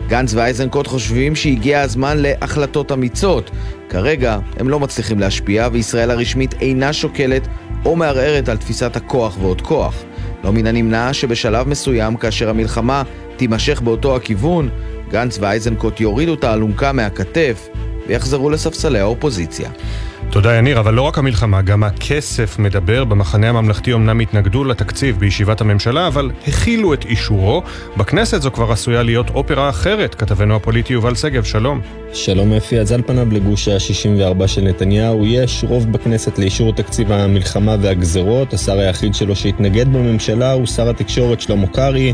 גנץ ואייזנקוט חושבים שהגיע הזמן להחלטות אמיצות. כרגע הם לא מצליחים להשפיע וישראל הרשמית אינה שוקלת או מערערת על תפיסת הכוח ועוד כוח. לא מן הנמנע שבשלב מסוים כאשר המלחמה תימשך באותו הכיוון, גנץ ואייזנקוט יורידו את האלונקה מהכתף ויחזרו לספסלי האופוזיציה. תודה יניר, אבל לא רק המלחמה, גם הכסף מדבר. במחנה הממלכתי אמנם התנגדו לתקציב בישיבת הממשלה, אבל הכילו את אישורו. בכנסת זו כבר עשויה להיות אופרה אחרת. כתבנו הפוליטי יובל שגב, שלום. שלום אפי, אז על פניו לגוש ה-64 של נתניהו יש רוב בכנסת לאישור תקציב המלחמה והגזרות. השר היחיד שלו שהתנגד בממשלה הוא שר התקשורת שלמה קרעי,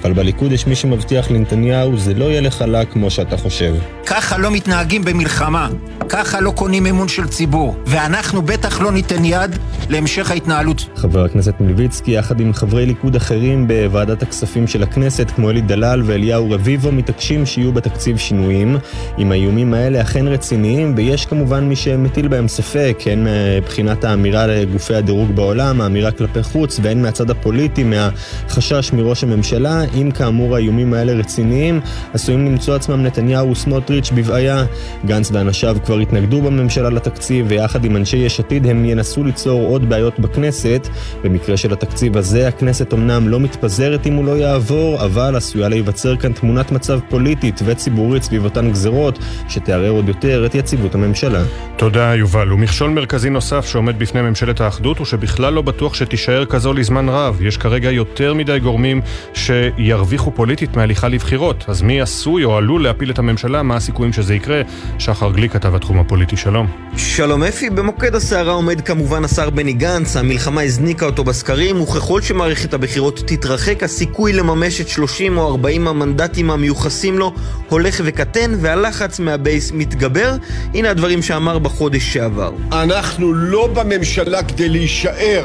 אבל בליכוד יש מי שמבטיח לנתניהו זה לא יהיה לחלק כמו שאתה חושב. ככה לא מתנהגים במלחמה, ככה לא קונים אמון של ציבור, ואנחנו בטח לא ניתן יד להמשך ההתנהלות. חבר הכנסת מלביצקי, יחד עם חברי ליכוד אחרים בוועדת הכספים של הכנסת, כמו אלי דלל ואליהו רביבו, מתעקשים שיהיו בתקציב שינויים. עם האיומים האלה אכן רציניים, ויש כמובן מי שמטיל בהם ספק, הן מבחינת האמירה לגופי הדירוג בעולם, האמירה כלפי חוץ, והן מהצד הפוליטי, מהחשש מראש הממשלה. אם כאמור האיומים האלה רציניים, עשויים למצוא עצמם נתניהו וסמוטריץ' בבעיה. גנץ ואנשיו כבר התנגדו בממשלה לתקציב, ויחד עם אנשי יש עתיד הם ינסו ליצור עוד בעיות בכנסת. במקרה של התקציב הזה, הכנסת אמנם לא מתפזרת אם הוא לא יעבור, אבל עשויה להיווצר כאן תמונת מצב פוליטית וציבורית סביב אותן גזרות, שתערער עוד יותר את יציבות הממשלה. תודה יובל. ומכשול מרכזי נוסף שעומד בפני ממשלת האחדות הוא שבכלל לא בטוח שתישאר כזו לזמן רב. יש כרגע יותר מדי גורמים שירוויחו פוליטית מהליכה לבחירות. אז מי עשוי או עלול להפיל את הממשלה? מה הסיכויים שזה יקרה? שחר גליק כתב התחום הפוליטי, שלום. שלום אפי, במוקד הסערה עומד כמובן השר בני גנץ, המלחמה הזניקה אותו בסקרים, וככל שמערכת הבחירות תתרחק, הסיכוי לממש את 30 או 40 המנדטים המיוחסים לו הולך וקטן, והלחץ מהבייס מתגבר. הנה הדברים שאמר בחודש שעבר. אנחנו לא בממשלה כדי להישאר,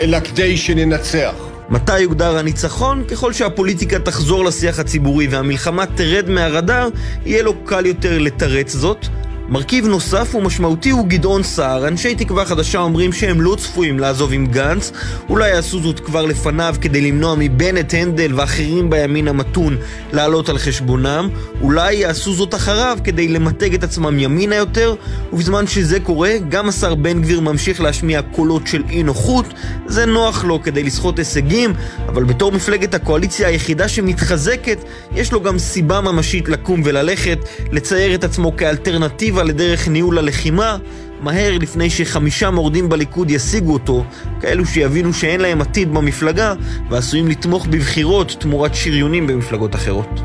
אלא כדי שננצח. מתי יוגדר הניצחון? ככל שהפוליטיקה תחזור לשיח הציבורי והמלחמה תרד מהרדאר, יהיה לו קל יותר לתרץ זאת. מרכיב נוסף ומשמעותי הוא גדעון סער. אנשי תקווה חדשה אומרים שהם לא צפויים לעזוב עם גנץ, אולי יעשו זאת כבר לפניו כדי למנוע מבנט, הנדל ואחרים בימין המתון לעלות על חשבונם, אולי יעשו זאת אחריו כדי למתג את עצמם ימינה יותר, ובזמן שזה קורה, גם השר בן גביר ממשיך להשמיע קולות של אי נוחות, זה נוח לו כדי לסחוט הישגים, אבל בתור מפלגת הקואליציה היחידה שמתחזקת, יש לו גם סיבה ממשית לקום וללכת, לצייר את עצמו כאלטרנטיבה אלטרנטיבה לדרך ניהול הלחימה, מהר לפני שחמישה מורדים בליכוד ישיגו אותו, כאלו שיבינו שאין להם עתיד במפלגה, ועשויים לתמוך בבחירות תמורת שריונים במפלגות אחרות.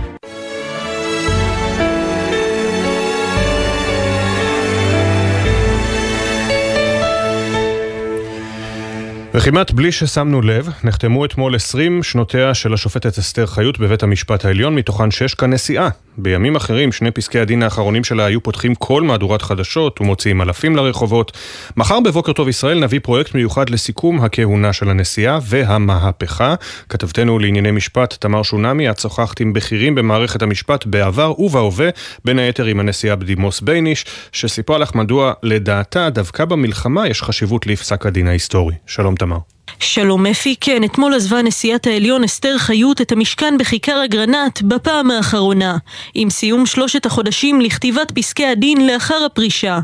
וכמעט בלי ששמנו לב, נחתמו אתמול 20 שנותיה של השופטת אסתר חיות בבית המשפט העליון, מתוכן שש כנשיאה. בימים אחרים, שני פסקי הדין האחרונים שלה היו פותחים כל מהדורת חדשות ומוציאים אלפים לרחובות. מחר בבוקר טוב ישראל נביא פרויקט מיוחד לסיכום הכהונה של הנשיאה והמהפכה. כתבתנו לענייני משפט, תמר שונמי, את שוחחת עם בכירים במערכת המשפט בעבר ובהווה, בין היתר עם הנשיאה בדימוס בייניש, שסיפרה לך מדוע לדעתה דווקא במלחמה יש חשיבות לפסק הדין ההיסטורי. שלום תמר. שלום אפי, כן, אתמול עזבה נשיאת העליון אסתר חיות את המשכן בכיכר אגרנט בפעם האחרונה, עם סיום שלושת החודשים לכתיבת פסקי הדין לאחר הפרישה.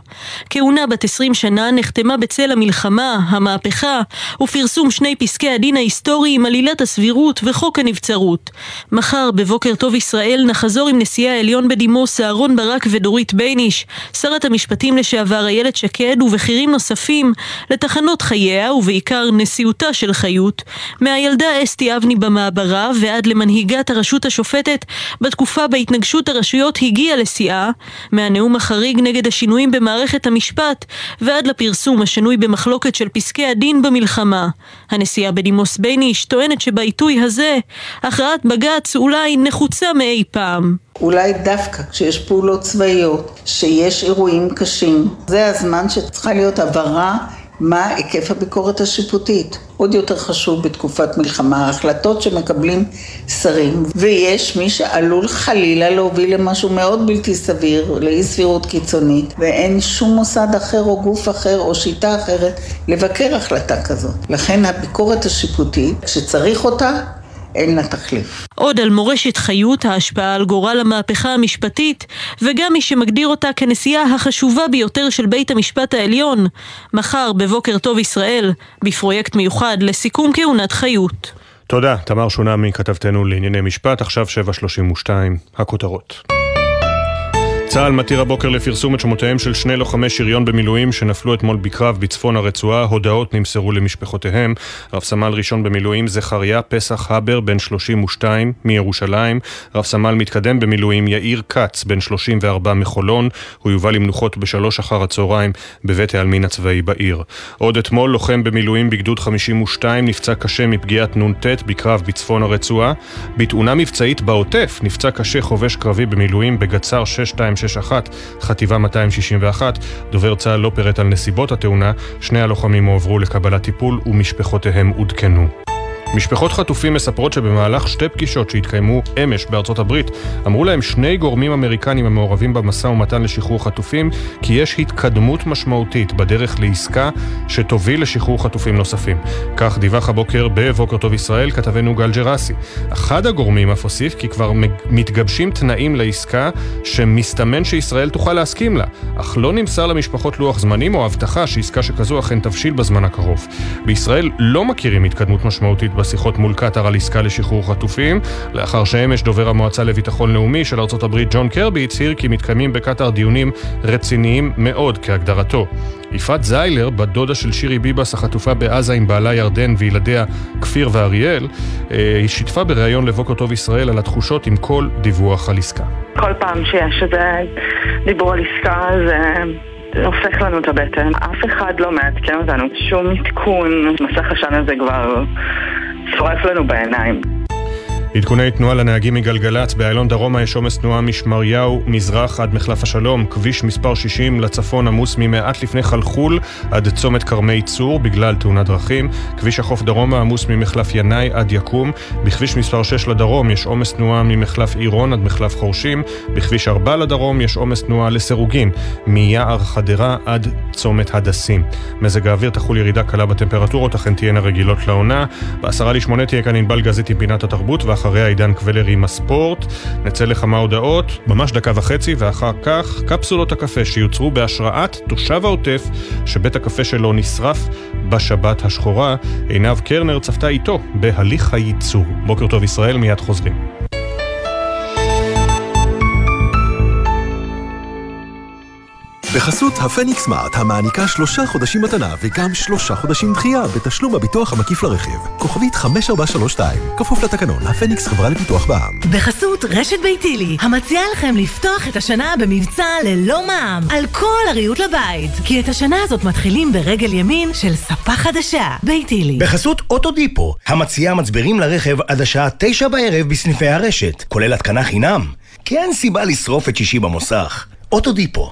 כהונה בת עשרים שנה נחתמה בצל המלחמה, המהפכה, ופרסום שני פסקי הדין ההיסטוריים עלילת הסבירות וחוק הנבצרות. מחר, בבוקר טוב ישראל, נחזור עם נשיאי העליון בדימוס אהרון ברק ודורית בייניש, שרת המשפטים לשעבר איילת שקד ובכירים נוספים, לתחנות חייה ובעיקר נשיאות התבטאותה של חיות, מהילדה אסתי אבני במעברה ועד למנהיגת הרשות השופטת בתקופה בהתנגשות הרשויות הגיעה לשיאה, מהנאום החריג נגד השינויים במערכת המשפט ועד לפרסום השנוי במחלוקת של פסקי הדין במלחמה. הנשיאה בדימוס בייניש טוענת שבעיתוי הזה הכרעת בג"ץ אולי נחוצה מאי פעם. אולי דווקא כשיש פעולות צבאיות, שיש אירועים קשים, זה הזמן שצריכה להיות הבהרה מה היקף הביקורת השיפוטית. עוד יותר חשוב בתקופת מלחמה, ההחלטות שמקבלים שרים, ויש מי שעלול חלילה להוביל למשהו מאוד בלתי סביר, לאי סבירות קיצונית, ואין שום מוסד אחר או גוף אחר או שיטה אחרת לבקר החלטה כזאת. לכן הביקורת השיפוטית, כשצריך אותה, אין לה תחליף. עוד על מורשת חיות, ההשפעה על גורל המהפכה המשפטית, וגם מי שמגדיר אותה כנשיאה החשובה ביותר של בית המשפט העליון, מחר בבוקר טוב ישראל, בפרויקט מיוחד לסיכום כהונת חיות. תודה, תמר שונמי, כתבתנו לענייני משפט, עכשיו 7.32, הכותרות. צה"ל מתיר הבוקר לפרסום את שמותיהם של שני לוחמי שריון במילואים שנפלו אתמול בקרב בצפון הרצועה. הודעות נמסרו למשפחותיהם. רב סמל ראשון במילואים זכריה פסח הבר, בן 32 מירושלים. רב סמל מתקדם במילואים יאיר כץ, בן 34 מחולון. הוא יובא למנוחות בשלוש אחר הצהריים בבית העלמין הצבאי בעיר. עוד אתמול לוחם במילואים בגדוד 52 נפצע קשה מפגיעת נ"ט בקרב בצפון הרצועה. בתאונה מבצעית בעוטף נפצע קשה חובש קרבי במילואים בגצר 626 261, חטיבה 261. דובר צה"ל לא פירט על נסיבות התאונה, שני הלוחמים הועברו לקבלת טיפול ומשפחותיהם עודכנו. משפחות חטופים מספרות שבמהלך שתי פגישות שהתקיימו אמש בארצות הברית, אמרו להם שני גורמים אמריקנים המעורבים במשא ומתן לשחרור חטופים, כי יש התקדמות משמעותית בדרך לעסקה שתוביל לשחרור חטופים נוספים. כך דיווח הבוקר בבוקר טוב ישראל כתבנו גל ג'רסי. אחד הגורמים אף הוסיף כי כבר מתגבשים תנאים לעסקה שמסתמן שישראל תוכל להסכים לה, אך לא נמסר למשפחות לוח זמנים או הבטחה שעסקה שכזו אכן תבשיל בזמן הקרוב. בישראל לא מכירים התקדמות משמעותית בשיחות מול קטאר על עסקה לשחרור חטופים, לאחר שאמש דובר המועצה לביטחון לאומי של ארצות הברית ג'ון קרבי הצהיר כי מתקיימים בקטאר דיונים רציניים מאוד כהגדרתו. יפעת זיילר, בת דודה של שירי ביבס החטופה בעזה עם בעלה ירדן וילדיה כפיר ואריאל, אה, היא שיתפה בריאיון לבוקר טוב ישראל על התחושות עם כל דיווח על עסקה. כל פעם שיש איזה דיבור על עסקה זה... הופך לנו את הבטן. אף אחד לא מעדכן אותנו, שום עדכון, מסך השן הזה כבר שורף לנו בעיניים. עדכוני תנועה לנהגים מגלגלצ, באיילון דרומה יש עומס תנועה משמריהו, מזרח עד מחלף השלום, כביש מספר 60 לצפון עמוס ממעט לפני חלחול עד צומת כרמי צור בגלל תאונת דרכים, כביש החוף דרומה עמוס ממחלף ינאי עד יקום, בכביש מספר 6 לדרום יש עומס תנועה ממחלף עירון עד מחלף חורשים, בכביש 4 לדרום יש עומס תנועה לסירוגין, מיער חדרה עד צומת הדסים. מזג האוויר תחול ירידה קלה בטמפרטורות, אכן תהיינה רגילות לעונה. בעשרה לשמונה תהיה כאן ענבל גזית עם פינת התרבות, אחריה עידן קבלר עם הספורט. נצא לכמה הודעות, ממש דקה וחצי, ואחר כך קפסולות הקפה שיוצרו בהשראת תושב העוטף, שבית הקפה שלו נשרף בשבת השחורה. עינב קרנר צפתה איתו בהליך הייצור. בוקר טוב ישראל, מיד חוזרים. בחסות הפניקס סמארט, המעניקה שלושה חודשים מתנה וגם שלושה חודשים דחייה בתשלום הביטוח המקיף לרכיב. כוכבית 5432, כפוף לתקנון, הפניקס חברה לפיתוח בע"מ. בחסות רשת ביתילי, המציעה לכם לפתוח את השנה במבצע ללא מע"מ, על כל הריהוט לבית. כי את השנה הזאת מתחילים ברגל ימין של ספה חדשה, ביתילי. בחסות אוטודיפו, המציעה מצברים לרכב עד השעה תשע בערב בסניפי הרשת, כולל התקנה חינם. כי אין סיבה לשרוף את שישי במוסך. אוטודיפו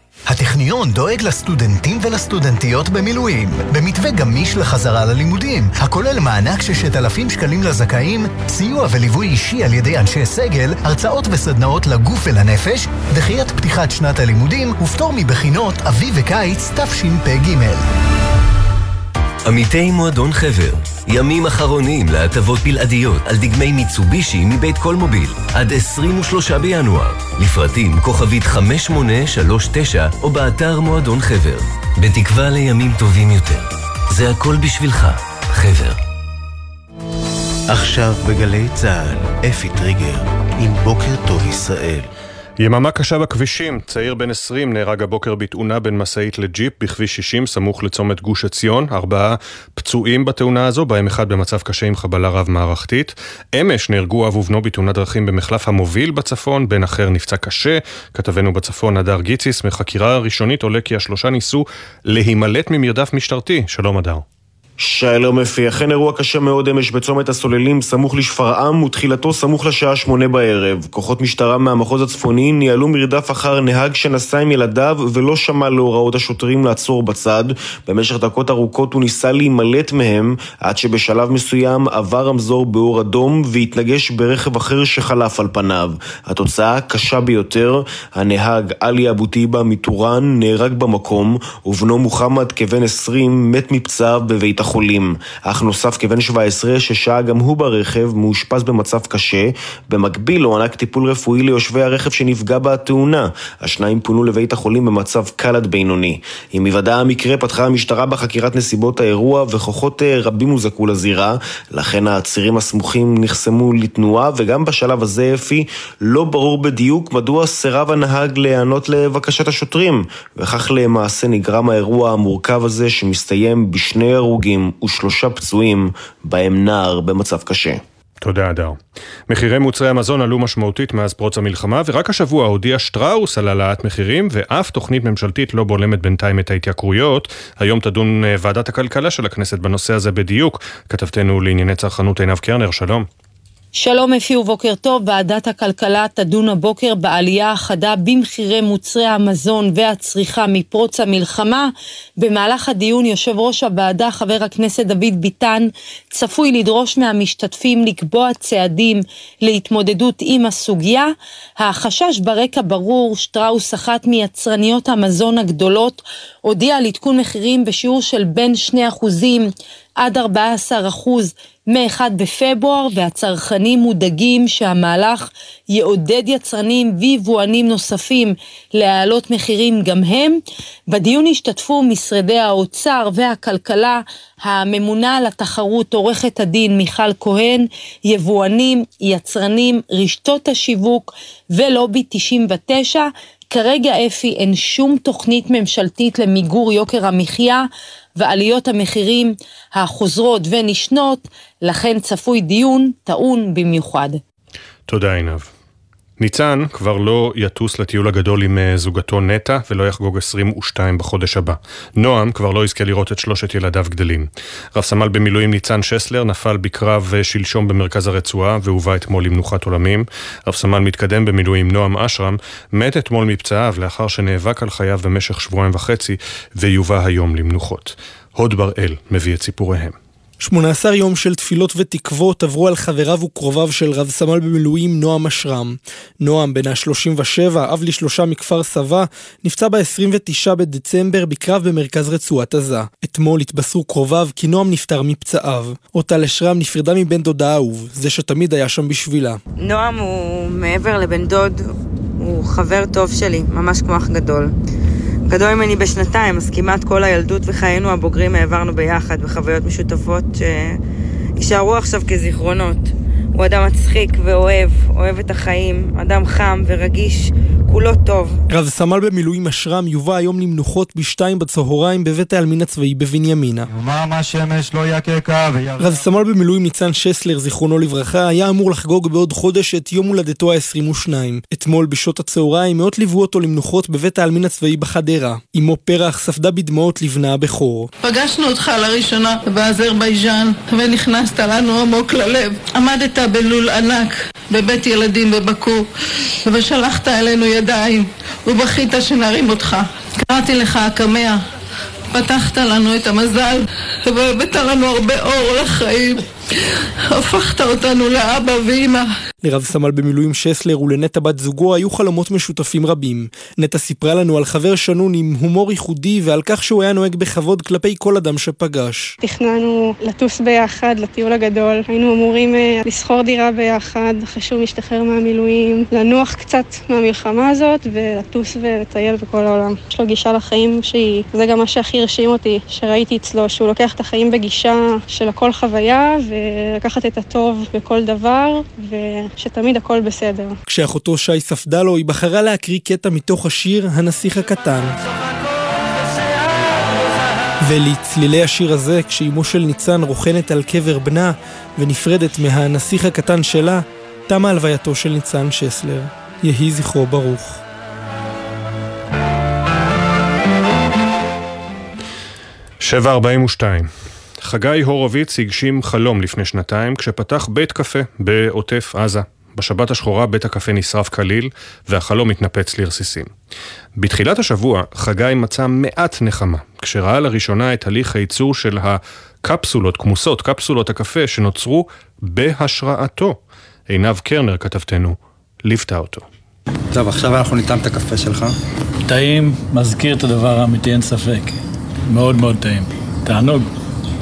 הטכניון דואג לסטודנטים ולסטודנטיות במילואים, במתווה גמיש לחזרה ללימודים, הכולל מענק ששת אלפים שקלים לזכאים, סיוע וליווי אישי על ידי אנשי סגל, הרצאות וסדנאות לגוף ולנפש, דחיית פתיחת שנת הלימודים ופטור מבחינות אביב וקיץ תשפ"ג. עמיתי מועדון חבר, ימים אחרונים להטבות בלעדיות על דגמי מיצובישי מבית כל מוביל, עד 23 בינואר, לפרטים כוכבית 5839 או באתר מועדון חבר, בתקווה לימים טובים יותר. זה הכל בשבילך, חבר. עכשיו בגלי צה"ל, אפי טריגר. עם בוקר טוב ישראל. יממה קשה בכבישים, צעיר בן 20 נהרג הבוקר בתאונה בין משאית לג'יפ בכביש 60 סמוך לצומת גוש עציון, ארבעה פצועים בתאונה הזו, בהם אחד במצב קשה עם חבלה רב-מערכתית. אמש נהרגו אב ובנו בתאונת דרכים במחלף המוביל בצפון, בן אחר נפצע קשה. כתבנו בצפון הדר גיציס, מחקירה ראשונית עולה כי השלושה ניסו להימלט ממרדף משטרתי. שלום הדר. שלום אפי, אכן אירוע קשה מאוד אמש בצומת הסוללים סמוך לשפרעם ותחילתו סמוך לשעה שמונה בערב. כוחות משטרה מהמחוז הצפוני ניהלו מרדף אחר נהג שנסע עם ילדיו ולא שמע להוראות השוטרים לעצור בצד. במשך דקות ארוכות הוא ניסה להימלט מהם עד שבשלב מסוים עבר רמזור באור אדום והתנגש ברכב אחר שחלף על פניו. התוצאה קשה ביותר, הנהג עלי אבו טיבה מטורן נהרג במקום ובנו מוחמד כבן 20 מת מפצעיו בבית החולים. החולים. אח נוסף כבן 17 ששהה גם הוא ברכב מאושפז במצב קשה. במקביל הוענק טיפול רפואי ליושבי הרכב שנפגע בתאונה. השניים פונו לבית החולים במצב קל עד בינוני. עם היוודע המקרה פתחה המשטרה בחקירת נסיבות האירוע וכוחות אה, רבים הוזעקו לזירה. לכן הצירים הסמוכים נחסמו לתנועה וגם בשלב הזה אפי לא ברור בדיוק מדוע סירב הנהג להיענות לבקשת השוטרים. וכך למעשה נגרם האירוע המורכב הזה שמסתיים בשני הרוגים הרוגים ושלושה פצועים, בהם נער במצב קשה. תודה, אדר. מחירי מוצרי המזון עלו משמעותית מאז פרוץ המלחמה, ורק השבוע הודיע שטראוס על העלאת מחירים, ואף תוכנית ממשלתית לא בולמת בינתיים את ההתייקרויות. היום תדון אה, ועדת הכלכלה של הכנסת בנושא הזה בדיוק. כתבתנו לענייני צרכנות עינב קרנר, שלום. שלום אפי ובוקר טוב, ועדת הכלכלה תדון הבוקר בעלייה החדה במחירי מוצרי המזון והצריכה מפרוץ המלחמה. במהלך הדיון יושב ראש הוועדה, חבר הכנסת דוד ביטן, צפוי לדרוש מהמשתתפים לקבוע צעדים להתמודדות עם הסוגיה. החשש ברקע ברור, שטראוס, אחת מיצרניות המזון הגדולות, הודיעה על עדכון מחירים בשיעור של בין 2% עד 14 אחוז מ-1 בפברואר, והצרכנים מודאגים שהמהלך יעודד יצרנים ויבואנים נוספים להעלות מחירים גם הם. בדיון השתתפו משרדי האוצר והכלכלה, הממונה על התחרות עורכת הדין מיכל כהן, יבואנים, יצרנים, רשתות השיווק ולובי 99. כרגע אפי אין שום תוכנית ממשלתית למיגור יוקר המחיה ועליות המחירים החוזרות ונשנות, לכן צפוי דיון טעון במיוחד. תודה עינב. ניצן כבר לא יטוס לטיול הגדול עם אה, זוגתו נטע ולא יחגוג 22 בחודש הבא. נועם כבר לא יזכה לראות את שלושת ילדיו גדלים. רב סמל במילואים ניצן שסלר נפל בקרב אה, שלשום במרכז הרצועה והובא אתמול למנוחת עולמים. רב סמל מתקדם במילואים נועם אשרם מת אתמול מפצעיו לאחר שנאבק על חייו במשך שבועיים וחצי ויובא היום למנוחות. הוד בראל מביא את סיפוריהם. 18 יום של תפילות ותקוות עברו על חבריו וקרוביו של רב סמל במילואים נועם אשרם. נועם, בן ה-37, אב לשלושה מכפר סבא, נפצע ב-29 בדצמבר בקרב במרכז רצועת עזה. אתמול התבשרו קרוביו כי נועם נפטר מפצעיו. אותה אשרם נפרדה מבן דודה אהוב, זה שתמיד היה שם בשבילה. נועם הוא מעבר לבן דוד, הוא חבר טוב שלי, ממש כמו אח גדול. גדול ממני בשנתיים, אז כמעט כל הילדות וחיינו הבוגרים העברנו ביחד בחוויות משותפות שיישארו עכשיו כזיכרונות. הוא אדם מצחיק ואוהב, אוהב את החיים, אדם חם ורגיש, כולו טוב. רב סמל במילואים אשרם יובא היום למנוחות בשתיים בצהריים בבית העלמין הצבאי בבנימינה. יומם השמש לא יככה וירד... רב סמל במילואים ניצן שסלר, זיכרונו לברכה, היה אמור לחגוג בעוד חודש את יום הולדתו ה-22. אתמול בשעות הצהריים מאות ליוו אותו למנוחות בבית העלמין הצבאי בחדרה. אמו פרח ספדה בדמעות לבנה הבכור. פגשנו אותך לראשונה באזרבייג'אן ונכנסת לנו עמוק ללב. עמדת בלול ענק בבית ילדים בבקו ושלחת אלינו ידיים ובכית שנרים אותך. קראתי לך הקמע, פתחת לנו את המזל והבאת לנו הרבה אור לחיים. הפכת אותנו לאבא ואימא. לרב סמל במילואים שסלר ולנטע בת זוגו היו חלומות משותפים רבים. נטע סיפרה לנו על חבר שנון עם הומור ייחודי ועל כך שהוא היה נוהג בכבוד כלפי כל אדם שפגש. תכננו לטוס ביחד לטיול הגדול, היינו אמורים uh, לשכור דירה ביחד אחרי שהוא משתחרר מהמילואים, לנוח קצת מהמלחמה הזאת ולטוס ולטייל בכל העולם. יש לו גישה לחיים שהיא, זה גם מה שהכי הרשים אותי, שראיתי אצלו, שהוא לוקח את החיים בגישה של הכל חוויה ו... ולקחת את הטוב בכל דבר, ושתמיד הכל בסדר. כשאחותו שי ספדה לו, היא בחרה להקריא קטע מתוך השיר "הנסיך הקטן". ולצלילי השיר הזה, כשאימו של ניצן רוכנת על קבר בנה ונפרדת מהנסיך הקטן שלה, תמה הלווייתו של ניצן שסלר. יהי זכרו ברוך. שבע ארבעים ושתיים חגי הורוביץ הגשים חלום לפני שנתיים כשפתח בית קפה בעוטף עזה. בשבת השחורה בית הקפה נשרף כליל והחלום התנפץ לרסיסים. בתחילת השבוע חגי מצא מעט נחמה כשראה לראשונה את הליך הייצור של הקפסולות, כמוסות, קפסולות הקפה שנוצרו בהשראתו. עינב קרנר, כתבתנו, ליוותה אותו. טוב, עכשיו אנחנו ניתן את הקפה שלך. טעים, מזכיר את הדבר האמיתי, אין ספק. מאוד מאוד טעים. תענוג.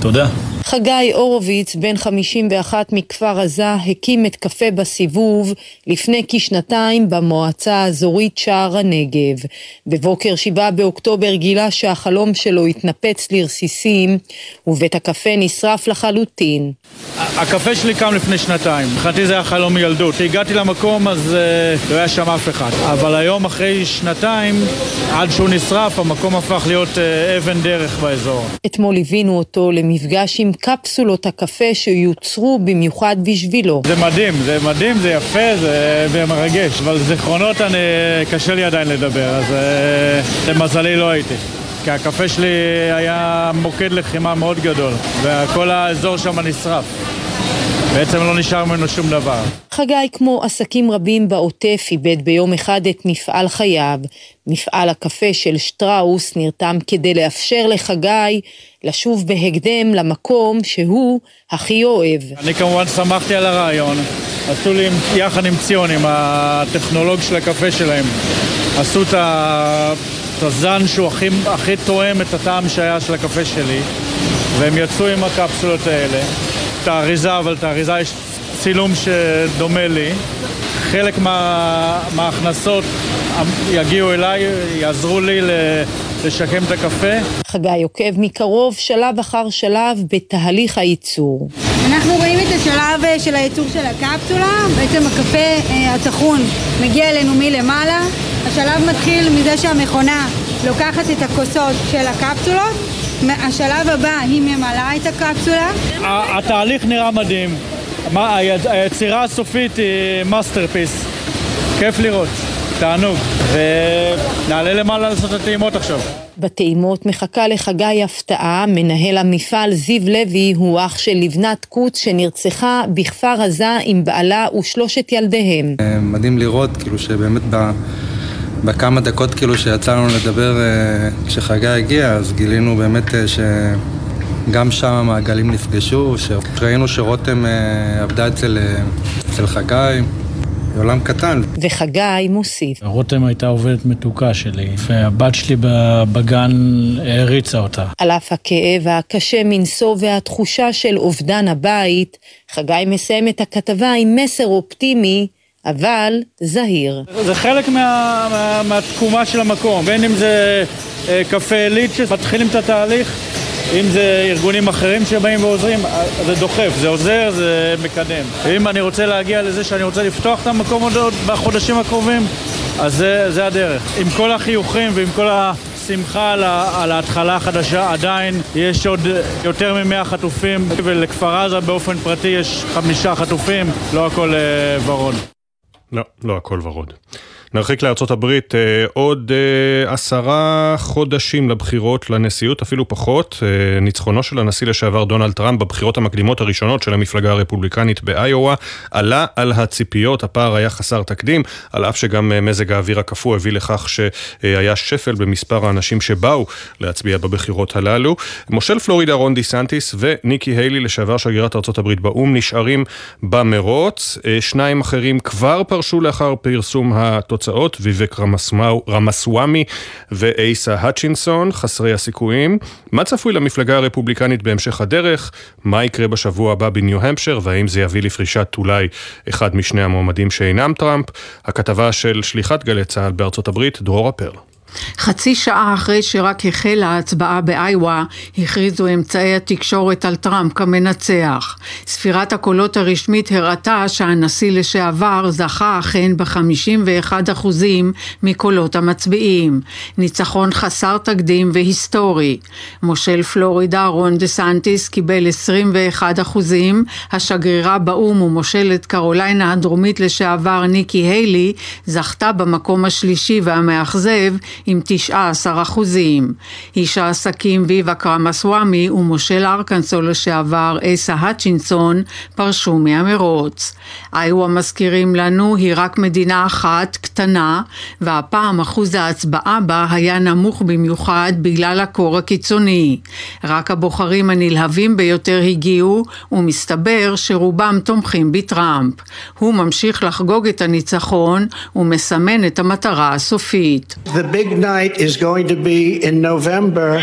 תודה. חגי הורוביץ, בן 51 מכפר עזה, הקים את קפה בסיבוב לפני כשנתיים במועצה האזורית שער הנגב. בבוקר 7 באוקטובר גילה שהחלום שלו התנפץ לרסיסים, ובית הקפה נשרף לחלוטין. הקפה שלי קם לפני שנתיים, מבחינתי זה היה חלום מילדות. הגעתי למקום אז uh, לא היה שם אף אחד. אבל היום אחרי שנתיים, עד שהוא נשרף, המקום הפך להיות uh, אבן דרך באזור. אתמול ליווינו אותו למפגש עם קפסולות הקפה שיוצרו במיוחד בשבילו. זה מדהים, זה מדהים, זה יפה, זה, מרגש, אבל זיכרונות אני, קשה לי עדיין לדבר, אז uh, למזלי לא הייתי. כי הקפה שלי היה מוקד לחימה מאוד גדול, וכל האזור שם נשרף. בעצם לא נשאר ממנו שום דבר. חגי, כמו עסקים רבים בעוטף, איבד ביום אחד את מפעל חייו. מפעל הקפה של שטראוס נרתם כדי לאפשר לחגי לשוב בהקדם למקום שהוא הכי אוהב. אני כמובן שמחתי על הרעיון. עשו לי יחד עם ציון, עם הטכנולוג של הקפה שלהם, עשו את הזן שהוא הכי, הכי תואם את הטעם שהיה של הקפה שלי והם יצאו עם הקפסולות האלה את האריזה, אבל את האריזה יש צילום שדומה לי חלק מה, מההכנסות יגיעו אליי, יעזרו לי לשקם את הקפה. חגי עוקב מקרוב שלב אחר שלב בתהליך הייצור. אנחנו רואים את השלב אה, של הייצור של הקפסולה, בעצם הקפה אה, הטחון מגיע אלינו מלמעלה. השלב מתחיל מזה שהמכונה לוקחת את הכוסות של הקפסולות, השלב הבא היא ממלאה את הקפסולה. התהליך נראה מדהים. היצירה הסופית היא masterpiece. כיף לראות. תענוג. ונעלה למעלה לעשות את הטעימות עכשיו. בטעימות מחכה לחגי הפתעה, מנהל המפעל זיו לוי הוא אח של לבנת קוץ שנרצחה בכפר עזה עם בעלה ושלושת ילדיהם. אה, מדהים לראות כאילו שבאמת ב... בכמה דקות כאילו שיצא לנו לדבר אה, כשחגי הגיע אז גילינו באמת אה, שגם שם המעגלים נפגשו, שראינו שרותם עבדה אצל, אצל חגי עולם קטן. וחגי מוסיף. רותם הייתה עובדת מתוקה שלי, והבת שלי בגן העריצה אותה. על אף הכאב הקשה מנשוא והתחושה של אובדן הבית, חגי מסיים את הכתבה עם מסר אופטימי. אבל זהיר. זה חלק מה, מה, מהתקומה של המקום, בין אם זה אה, קפה עילית שמתחילים את התהליך, אם זה ארגונים אחרים שבאים ועוזרים, זה דוחף, זה עוזר, זה מקדם. אם אני רוצה להגיע לזה שאני רוצה לפתוח את המקום עוד בחודשים הקרובים, אז זה, זה הדרך. עם כל החיוכים ועם כל השמחה על, על ההתחלה החדשה, עדיין יש עוד יותר מ-100 חטופים, ולכפר עזה באופן פרטי יש חמישה חטופים, לא הכל אה, ורוד. לא, לא הכל ורוד. נרחיק הברית אה, עוד אה, עשרה חודשים לבחירות לנשיאות, אפילו פחות. אה, ניצחונו של הנשיא לשעבר דונלד טראמפ בבחירות המקדימות הראשונות של המפלגה הרפובליקנית באיואה עלה על הציפיות, הפער היה חסר תקדים, על אף שגם מזג האוויר הקפוא הביא לכך שהיה שפל במספר האנשים שבאו להצביע בבחירות הללו. מושל פלורידה רון דיסנטיס וניקי היילי, לשעבר שגרירת הברית באו"ם, נשארים במרוץ. שניים אחרים כבר פרשו לאחר פרסום התוצאות. התוצאות, ויבק רמסוואמי ואייסה האצ'ינסון, חסרי הסיכויים. מה צפוי למפלגה הרפובליקנית בהמשך הדרך? מה יקרה בשבוע הבא בניו-המפשר, והאם זה יביא לפרישת אולי אחד משני המועמדים שאינם טראמפ? הכתבה של שליחת גלי צה"ל בארצות הברית, דרורה פרל. חצי שעה אחרי שרק החלה ההצבעה באיווה, הכריזו אמצעי התקשורת על טראמפ כמנצח. ספירת הקולות הרשמית הראתה שהנשיא לשעבר זכה אכן ב-51% מקולות המצביעים. ניצחון חסר תקדים והיסטורי. מושל פלורידה רון דה סנטיס קיבל 21%, השגרירה באו"ם ומושלת קרוליינה הדרומית לשעבר ניקי היילי זכתה במקום השלישי והמאכזב עם 19 אחוזים. איש העסקים ויבה קרמסוואמי ומושל ארקנסו לשעבר אסה האצ'ינסון פרשו מהמרוץ. איואה מזכירים לנו היא רק מדינה אחת, קטנה, והפעם אחוז ההצבעה בה היה נמוך במיוחד בגלל הקור הקיצוני. רק הבוחרים הנלהבים ביותר הגיעו, ומסתבר שרובם תומכים בטראמפ. הוא ממשיך לחגוג את הניצחון ומסמן את המטרה הסופית. The big night is going to be in November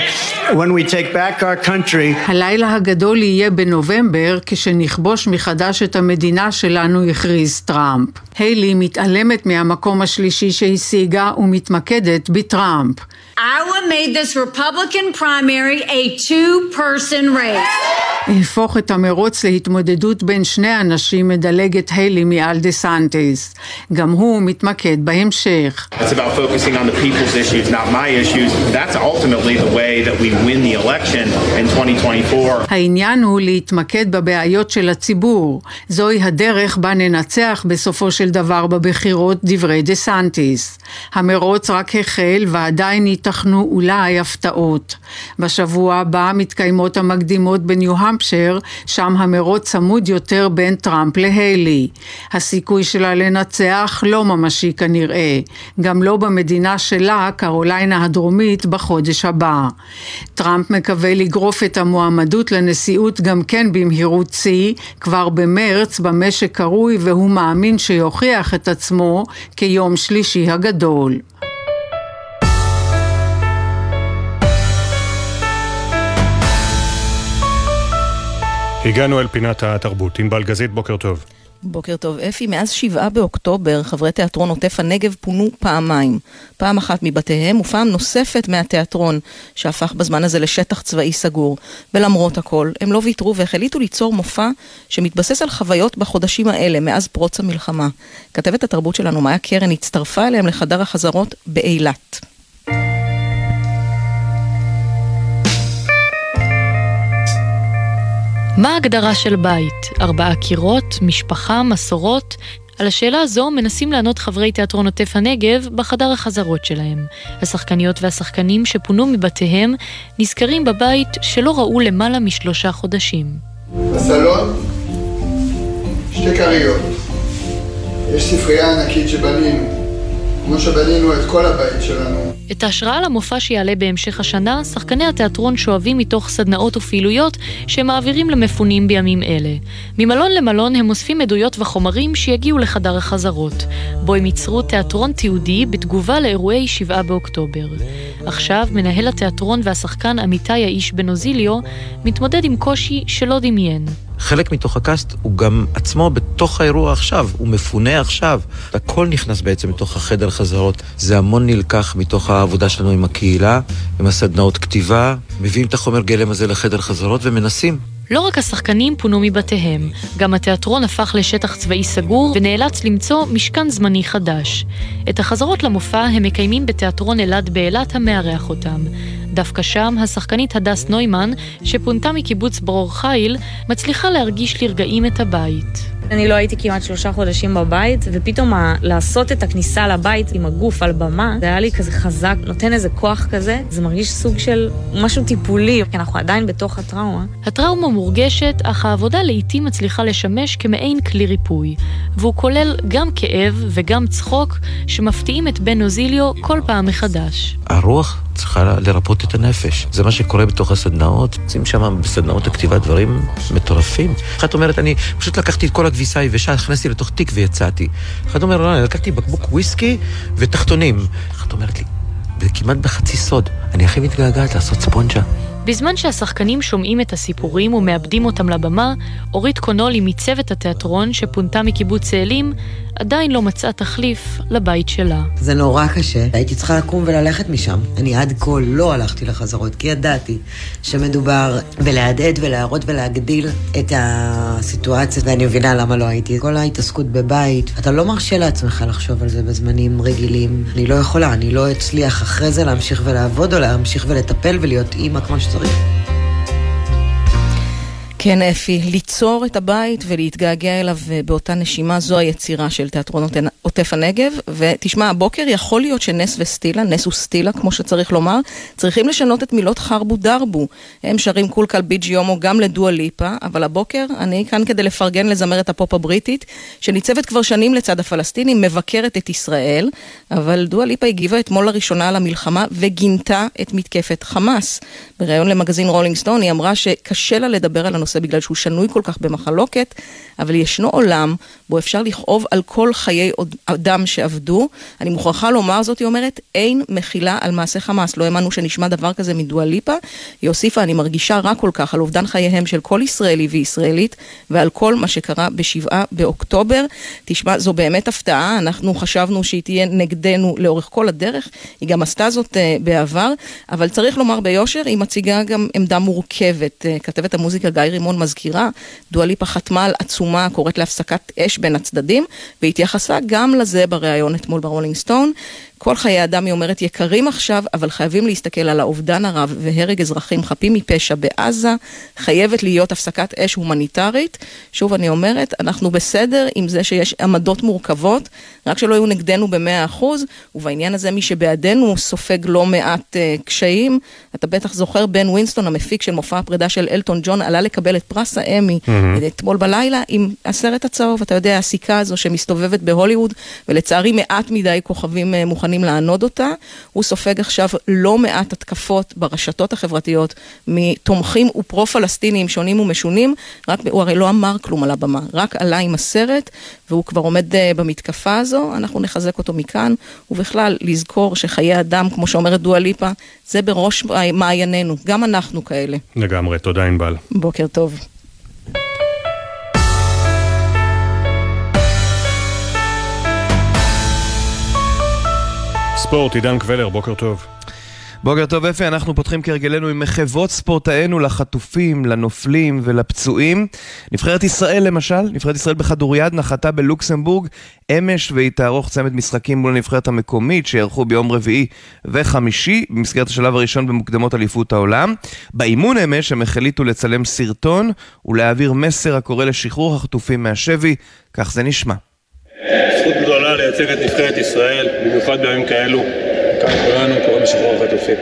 when we take back our country. הלילה הגדול יהיה בנובמבר כשנכבוש מחדש את המדינה שלנו, הכריז טראמפ. היילי מתעלמת מהמקום השלישי שהשיגה ומתמקדת בטראמפ. Iowa made this Republican primary a two-person race. להפוך את המרוץ להתמודדות בין שני אנשים מדלגת היילי מעל דה סנטיס. גם הוא מתמקד בהמשך. It's about focusing on the people's issues, not my issues. That's ultimately the way that we win the election in 2024. העניין הוא להתמקד בבעיות של הציבור. זוהי הדרך בה ננצח בסופו של דבר בבחירות, דברי דה סנטיס. המרוץ רק החל ועדיין ייתכנו אולי הפתעות. בשבוע הבא מתקיימות המקדימות בניו-המפשר, שם המרוץ צמוד יותר בין טראמפ להיילי. הסיכוי שלה לנצח לא ממשי כנראה, גם לא במדינה שלה, קרוליינה הדרומית, בחודש הבא. טראמפ מקווה לגרוף את המועמדות לנשיאות גם כן במהירות שיא, כבר במרץ, במה שקרוי, והוא מאמין שיוכיח את עצמו כיום שלישי הגדול. הגענו אל פינת התרבות. ענבל גזית, בוקר טוב. בוקר טוב. אפי, מאז שבעה באוקטובר חברי תיאטרון עוטף הנגב פונו פעמיים. פעם אחת מבתיהם ופעם נוספת מהתיאטרון, שהפך בזמן הזה לשטח צבאי סגור. ולמרות הכל, הם לא ויתרו והחליטו ליצור מופע שמתבסס על חוויות בחודשים האלה, מאז פרוץ המלחמה. כתבת התרבות שלנו, מאיה קרן, הצטרפה אליהם לחדר החזרות באילת. מה ההגדרה של בית? ארבעה קירות, משפחה, מסורות? על השאלה הזו מנסים לענות חברי תיאטרון עוטף הנגב בחדר החזרות שלהם. השחקניות והשחקנים שפונו מבתיהם נזכרים בבית שלא ראו למעלה משלושה חודשים. בסלון, שתי כריות. יש ספרייה ענקית שבנינו. כמו שבנינו את כל הבית שלנו. את ההשראה למופע שיעלה בהמשך השנה, שחקני התיאטרון שואבים מתוך סדנאות ופעילויות שהם מעבירים למפונים בימים אלה. ממלון למלון הם אוספים עדויות וחומרים שיגיעו לחדר החזרות, בו הם ייצרו תיאטרון תיעודי בתגובה לאירועי 7 באוקטובר. עכשיו, מנהל התיאטרון והשחקן עמיתי האיש בנוזיליו מתמודד עם קושי שלא דמיין. חלק מתוך הקאסט הוא גם עצמו בתוך האירוע עכשיו, הוא מפונה עכשיו. הכל נכנס בעצם לתוך החדר חזרות. זה המון נלקח מתוך העבודה שלנו עם הקהילה, עם הסדנאות כתיבה, מביאים את החומר גלם הזה לחדר חזרות ומנסים. לא רק השחקנים פונו מבתיהם, גם התיאטרון הפך לשטח צבאי סגור ונאלץ למצוא משכן זמני חדש. את החזרות למופע הם מקיימים בתיאטרון אלעד באילת המארח אותם. דווקא שם השחקנית הדס נוימן, שפונתה מקיבוץ ברור חיל, מצליחה להרגיש לרגעים את הבית. אני לא הייתי כמעט שלושה חודשים בבית, ופתאום ה- לעשות את הכניסה לבית עם הגוף על במה, זה היה לי כזה חזק, נותן איזה כוח כזה, זה מרגיש סוג של משהו טיפולי, כי אנחנו עדיין בתוך הטראומה. הטראומה מורגשת, אך העבודה לעיתים מצליחה לשמש כמעין כלי ריפוי, והוא כולל גם כאב וגם צחוק שמפתיעים את בן אוזיליו כל פעם מחדש. הרוח צריכה לרפות את הנפש. זה מה שקורה בתוך הסדנאות. עושים שם בסדנאות הכתיבה דברים מטורפים. אחת אומרת, אני פשוט לקחתי את כל הכביסה היבשה, הכנסתי לתוך תיק ויצאתי. אחת אומרת, לא, אני לקחתי בקבוק וויסקי ותחתונים. אחת אומרת לי, כמעט בחצי סוד, אני הכי מתגעגעת לעשות ספונג'ה. בזמן שהשחקנים שומעים את הסיפורים ומאבדים אותם לבמה, אורית קונולי מצוות התיאטרון שפונתה מקיבוץ צאלים, עדיין לא מצאה תחליף לבית שלה. זה נורא קשה, הייתי צריכה לקום וללכת משם. אני עד כה לא הלכתי לחזרות, כי ידעתי שמדובר בלהדהד ולהראות ולהגדיל את הסיטואציה, ואני מבינה למה לא הייתי. כל ההתעסקות בבית, אתה לא מרשה לעצמך לחשוב על זה בזמנים רגילים. אני לא יכולה, אני לא אצליח אחרי זה להמשיך ולעבוד או להמשיך ולטפל ולהיות אימא כמו שצריך. כן, אפי, ליצור את הבית ולהתגעגע אליו באותה נשימה, זו היצירה של תיאטרון עוטף הנגב. ותשמע, הבוקר יכול להיות שנס וסטילה, נס וסטילה, כמו שצריך לומר, צריכים לשנות את מילות חרבו דרבו. הם שרים קולקל ביג'י יומו גם לדואה ליפה, אבל הבוקר אני כאן כדי לפרגן לזמרת הפופ הבריטית, שניצבת כבר שנים לצד הפלסטינים, מבקרת את ישראל, אבל דואה ליפה הגיבה אתמול לראשונה על המלחמה וגינתה את מתקפת חמאס. בריאיון למגזין רולינג סטון היא אמרה שקשה לה לדבר על הנושא בגלל שהוא שנוי כל כך במחלוקת, אבל ישנו עולם בו אפשר לכאוב על כל חיי אדם שאבדו. אני מוכרחה לומר זאת, היא אומרת, אין מחילה על מעשה חמאס. לא האמנו שנשמע דבר כזה מדואה ליפה. היא הוסיפה, אני מרגישה רע כל כך על אובדן חייהם של כל ישראלי וישראלית ועל כל מה שקרה בשבעה באוקטובר. תשמע, זו באמת הפתעה, אנחנו חשבנו שהיא תהיה נגדנו לאורך כל הדרך, היא גם עשתה זאת uh, בעבר, אבל צריך לומר ביושר, היא מציגה גם עמדה מורכבת. Uh, כתבת המוזיקה גיא רימון מזכירה, דואליפה חתמה על עצומה הקוראת להפסקת אש בין הצדדים, והתייחסה גם לזה בריאיון אתמול ברולינג סטון. כל חיי אדם, היא אומרת, יקרים עכשיו, אבל חייבים להסתכל על האובדן הרב והרג אזרחים חפים מפשע בעזה. חייבת להיות הפסקת אש הומניטרית. שוב, אני אומרת, אנחנו בסדר עם זה שיש עמדות מורכבות, רק שלא יהיו נגדנו במאה אחוז, ובעניין הזה מי שבעדנו סופג לא מעט uh, קשיים. אתה בטח זוכר, בן ווינסטון, המפיק של מופע הפרידה של אלטון ג'ון, עלה לקבל את פרס האמי mm-hmm. אתמול בלילה עם הסרט הצהוב, אתה יודע, הסיכה הזו שמסתובבת בהוליווד, ולצערי מעט מדי כוכבים uh, מוכנים. מוכנים לענוד אותה. הוא סופג עכשיו לא מעט התקפות ברשתות החברתיות מתומכים ופרו-פלסטינים שונים ומשונים, רק, הוא הרי לא אמר כלום על הבמה, רק עלה עם הסרט, והוא כבר עומד uh, במתקפה הזו, אנחנו נחזק אותו מכאן, ובכלל, לזכור שחיי אדם, כמו שאומרת דואה ליפה, זה בראש מעיינינו, גם אנחנו כאלה. לגמרי, תודה ענבל. בוקר טוב. ספורט, עידן קבלר, בוקר טוב. בוקר טוב אפי, אנחנו פותחים כהרגלנו עם מחוות ספורטאינו לחטופים, לנופלים ולפצועים. נבחרת ישראל למשל, נבחרת ישראל בכדוריד נחתה בלוקסמבורג אמש והיא תערוך צמד משחקים מול הנבחרת המקומית שיערכו ביום רביעי וחמישי במסגרת השלב הראשון במוקדמות אליפות העולם. באימון אמש הם החליטו לצלם סרטון ולהעביר מסר הקורא לשחרור החטופים מהשבי, כך זה נשמע. זכות גדולה לייצג את נבחרת ישראל, במיוחד בימים כאלו. כאן כולנו קוראים לשחרור החטופים.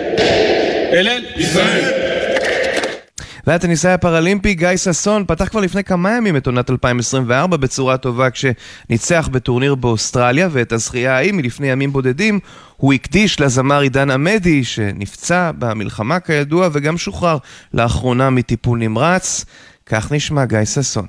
אלל, ישראל! והטניסאי הפראלימפי גיא ששון פתח כבר לפני כמה ימים את עונת 2024 בצורה טובה כשניצח בטורניר באוסטרליה ואת הזכייה ההיא מלפני ימים בודדים הוא הקדיש לזמר עידן עמדי שנפצע במלחמה כידוע וגם שוחרר לאחרונה מטיפול נמרץ כך נשמע גיא ששון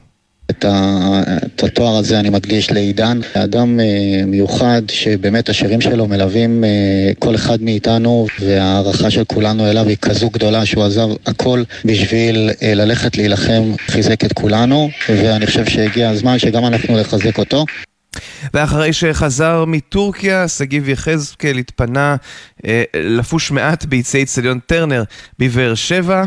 את, ה, את התואר הזה אני מקדיש לעידן, אדם אה, מיוחד שבאמת השירים שלו מלווים אה, כל אחד מאיתנו וההערכה של כולנו אליו היא כזו גדולה שהוא עזב הכל בשביל אה, ללכת להילחם, חיזק את כולנו ואני חושב שהגיע הזמן שגם אנחנו לחזק אותו. ואחרי שחזר מטורקיה, שגיב יחזקאל התפנה אה, לפוש מעט ביצי אצטדיון טרנר בבאר שבע,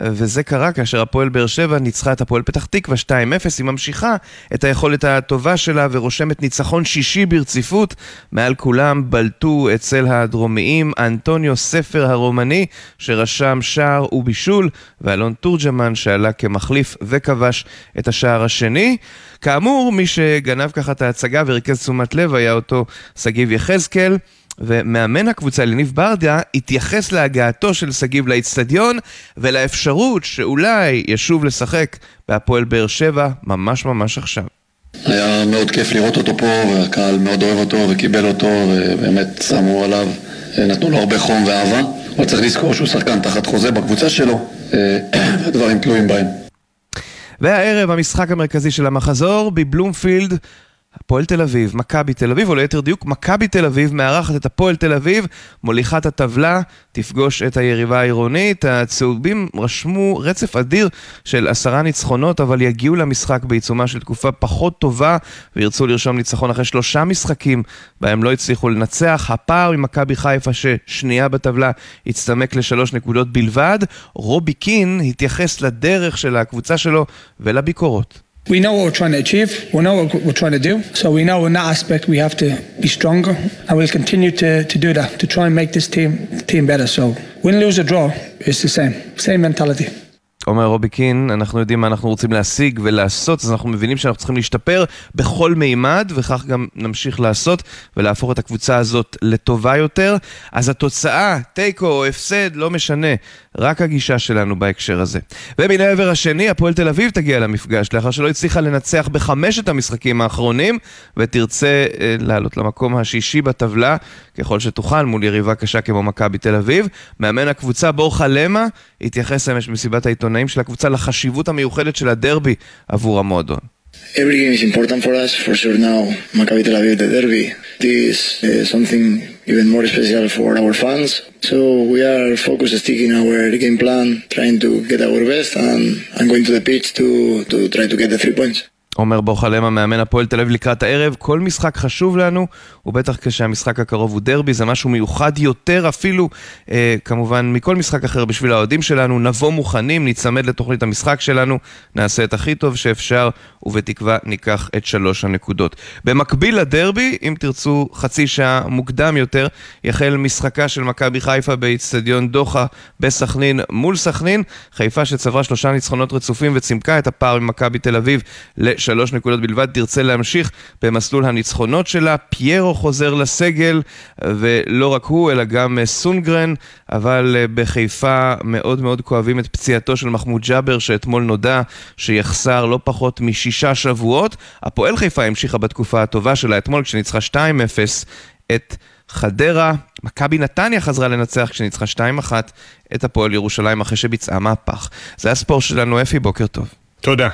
וזה קרה כאשר הפועל באר שבע ניצחה את הפועל פתח תקווה 2-0, היא ממשיכה את היכולת הטובה שלה ורושמת ניצחון שישי ברציפות, מעל כולם בלטו אצל הדרומיים אנטוניו ספר הרומני, שרשם שער ובישול, ואלון תורג'מן שעלה כמחליף וכבש את השער השני. כאמור, מי שגנב ככה את ההצגה וריכז תשומת לב היה אותו שגיב יחזקאל. ומאמן הקבוצה לניב ברדיה התייחס להגעתו של שגיב לאיצטדיון ולאפשרות שאולי ישוב לשחק בהפועל באר שבע ממש ממש עכשיו. היה מאוד כיף לראות אותו פה, והקהל מאוד אוהב אותו וקיבל אותו, ובאמת שמו עליו, נתנו לו הרבה חום ואהבה. אבל צריך לזכור שהוא שחקן תחת חוזה בקבוצה שלו, והדברים תלויים בהם. והערב המשחק המרכזי של המחזור בבלומפילד הפועל תל אביב, מכבי תל אביב, או ליתר דיוק, מכבי תל אביב מארחת את הפועל תל אביב, מוליכה את הטבלה, תפגוש את היריבה העירונית. הצהובים רשמו רצף אדיר של עשרה ניצחונות, אבל יגיעו למשחק בעיצומה של תקופה פחות טובה, וירצו לרשום ניצחון אחרי שלושה משחקים בהם לא הצליחו לנצח. הפער ממכבי חיפה, ששנייה בטבלה, הצטמק לשלוש נקודות בלבד. רובי קין התייחס לדרך של הקבוצה שלו ולביקורות. We know what we're trying to achieve, we know what we're trying to do, so we know in that aspect we have to be stronger and we'll continue to, to do that, to try and make this team team better. So win, lose or draw, it's the same, same mentality. אומר רובי קין, אנחנו יודעים מה אנחנו רוצים להשיג ולעשות, אז אנחנו מבינים שאנחנו צריכים להשתפר בכל מימד, וכך גם נמשיך לעשות ולהפוך את הקבוצה הזאת לטובה יותר. אז התוצאה, תיקו או הפסד, לא משנה, רק הגישה שלנו בהקשר הזה. ומן העבר השני, הפועל תל אביב תגיע למפגש, לאחר שלא הצליחה לנצח בחמשת המשחקים האחרונים, ותרצה אה, לעלות למקום השישי בטבלה, ככל שתוכל, מול יריבה קשה כמו מכבי תל אביב. מאמן הקבוצה בורחה למה התייחס אמש במסיבת העיתונאים של הקבוצה לחשיבות המיוחדת של הדרבי עבור המועדון. Every game is important for us, for sure now. Maccabi Tel Aviv, the derby. This is something even more special for our fans. So we are focused, sticking our game plan, trying to get our best, and I'm going to the pitch to, to try to get the three points. עומר בוכלם, מאמן הפועל תל אביב לקראת הערב, כל משחק חשוב לנו, ובטח כשהמשחק הקרוב הוא דרבי, זה משהו מיוחד יותר אפילו, אה, כמובן, מכל משחק אחר בשביל האוהדים שלנו. נבוא מוכנים, ניצמד לתוכנית המשחק שלנו, נעשה את הכי טוב שאפשר, ובתקווה ניקח את שלוש הנקודות. במקביל לדרבי, אם תרצו חצי שעה מוקדם יותר, יחל משחקה של מכבי חיפה באיצטדיון דוחה בסכנין מול סכנין. חיפה שצברה שלושה ניצחונות רצופים וצימקה את הפער ממכבי תל אביב לשלוש נקודות בלבד, תרצה להמשיך במסלול הניצחונות שלה. פיירו חוזר לסגל, ולא רק הוא, אלא גם סונגרן, אבל בחיפה מאוד מאוד כואבים את פציעתו של מחמוד ג'אבר, שאתמול נודע שיחסר לא פחות משישה שבועות. הפועל חיפה המשיכה בתקופה הטובה שלה אתמול, כשניצחה 2-0 את חדרה. מכבי נתניה חזרה לנצח כשניצחה 2-1 את הפועל ירושלים אחרי שביצעה מהפך. זה הספורט שלנו, אפי, בוקר טוב. תודה.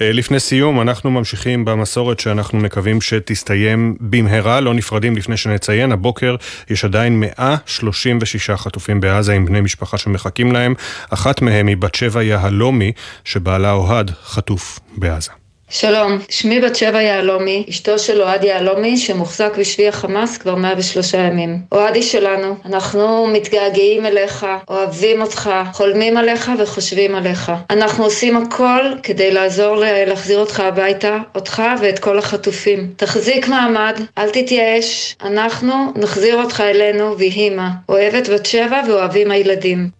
לפני סיום, אנחנו ממשיכים במסורת שאנחנו מקווים שתסתיים במהרה, לא נפרדים לפני שנציין. הבוקר יש עדיין 136 חטופים בעזה עם בני משפחה שמחכים להם. אחת מהם היא בת שבע יהלומי, שבעלה אוהד חטוף בעזה. שלום, שמי בת שבע יהלומי, אשתו של אוהד יהלומי שמוחזק בשבי החמאס כבר 103 ימים. אוהדי שלנו, אנחנו מתגעגעים אליך, אוהבים אותך, חולמים עליך וחושבים עליך. אנחנו עושים הכל כדי לעזור להחזיר אותך הביתה, אותך ואת כל החטופים. תחזיק מעמד, אל תתייאש, אנחנו נחזיר אותך אלינו ויהי מה. אוהבת בת שבע ואוהבים הילדים.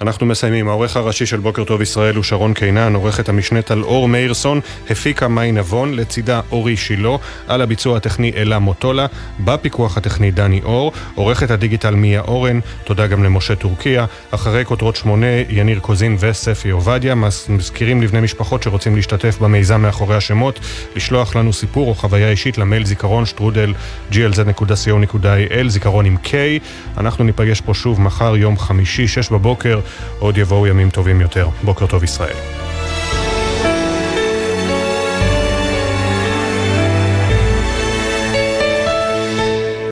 אנחנו מסיימים. העורך הראשי של בוקר טוב ישראל הוא שרון קינן, עורכת המשנה טל-אור מאירסון, הפיקה מאי נבון, לצידה אורי שילה, על הביצוע הטכני אלה מוטולה, בפיקוח הטכני דני אור, עורכת הדיגיטל מיה אורן, תודה גם למשה טורקיה, אחרי כותרות שמונה, יניר קוזין וספי עובדיה, מזכירים לבני משפחות שרוצים להשתתף במיזם מאחורי השמות, לשלוח לנו סיפור או חוויה אישית למייל זיכרון שטרודל glz.co.il, זיכרון עם K. אנחנו ניפגש פה שוב מחר, יום חמישי, שש בבוקר. עוד יבואו ימים טובים יותר. בוקר טוב ישראל.